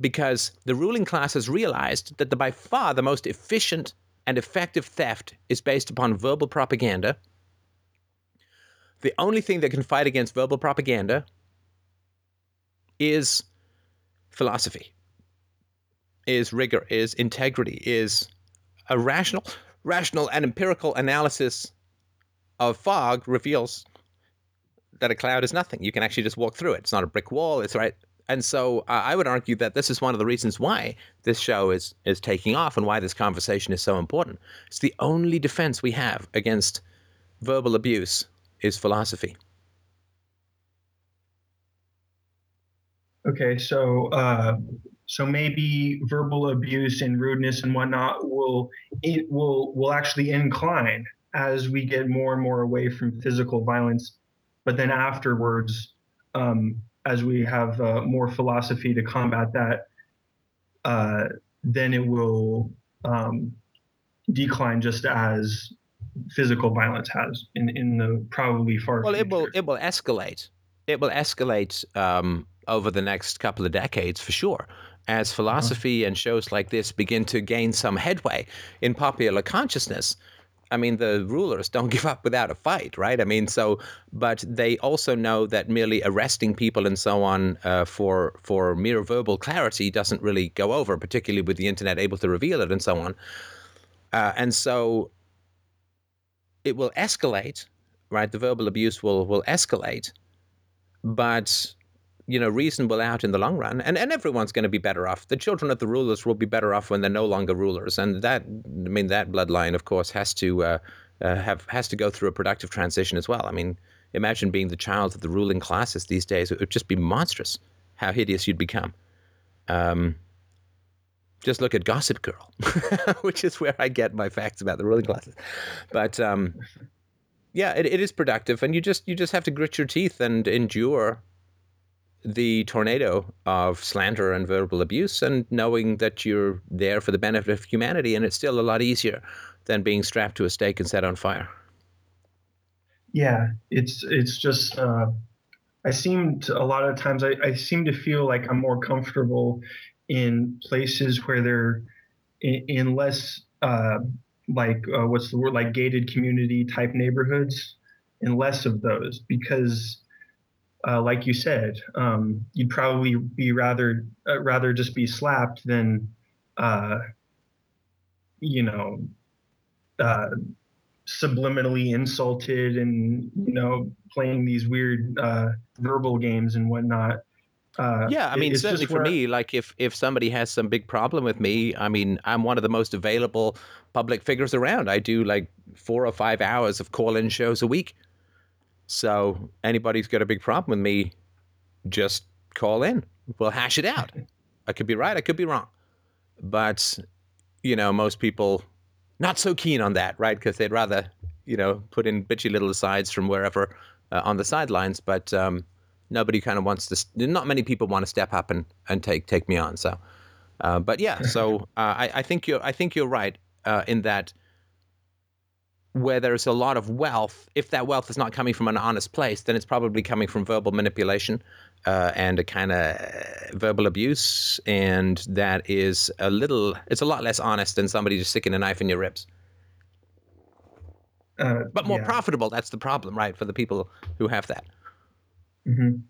because the ruling class has realized that the by far the most efficient and effective theft is based upon verbal propaganda. The only thing that can fight against verbal propaganda is philosophy, is rigor, is integrity, is a rational, rational and empirical analysis of fog reveals that a cloud is nothing. You can actually just walk through it. It's not a brick wall. It's right. And so uh, I would argue that this is one of the reasons why this show is is taking off and why this conversation is so important. It's the only defense we have against verbal abuse is philosophy.
Okay, so uh, so maybe verbal abuse and rudeness and whatnot will it will will actually incline as we get more and more away from physical violence, but then afterwards, um, as we have uh, more philosophy to combat that, uh, then it will um, decline just as physical violence has in in the probably far
Well, it will it will escalate. It will escalate um, over the next couple of decades for sure, as philosophy and shows like this begin to gain some headway in popular consciousness. I mean, the rulers don't give up without a fight, right? I mean, so, but they also know that merely arresting people and so on uh, for for mere verbal clarity doesn't really go over, particularly with the internet able to reveal it and so on. Uh, and so, it will escalate, right? The verbal abuse will will escalate, but you know, reasonable out in the long run, and and everyone's going to be better off. The children of the rulers will be better off when they're no longer rulers, and that I mean that bloodline, of course, has to uh, uh, have has to go through a productive transition as well. I mean, imagine being the child of the ruling classes these days; it would just be monstrous how hideous you'd become. Um, just look at Gossip Girl, which is where I get my facts about the ruling classes. But um, yeah, it, it is productive, and you just you just have to grit your teeth and endure the tornado of slander and verbal abuse, and knowing that you're there for the benefit of humanity, and it's still a lot easier than being strapped to a stake and set on fire.
Yeah, it's it's just uh, I seem to, a lot of times I, I seem to feel like I'm more comfortable in places where they're in, in less uh, like uh, what's the word like gated community type neighborhoods and less of those because uh, like you said um, you'd probably be rather uh, rather just be slapped than uh, you know uh, subliminally insulted and you know playing these weird uh, verbal games and whatnot. Uh,
Yeah, I mean, certainly for me, like if if somebody has some big problem with me, I mean, I'm one of the most available public figures around. I do like four or five hours of call-in shows a week. So anybody's got a big problem with me, just call in. We'll hash it out. I could be right, I could be wrong, but you know, most people not so keen on that, right? Because they'd rather you know put in bitchy little asides from wherever uh, on the sidelines, but. Um, nobody kind of wants to. Not many people want to step up and, and take take me on. So, uh, but yeah. So uh, I, I think you're I think you're right. uh, in that where there's a lot of wealth, if that wealth is not coming from an honest place, then it's probably coming from verbal manipulation uh, and a kind of verbal abuse, and that is a little, it's a lot less honest than somebody just sticking a knife in your ribs.
Uh,
But more
yeah.
profitable. That's the problem, right? For the people who have that.
Mhm.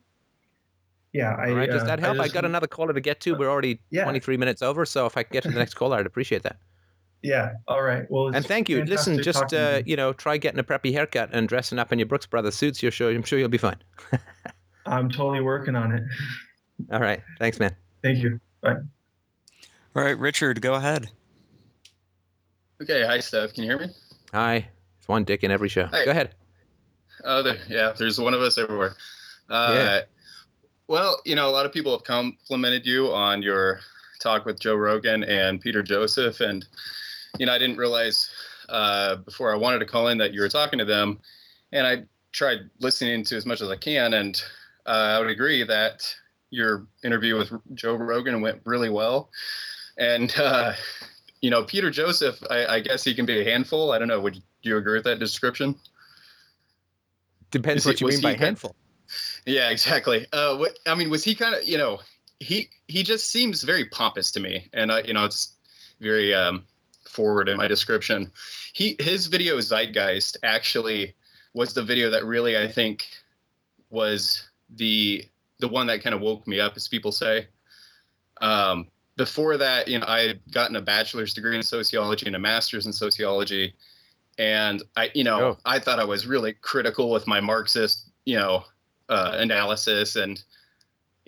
Yeah, I,
All right, does
uh,
that help? I,
just-
got another caller to get to. We're already
Yeah.
23 minutes over, so if I can get to the next caller, I'd appreciate that.
Yeah. All right. Well,
And thank you. Listen, just uh,
you.
you know, try getting a preppy haircut and dressing up in your Brooks Brothers suits. You're sure, I'm sure you'll be fine.
I'm totally working on it.
All right, thanks, man.
Thank you. Bye.
All right, Richard, go ahead.
Okay, hi Steph. Can you hear me?
Hi, it's one dick in every show.
Hey.
Go ahead.
Oh, there, yeah. There's one of us everywhere. Uh,
Yeah.
Well, you know, a lot of people have complimented you on your talk with Joe Rogan and Peter Joseph, and you know, I didn't realize uh, before I wanted to call in that you were talking to them, and I tried listening to as much as I can, and uh, I would agree that your interview with Joe Rogan went really well, and uh, you know, Peter Joseph, I, I guess he can be a handful. I don't know. Would you agree with that description?
Depends
Is
what you mean by
he kind-
handful.
Yeah, exactly. Uh, what I mean was he kind of, you know, he he just seems very pompous to me, and you know, it's very um, forward in my description. He his video Zeitgeist actually was the video that really I think was the the one that kind of woke me up, as people say. Um, before that, you know, I had gotten a bachelor's degree in sociology and a master's in sociology, and I, you know,
Oh.
I thought I was really critical with my Marxist, you know, uh, analysis and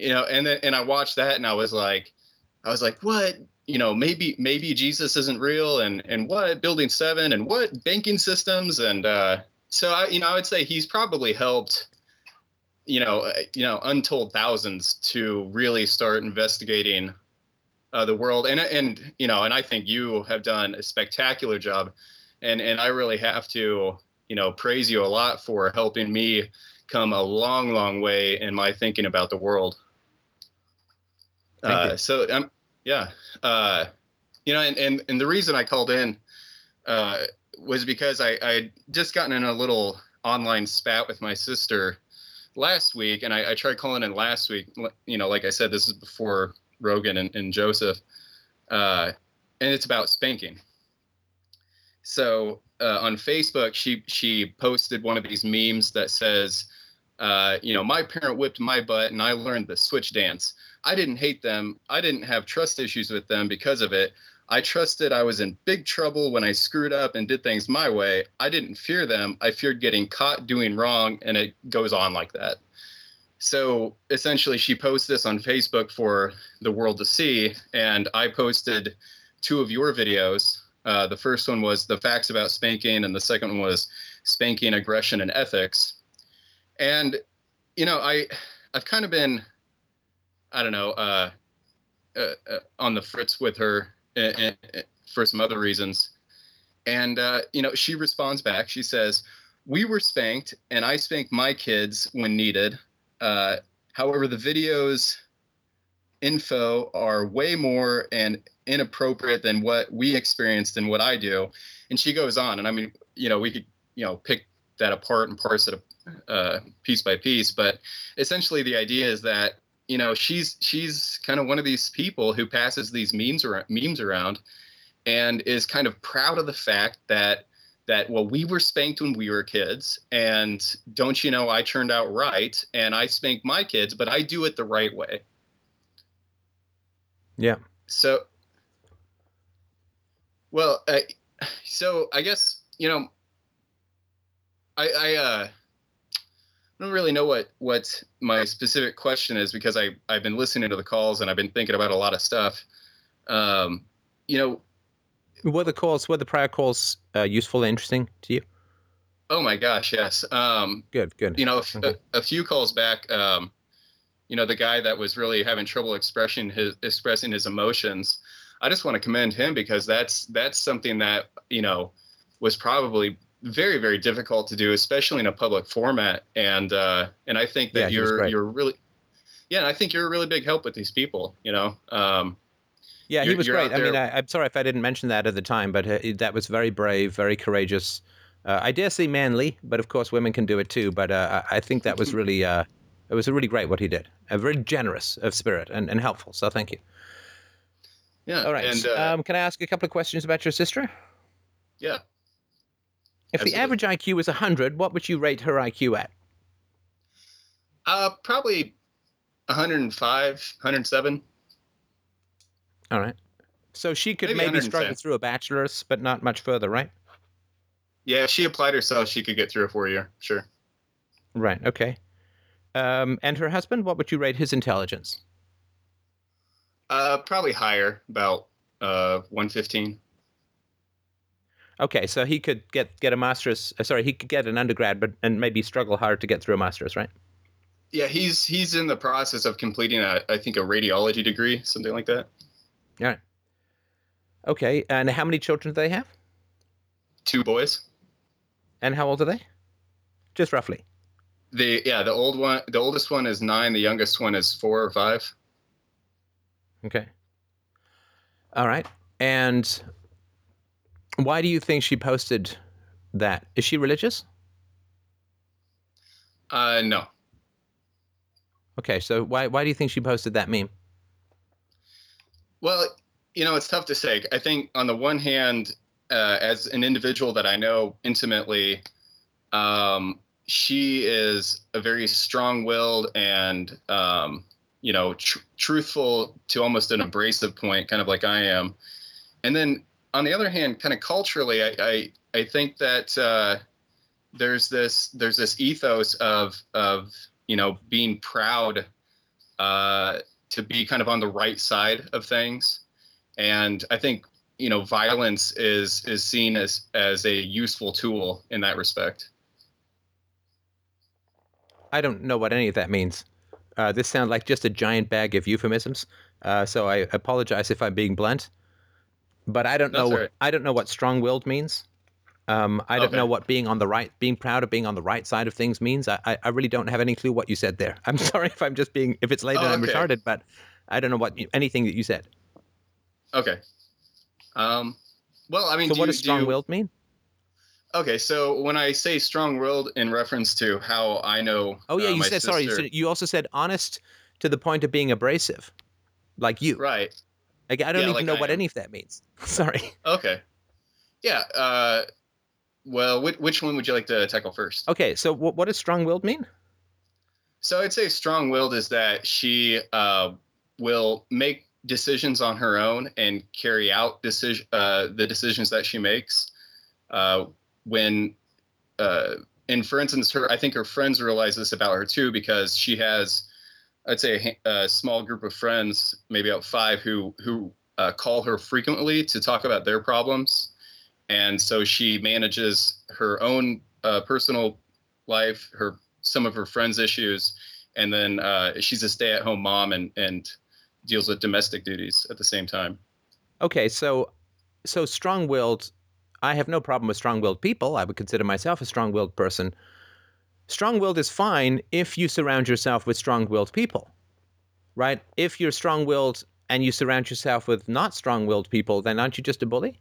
you know and then and i watched that and i was like i was like what you know maybe maybe jesus isn't real and and what building seven and what banking systems? And uh so i you know i would say he's probably helped you know uh, you know untold thousands to really start investigating uh, the world. And and you know and i think you have done a spectacular job. And and i really have to you know praise you a lot for helping me come a long, long way in my thinking about the world. Uh, so, um, yeah, uh, you know, and, and, and the reason I called in uh, was because I I had just gotten in a little online spat with my sister last week, and I, I tried calling in last week. You know, like I said, this is before Rogan and, and Joseph, uh, and it's about spanking. So uh, on Facebook, she she posted one of these memes that says, uh, you know, my parent whipped my butt, and I learned the switch dance. I didn't hate them. I didn't have trust issues with them because of it. I trusted I was in big trouble when I screwed up and did things my way. I didn't fear them. I feared getting caught doing wrong, and it goes on like that. So essentially, she posts this on Facebook for the world to see, and I posted two of your videos. Uh, the first one was the facts about spanking, and the second one was spanking, aggression, and ethics. And you know, I I've kind of been, I don't know, uh, uh, uh, on the fritz with her uh, uh, uh, for some other reasons. And you know, she responds back. She says, "We were spanked, and I spanked my kids when needed. However, the videos." info are way more and inappropriate than what we experienced and what I do. And she goes on, and I mean, you know, we could, you know, pick that apart and parse it uh, piece by piece. But essentially, the idea is that you know she's she's kind of one of these people who passes these memes around, memes around, and is kind of proud of the fact that that well we were spanked when we were kids and don't you know i turned out right and i spank my kids but i do it the right way
Yeah.
so, well, uh, so I guess you know, I I uh, don't really know what what my specific question is because I I've been listening to the calls and I've been thinking about a lot of stuff. Um, you know,
Were the calls, were the prior calls uh, useful and interesting to you?
oh my gosh, yes. Um,
Good, good.
you know,
Okay.
a, a few calls back, um, you know, the guy that was really having trouble expressing his expressing his emotions. I just want to commend him because that's that's something that you know was probably very very difficult to do, especially in a public format. And uh, and I think that
was
you're you're really yeah, I think you're a really big help with these people. You know, um,
Yeah, he was great. I mean, I, I'm sorry if I didn't mention that at the time, but uh, that was very brave, very courageous. Uh, I dare say manly, but of course women can do it too. But uh, I think that was really, uh, it was really great what he did. Very generous of spirit and, and helpful. So thank you.
Yeah.
All right.
And uh,
um, can I ask a couple of questions about your sister?
yeah.
If the average IQ was 100, what would you rate her IQ at?
Uh, probably 105, 107.
All right. So she could
Maybe
maybe, struggle through a bachelor's, but not much further, right?
Yeah, if she applied herself, she could get through a four year. Sure.
Right. Okay. Um, and her husband, what would you rate his intelligence?
Uh, probably higher, about uh 115.
Okay, so he could get get a master's. Uh, sorry, he could get an undergrad, but and maybe struggle hard to get through a master's, right?
Yeah, he's he's in the process of completing a I think a radiology degree, something like that. All right.
Okay, and how many children do they have?
Two boys.
And how old are they? Just roughly.
The yeah, the old one, the oldest one is nine. The youngest one is four or five.
Okay. All right. And why do you think she posted that? Is she religious?
Uh, no.
Okay, so why why do you think she posted that meme?
Well, you know, it's tough to say. I think on the one hand, uh, as an individual that I know intimately, um, she is a very strong-willed and um, you know tr- truthful to almost an abrasive point, kind of like I am. And then on the other hand, kind of culturally, I I, I think that uh, there's this there's this ethos of of you know being proud uh, to be kind of on the right side of things and i think you know violence is is seen as as a useful tool in that respect
I don't know what any of that means. Uh, this sounds like just a giant bag of euphemisms. Uh, so I apologize if I'm being blunt, but I don't
That's
know.
right.
I don't know what strong-willed means. Um, I don't
Okay.
know what being on the right, being proud of being on the right side of things means. I, I, I really don't have any clue what you said there. I'm sorry if I'm just being if it's late
Oh,
and I'm
okay.
retarded, but I don't know what you, anything that you said.
okay um well i mean
So
do
what
you-
does
do you-
strong-willed mean?
okay so when i say strong-willed in reference to how i know
Oh yeah,
uh,
you said sorry. You,
sister-
said, you also said honest to the point of being abrasive, like you.
right
Like, I don't
Yeah,
even
like
know
I
what
am.
any of that means. sorry.
okay yeah uh well which, which one would you like to tackle first
Okay, so what, what does strong-willed mean?
So I'd say strong-willed is that she uh, will make decisions on her own and carry out decision uh, the decisions that she makes. Uh, when uh, and for instance, her I think her friends realize this about her too because she has, I'd say, a, a small group of friends, maybe about five, who who uh, call her frequently to talk about their problems, and so she manages her own uh, personal life, her some of her friends' issues, and then uh, she's a stay-at-home mom and and deals with domestic duties at the same time.
Okay, so so strong-willed. I have no problem with strong-willed people. I would consider myself a strong-willed person. Strong-willed is fine if you surround yourself with strong-willed people, right? If you're strong-willed and you surround yourself with not strong-willed people, then aren't you just a bully?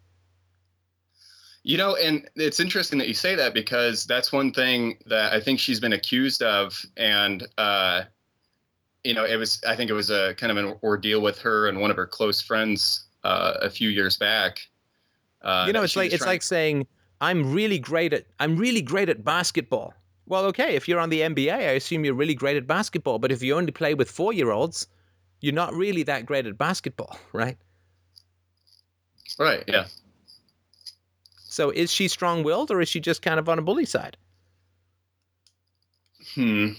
You know, and it's interesting that you say that because that's one thing that I think she's been accused of, and uh, you know, it was I think it was a kind of an ordeal with her and one of her close friends uh, a few years back. Uh,
you know, it's like it's like saying I'm really great at I'm really great at basketball. Well, okay, if you're on the NBA, I assume you're really great at basketball. But if you only play with four-year-olds, you're not really that great at basketball, right?
right, yeah.
So is she strong-willed or is she just kind of on a bully side?
Hmm.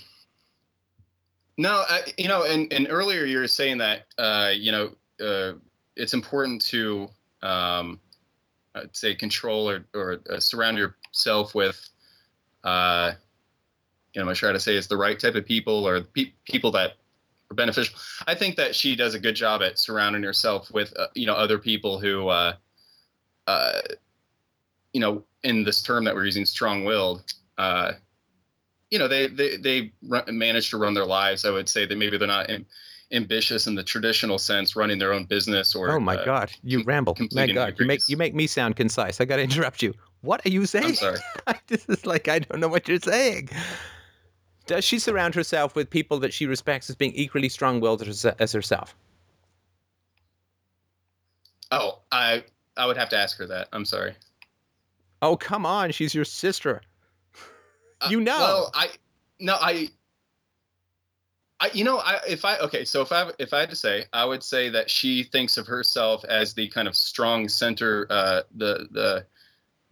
No, I, you know, and, and earlier you were saying that, uh, you know, uh, it's important to, um, I'd say, control or, or uh, surround yourself with, uh, you know, I try to say it's the right type of people or pe- people that are beneficial. I think that she does a good job at surrounding herself with, uh, you know, other people who, uh, uh, you know, in this term that we're using, strong-willed, uh, you know they they they run, manage to run their lives i would say that maybe they're not in, ambitious in the traditional sense, running their own business or.
Oh my
uh,
God, you ramble. My God, you make you make me sound concise. I got to interrupt you. What are you saying?
I'm sorry.
this is like I don't know what you're saying. Does she surround herself with people that she respects as being equally strong-willed as as herself?
Oh, I I would have to ask her that. I'm sorry.
Oh, come on, she's your sister.
Uh,
You know.
Well, I no, I. I, you know, I, if I okay, so if I if I had to say, I would say that she thinks of herself as the kind of strong center, uh, the the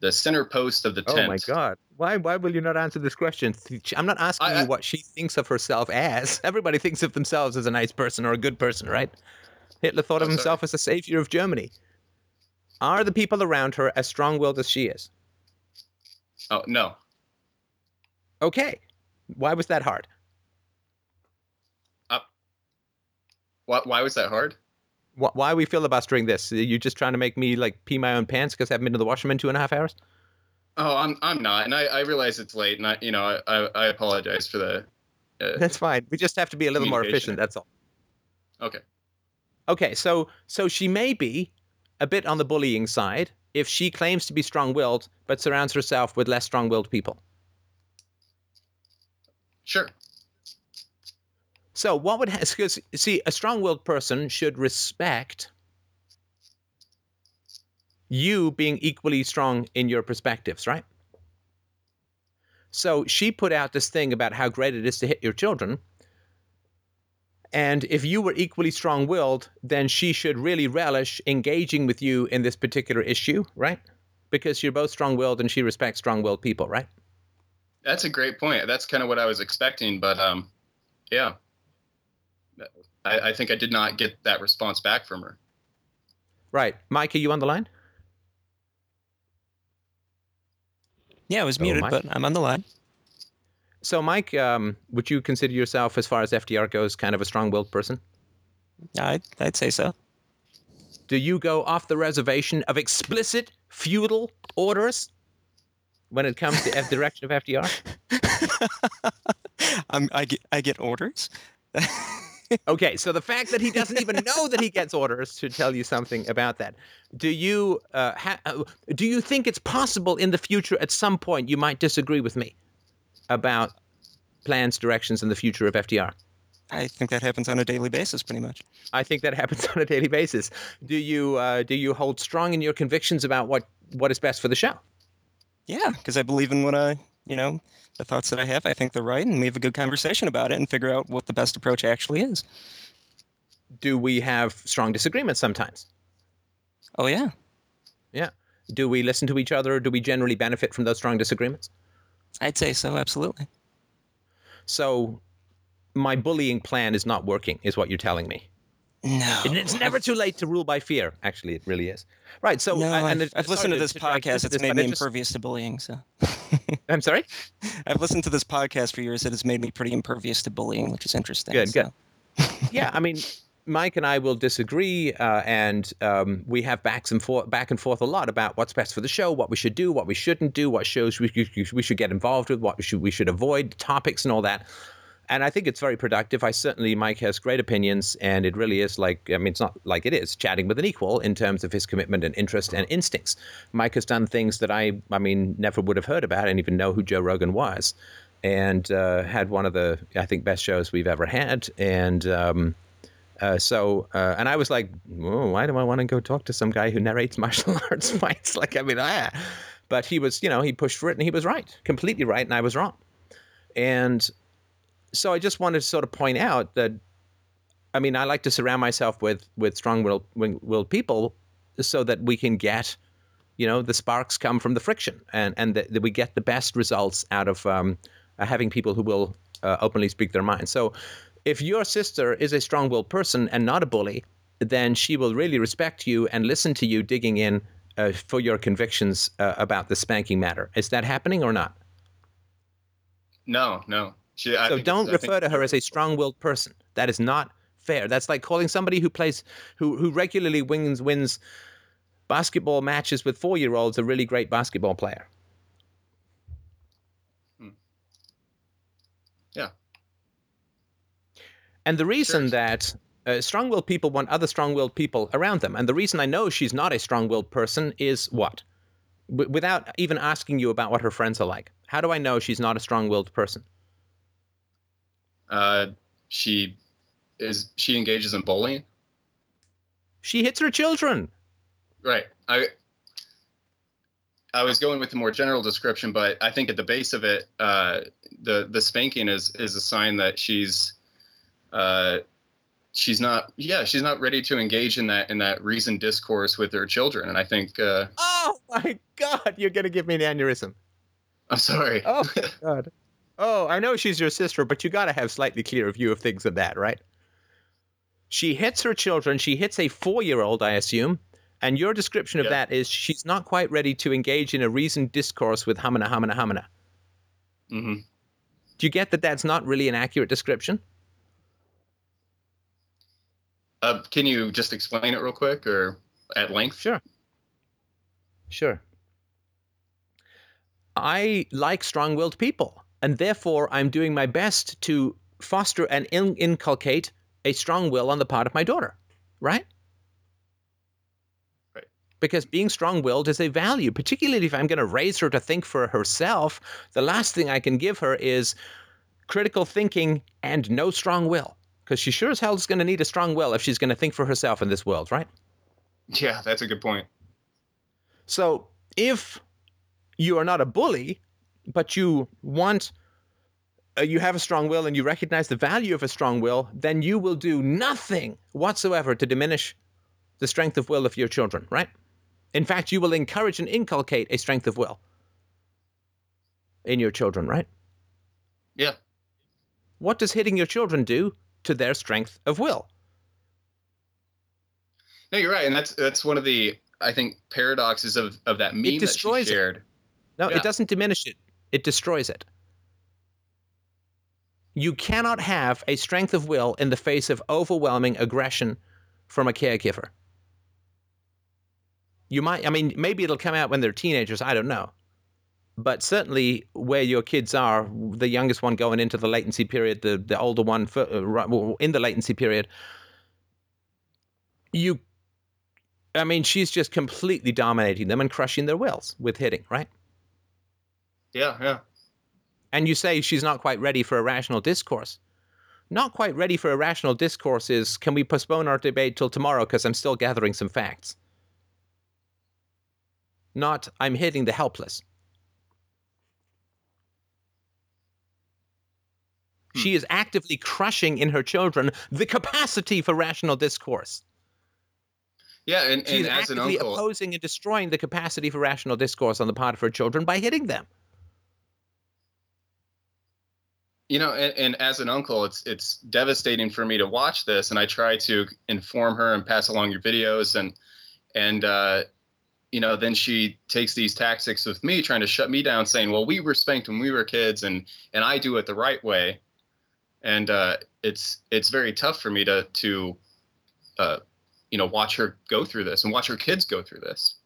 the center post of the tent.
Oh my God! Why why will you not answer this question? I'm not asking
I-
you what she thinks of herself as. Everybody thinks of themselves as a nice person or a good person, right? Hitler thought of
sorry.
himself as a savior of Germany. Are the people around her as strong-willed as she is?
Oh no,
Okay. Why was that hard?
Uh, why, why was that hard?
Wh- Why are we filibustering this? Are you just trying to make me like pee my own pants because I haven't been to the washroom in two and a half hours?
Oh, I'm I'm not, and I, I realize it's late, and I you know I I, I apologize for the. Uh,
That's fine. We just have to be a little more efficient. That's all.
okay.
Okay, so so she may be a bit on the bullying side if she claims to be strong-willed but surrounds herself with less strong-willed people.
Sure.
So what would because see a strong-willed person should respect you being equally strong in your perspectives, right? So she put out this thing about how great it is to hit your children. And if you were equally strong willed, then she should really relish engaging with you in this particular issue, right? Because you're both strong willed and she respects strong willed people, right?
That's a great point. That's kind of what I was expecting, but um, yeah. I, I think I did not get that response back from her.
Right. Mike, are you on the line?
Yeah, I was
Oh,
muted,
Mike?
but I'm on the line.
So, Mike, um, would you consider yourself, as far as FDR goes, kind of a strong willed person?
I'd, I'd say so.
Do you go off the reservation of explicit feudal orders when it comes to F direction of FDR?
I'm, I get I get orders.
Okay, so the fact that he doesn't even know that he gets orders should tell you something about that. Do you uh, ha- uh, do you think it's possible in the future at some point you might disagree with me about plans, directions, and the future of FDR?
I think that happens on a daily basis, pretty much.
I think that happens on a daily basis. Do you uh, do you hold strong in your convictions about what what is best for the show?
Yeah, because I believe in what I, you know, the thoughts that I have. I think they're right, and we have a good conversation about it and figure out what the best approach actually is.
Do we have strong disagreements sometimes?
Oh yeah,
Yeah. Do we listen to each other? Or do we generally benefit from those strong disagreements?
I'd say so. Absolutely.
So, my bullying plan is not working, is what you're telling me.
No.
And it's never too late to rule by fear. Actually, it really is. Right. So,
No,
and
I've, I've
sorry
listened to this podcast. It's
this,
made me
just-
impervious to bullying. So
I'm sorry.
I've listened to this podcast for years. It has made me pretty impervious to bullying, which is interesting.
Good, good. yeah, I mean, Mike and I will disagree, uh, and um, we have backs and forth, back and forth a lot about what's best for the show, what we should do, what we shouldn't do, what shows we, should- we should get involved with, what we should we should avoid, topics and all that. And I think it's very productive. I certainly, Mike has great opinions, and it really is like, I mean, it's not like it is chatting with an equal in terms of his commitment and interest and instincts. Mike has done things that I, I mean, never would have heard about. Didn't even know who Joe Rogan was, and uh, had one of the, I think, best shows we've ever had. And um, uh, so, uh, and I was like, why do I want to go talk to some guy who narrates martial arts fights? Like, I mean, ah. But he was, you know, he pushed for it and he was right, completely right, and I was wrong. And so I just wanted to sort of point out that, I mean, I like to surround myself with with strong-willed willed people so that we can get, you know, the sparks come from the friction and and that, that we get the best results out of um, uh, having people who will uh, openly speak their mind. So if your sister is a strong-willed person and not a bully, then she will really respect you and listen to you digging in uh, for your convictions uh, about the spanking matter. Is that happening or not?
No, no. She,
so don't refer to her as a strong-willed person. That is not fair. That's like calling somebody who plays, who who regularly wins wins basketball matches with four-year-olds a really great basketball player.
Yeah.
And the reason
Sure.
that Uh, strong-willed people want other strong-willed people around them, and the reason I know she's not a strong-willed person is what? W- without even asking you about what her friends are like, how do I know she's not a strong-willed person?
Uh, she is she engages in bullying.
She hits her children.
Right. I I was going with the more general description, but I think at the base of it, uh, the the spanking is is a sign that she's uh, she's not yeah she's not ready to engage in that in that reasoned discourse with her children, and I think uh,
Oh my God! You're gonna give me an aneurysm.
I'm sorry.
Oh my God. Oh, I know she's your sister, but you gotta have slightly clearer view of things than that, right? She hits her children. She hits a four-year-old, I assume. And your description of
Yeah.
that is she's not quite ready to engage in a reasoned discourse with Hamana Hamana Hamana.
hmm
Do you get that that's not really an accurate description?
Uh, can you just explain it real quick or at length?
Sure. Sure. I like strong willed people, and therefore I'm doing my best to foster and in- inculcate a strong will on the part of my daughter, right?
Right.
Because being strong willed is a value, particularly if I'm going to raise her to think for herself. The last thing I can give her is critical thinking and no strong will. Because she sure as hell is going to need a strong will if she's going to think for herself in this world, right?
Yeah, that's a good point.
So if you are not a bully, but you want, uh, you have a strong will and you recognize the value of a strong will, then you will do nothing whatsoever to diminish the strength of will of your children, right? In fact, you will encourage and inculcate a strength of will in your children, right?
Yeah.
What does hitting your children do to their strength of will?
No, you're right, and that's that's one of the I think paradoxes of of that meme that she
destroys it. No,
Yeah.
it doesn't diminish it. It destroys it. You cannot have a strength of will in the face of overwhelming aggression from a caregiver. You might, I mean, maybe it'll come out when they're teenagers, I don't know. But certainly where your kids are, the youngest one going into the latency period, the, the older one for, uh, in the latency period, you, I mean, she's just completely dominating them and crushing their wills with hitting, right?
Yeah, yeah.
and you say she's not quite ready for a rational discourse. Not quite ready for a rational discourse is can we postpone our debate till tomorrow because I'm still gathering some facts? Not I'm hitting the helpless. Hmm. She is actively crushing in her children the capacity for rational discourse.
Yeah, and,
She's
and an
actively
uncle,
opposing and destroying the capacity for rational discourse on the part of her children by hitting them.
You know, and, and as an uncle, it's it's devastating for me to watch this, and I try to inform her and pass along your videos, and and uh, you know, then she takes these tactics with me, trying to shut me down, saying, "Well, we were spanked when we were kids, and and I do it the right way," and uh, it's it's very tough for me to to uh, you know watch her go through this and watch her kids go through this.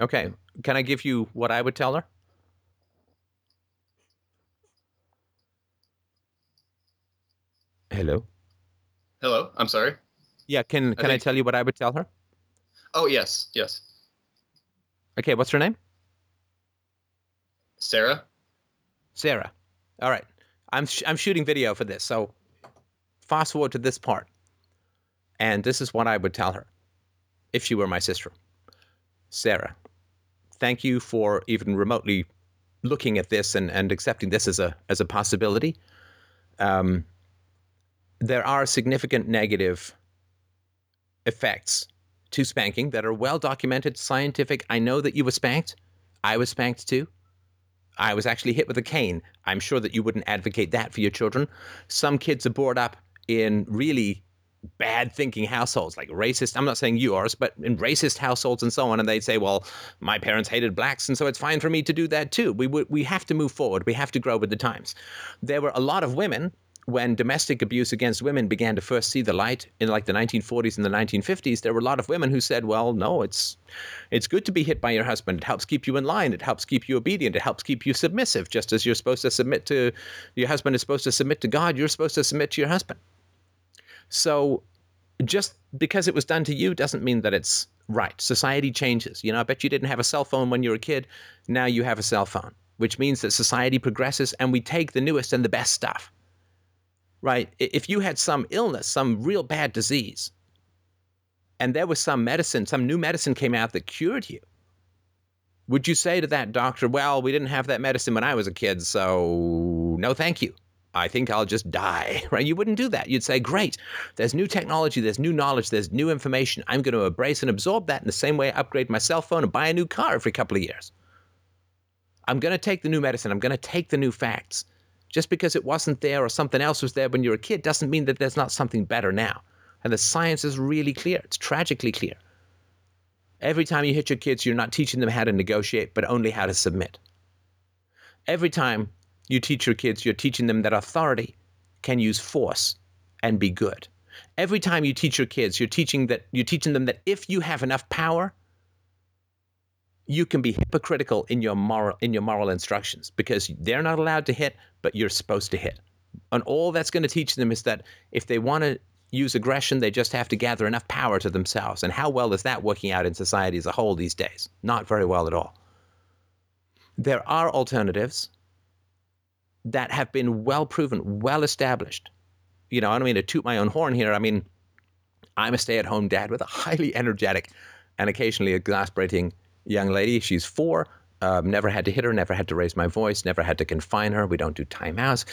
Okay, can I give you what I would tell her? Hello.
Hello, I'm sorry.
Yeah, can can I,
think-
tell you what I would tell her?
Oh yes, yes,
Okay, what's her name?
Sarah.
Sarah. All right. I'm sh- I'm shooting video for this, so fast forward to this part. And this is what I would tell her if she were my sister. Sarah, thank you for even remotely looking at this and, and accepting this as a as a possibility. Um, there are significant negative effects to spanking that are well documented, scientific. I know that you were spanked. I was spanked too. I was actually hit with a cane. I'm sure that you wouldn't advocate that for your children. Some kids are brought up in really bad thinking households, like racist. I'm not saying yours, but in racist households and so on. And they'd say, well, my parents hated blacks, and so it's fine for me to do that too. We, we have to move forward. We have to grow with the times. There were a lot of women when domestic abuse against women began to first see the light in like the 1940s and the 1950s, there were a lot of women who said, "Well, no, it's it's good to be hit by your husband. It helps keep you in line. It helps keep you obedient. It helps keep you submissive. Just as you're supposed to submit to your husband is supposed to submit to God, you're supposed to submit to your husband." So just because it was done to you doesn't mean that it's right. Society changes. You know, I bet you didn't have a cell phone when you were a kid. Now you have a cell phone, which means that society progresses and we take the newest and the best stuff. Right? If you had some illness, some real bad disease, and there was some medicine, some new medicine came out that cured you, would you say to that doctor, well, we didn't have that medicine when I was a kid, so no thank you? I think I'll just die, right? You wouldn't do that. You'd say, great, there's new technology, there's new knowledge, there's new information. I'm going to embrace and absorb that in the same way I upgrade my cell phone and buy a new car every couple of years. I'm going to take the new medicine, I'm going to take the new facts. Just because it wasn't there or something else was there when you were a kid doesn't mean that there's not something better now. And the science is really clear, it's tragically clear. Every time you hit your kids, you're not teaching them how to negotiate, but only how to submit. Every time you teach your kids, you're teaching them that authority can use force and be good. Every time you teach your kids, you're teaching that you're teaching them that if you have enough power, you can be hypocritical in your moral in your moral instructions because they're not allowed to hit, but you're supposed to hit. And all that's going to teach them is that if they want to use aggression, they just have to gather enough power to themselves. And how well is that working out in society as a whole these days? Not very well at all. There are alternatives that have been well proven, well established. You know, I don't mean to toot my own horn here. I mean, I'm a stay at home dad with a highly energetic and occasionally exasperating young lady. She's four. Um, never had to hit her, never had to raise my voice, never had to confine her. We don't do timeouts.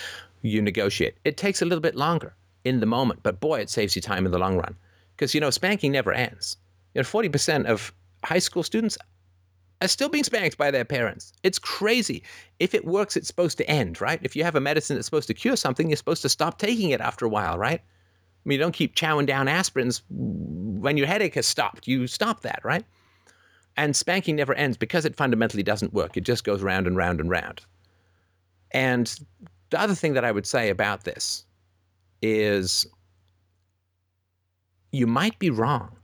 You negotiate. It takes a little bit longer in the moment, but boy, it saves you time in the long run. Because, you know, spanking never ends. You know, 40% of high school students are still being spanked by their parents. It's crazy. If it works, it's supposed to end, right? If you have a medicine that's supposed to cure something, you're supposed to stop taking it after a while, right? I mean, you don't keep chowing down aspirins when your headache has stopped. You stop that, right? And spanking never ends because it fundamentally doesn't work. It just goes round and round and round. And the other thing that I would say about this is you might be wrong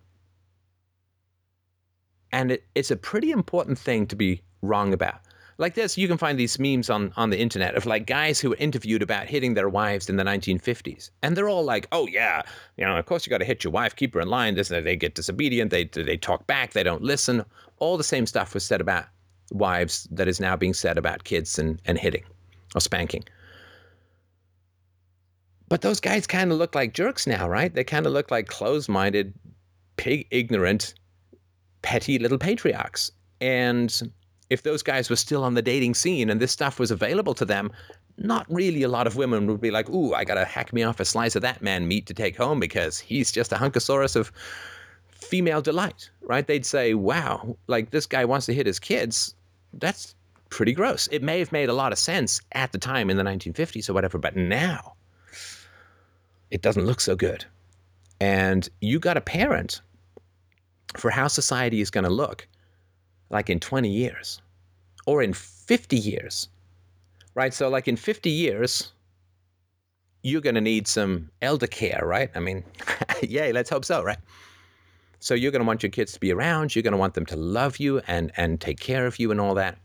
and it, it's a pretty important thing to be wrong about. Like this, you can find these memes on, on the internet of like guys who were interviewed about hitting their wives in the 1950s, and they're all like, "Oh yeah, you know, of course you got to hit your wife, keep her in line." This, they get disobedient, they they talk back, they don't listen. All the same stuff was said about wives that is now being said about kids and, and hitting or spanking. But those guys kind of look like jerks now, right? They kind of look like closed-minded, pig ignorant petty little patriarchs. And if those guys were still on the dating scene and this stuff was available to them, not really a lot of women would be like, ooh, I gotta hack me off a slice of that man meat to take home because he's just a hunkosaurus of female delight, right? They'd say, wow, like this guy wants to hit his kids. That's pretty gross. It may have made a lot of sense at the time in the 1950s or whatever, but now it doesn't look so good. And you got a parent for how society is going to look like in 20 years or in 50 years, right? So, like in 50 years, you're going to need some elder care, right? I mean, yay, let's hope so, right? So, you're going to want your kids to be around, you're going to want them to love you and, and take care of you and all that.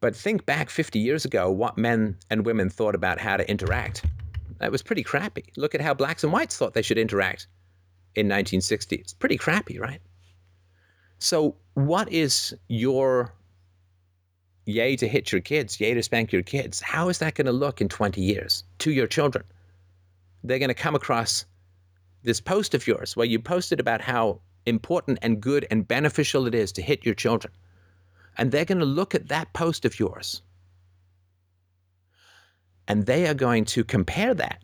But think back 50 years ago, what men and women thought about how to interact. That was pretty crappy. Look at how blacks and whites thought they should interact in 1960. It's pretty crappy, right? So, what is your yay to hit your kids, yay to spank your kids? How is that going to look in 20 years to your children? They're going to come across this post of yours where you posted about how important and good and beneficial it is to hit your children. And they're going to look at that post of yours. And they are going to compare that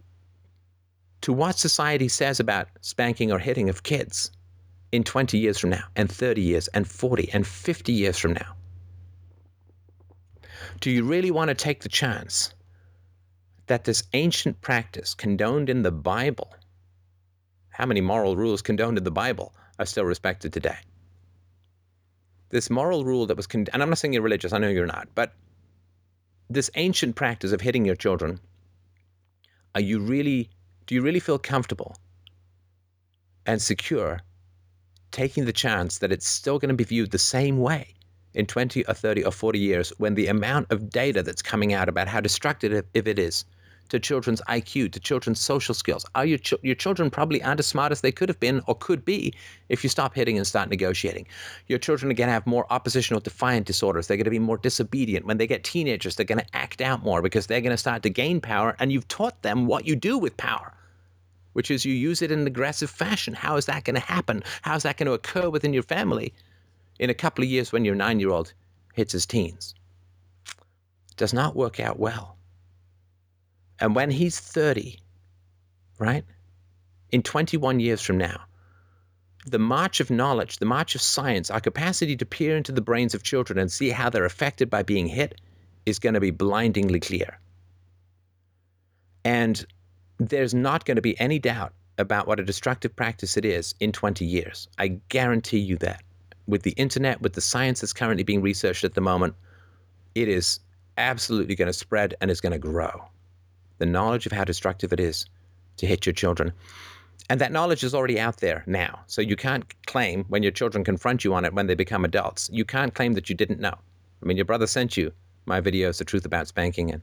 to what society says about spanking or hitting of kids in 20 years from now, and 30 years, and 40, and 50 years from now? Do you really want to take the chance that this ancient practice condoned in the Bible, how many moral rules condoned in the Bible are still respected today? This moral rule that was, con- and I'm not saying you're religious, I know you're not, but this ancient practice of hitting your children, are you really do you really feel comfortable and secure taking the chance that it's still going to be viewed the same way in 20 or 30 or 40 years when the amount of data that's coming out about how destructive if it is to children's IQ, to children's social skills. Are your, ch- your children probably aren't as smart as they could have been or could be if you stop hitting and start negotiating? Your children are going to have more oppositional defiant disorders. They're going to be more disobedient. When they get teenagers, they're going to act out more because they're going to start to gain power, and you've taught them what you do with power. Which is you use it in an aggressive fashion. How is that going to happen? How is that going to occur within your family in a couple of years when your nine year old hits his teens? Does not work out well. And when he's 30, right, in 21 years from now, the march of knowledge, the march of science, our capacity to peer into the brains of children and see how they're affected by being hit is going to be blindingly clear. And there's not going to be any doubt about what a destructive practice it is in 20 years. I guarantee you that. With the internet, with the science that's currently being researched at the moment, it is absolutely going to spread and is going to grow. The knowledge of how destructive it is to hit your children. And that knowledge is already out there now. So you can't claim when your children confront you on it when they become adults, you can't claim that you didn't know. I mean, your brother sent you my videos, The Truth About Spanking, and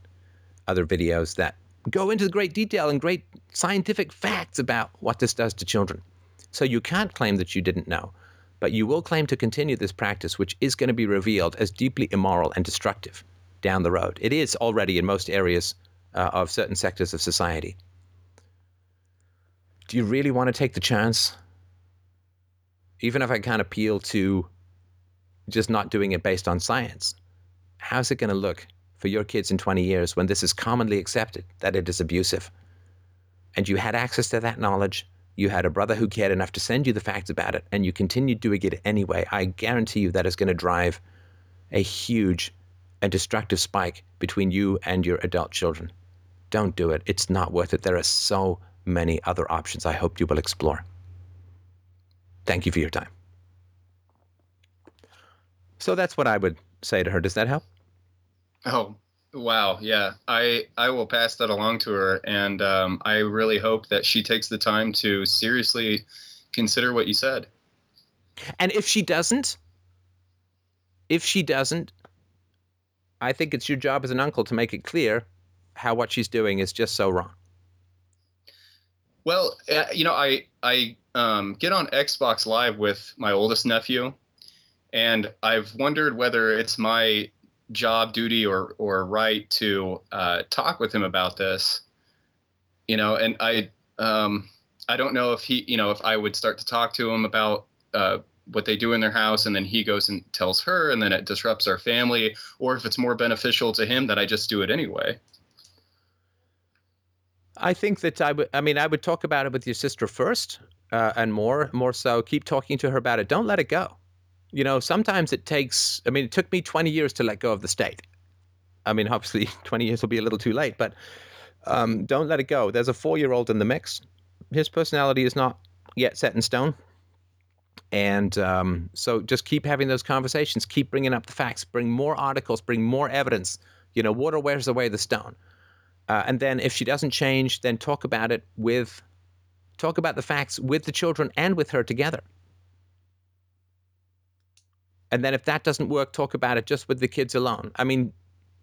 other videos that go into great detail and great scientific facts about what this does to children. So you can't claim that you didn't know, but you will claim to continue this practice, which is going to be revealed as deeply immoral and destructive down the road. It is already in most areas uh, of certain sectors of society. Do you really want to take the chance? Even if I can't appeal to just not doing it based on science, how's it going to look for your kids in 20 years when this is commonly accepted that it is abusive. And you had access to that knowledge, you had a brother who cared enough to send you the facts about it, and you continued doing it anyway. I guarantee you that is going to drive a huge and destructive spike between you and your adult children. Don't do it. It's not worth it. There are so many other options I hope you will explore. Thank you for your time. So that's what I would say to her. Does that help?
Oh, wow. Yeah. I I will pass that along to her and um, I really hope that she takes the time to seriously consider what you said.
And if she doesn't, if she doesn't, I think it's your job as an uncle to make it clear how what she's doing is just so wrong.
Well, uh, you know, I I um, get on Xbox Live with my oldest nephew, and I've wondered whether it's my job duty or or right to uh, talk with him about this you know and i um i don't know if he you know if i would start to talk to him about uh, what they do in their house and then he goes and tells her and then it disrupts our family or if it's more beneficial to him that i just do it anyway.
I think that i would i mean i would talk about it with your sister first uh, and more more so. Keep talking to her about it. Don't let it go you know, sometimes it takes, I mean, it took me 20 years to let go of the state. I mean, obviously, 20 years will be a little too late, but um, don't let it go. There's a four year old in the mix. His personality is not yet set in stone. And um, so just keep having those conversations, keep bringing up the facts, bring more articles, bring more evidence. You know, water wears away the stone. Uh, and then if she doesn't change, then talk about it with, talk about the facts with the children and with her together. And then if that doesn't work, talk about it just with the kids alone. I mean,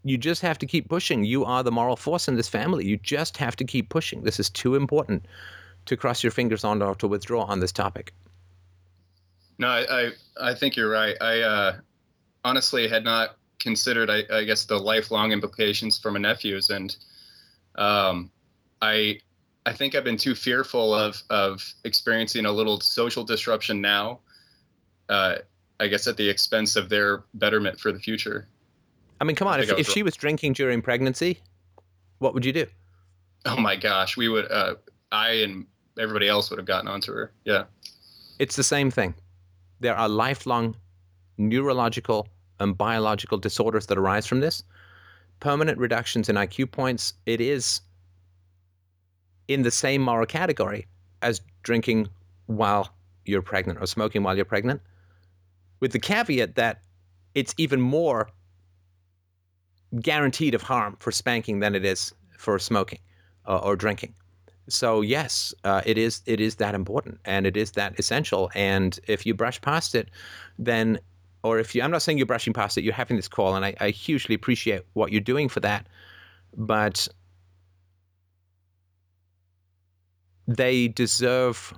you just have to keep pushing. You are the moral force in this family. You just have to keep pushing. This is too important to cross your fingers on or to withdraw on this topic.
No, I I, I think you're right. I uh, honestly had not considered, I, I, guess, the lifelong implications for my nephews, and um, I I think I've been too fearful of of experiencing a little social disruption now. Uh, I guess at the expense of their betterment for the future.
I mean, come on, if, if she was drinking during pregnancy, what would you do?
Oh my gosh, we would, uh, I and everybody else would have gotten onto her. Yeah.
It's the same thing. There are lifelong neurological and biological disorders that arise from this. Permanent reductions in IQ points. It is in the same moral category as drinking while you're pregnant or smoking while you're pregnant with the caveat that it's even more guaranteed of harm for spanking than it is for smoking uh, or drinking. So yes, uh, it is it is that important and it is that essential. And if you brush past it, then or if you I'm not saying you're brushing past it, you're having this call, and I, I hugely appreciate what you're doing for that. But they deserve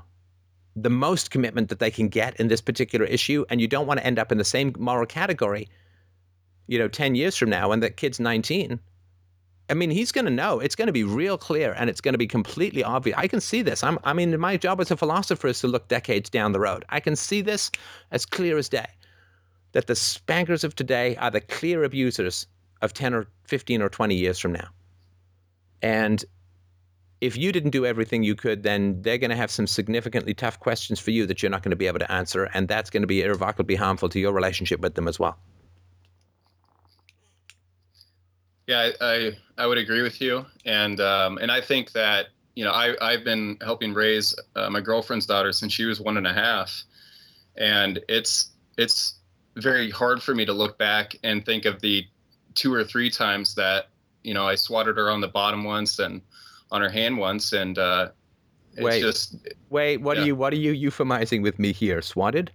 the most commitment that they can get in this particular issue, and you don't want to end up in the same moral category, you know, 10 years from now when that kid's 19. I mean, he's going to know. It's going to be real clear and it's going to be completely obvious. I can see this. I'm, I mean, my job as a philosopher is to look decades down the road. I can see this as clear as day that the spankers of today are the clear abusers of 10 or 15 or 20 years from now. And if you didn't do everything you could, then they're going to have some significantly tough questions for you that you're not going to be able to answer. And that's going to be irrevocably harmful to your relationship with them as well.
Yeah, I, I, I would agree with you, and um, and I think that you know I I've been helping raise uh, my girlfriend's daughter since she was one and a half, and it's it's very hard for me to look back and think of the two or three times that you know I swatted her on the bottom once and on her hand once, and uh, it's
Wait.
just
Wait, what
Yeah.
are you what are you euphemizing with me here? Swatted?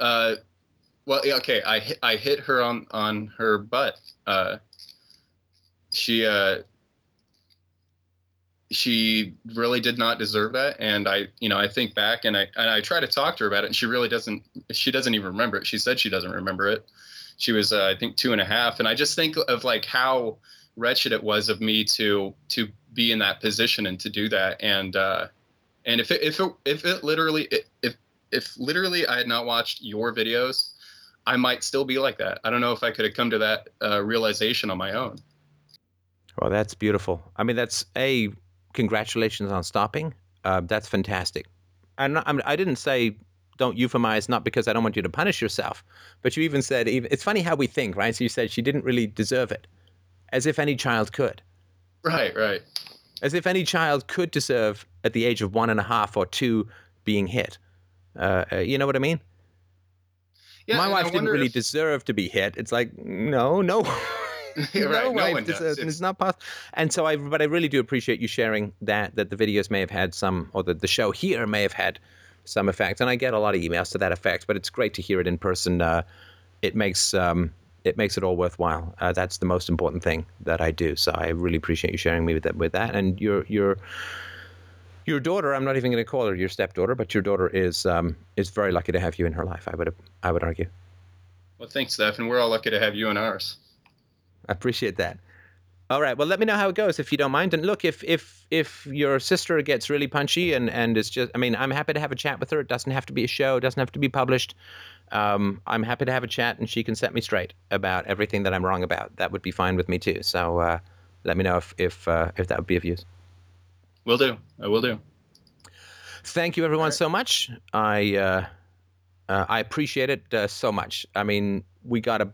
uh, well, yeah, okay. I hit, I hit her on on her butt. Uh, she uh, she really did not deserve that, and I you know I think back and I and I try to talk to her about it, and she really doesn't. She doesn't even remember it. She said she doesn't remember it. She was uh, I think two and a half, and I just think of like how wretched it was of me to to be in that position and to do that, and uh, and if it if it if it literally if if literally I had not watched your videos, I might still be like that. I don't know if I could have come to that uh, realization on my own.
Well, that's beautiful. I mean, that's a congratulations on stopping. Uh, that's fantastic. I'm, I didn't say don't euphemize, not because I don't want you to punish yourself, but you even said even, it's funny how we think, right? So you said she didn't really deserve it, as if any child could,
Right, right.
as if any child could deserve at the age of one and a half or two being hit. Uh, uh, you know what I mean?
Yeah,
My wife didn't really
if-
deserve to be hit. It's like no, no.
Right, no one does. It's-
It's not possible. And so I, but I really do appreciate you sharing that that the videos may have had some, or that the show here may have had some effect. And I get a lot of emails to that effect. But it's great to hear it in person. Uh, it makes um, it makes it all worthwhile. Uh, that's the most important thing that I do. So I really appreciate you sharing me with that. With that, and your your your daughter. I'm not even going to call her your stepdaughter, but your daughter is um, is very lucky to have you in her life. I would I would argue.
Well, thanks, Steph, and we're all lucky to have you in ours.
I appreciate that. All right. Well, let me know how it goes if you don't mind. And look, if if if your sister gets really punchy and and is just, I mean, I'm happy to have a chat with her. It doesn't have to be a show. It doesn't have to be published. Um, I'm happy to have a chat, and she can set me straight about everything that I'm wrong about. That would be fine with me too. So uh, let me know if if uh, if that would be of use.
Will do. I will do.
Thank you, everyone, so much. I uh, uh, I appreciate it uh, so much. I mean, we got a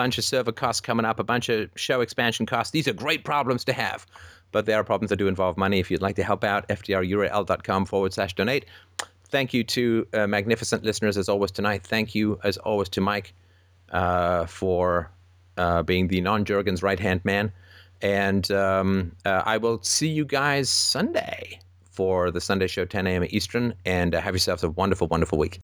bunch of server costs coming up, a bunch of show expansion costs. These are great problems to have, but they are problems that do involve money. If you'd like to help out, fdrurl.com forward slash donate. Thank you to uh, magnificent listeners as always tonight. Thank you as always to Mike uh, for uh, being the non Jurgens right hand man. And um, uh, I will see you guys Sunday for the Sunday show, 10 a.m. Eastern. And uh, have yourselves a wonderful, wonderful week.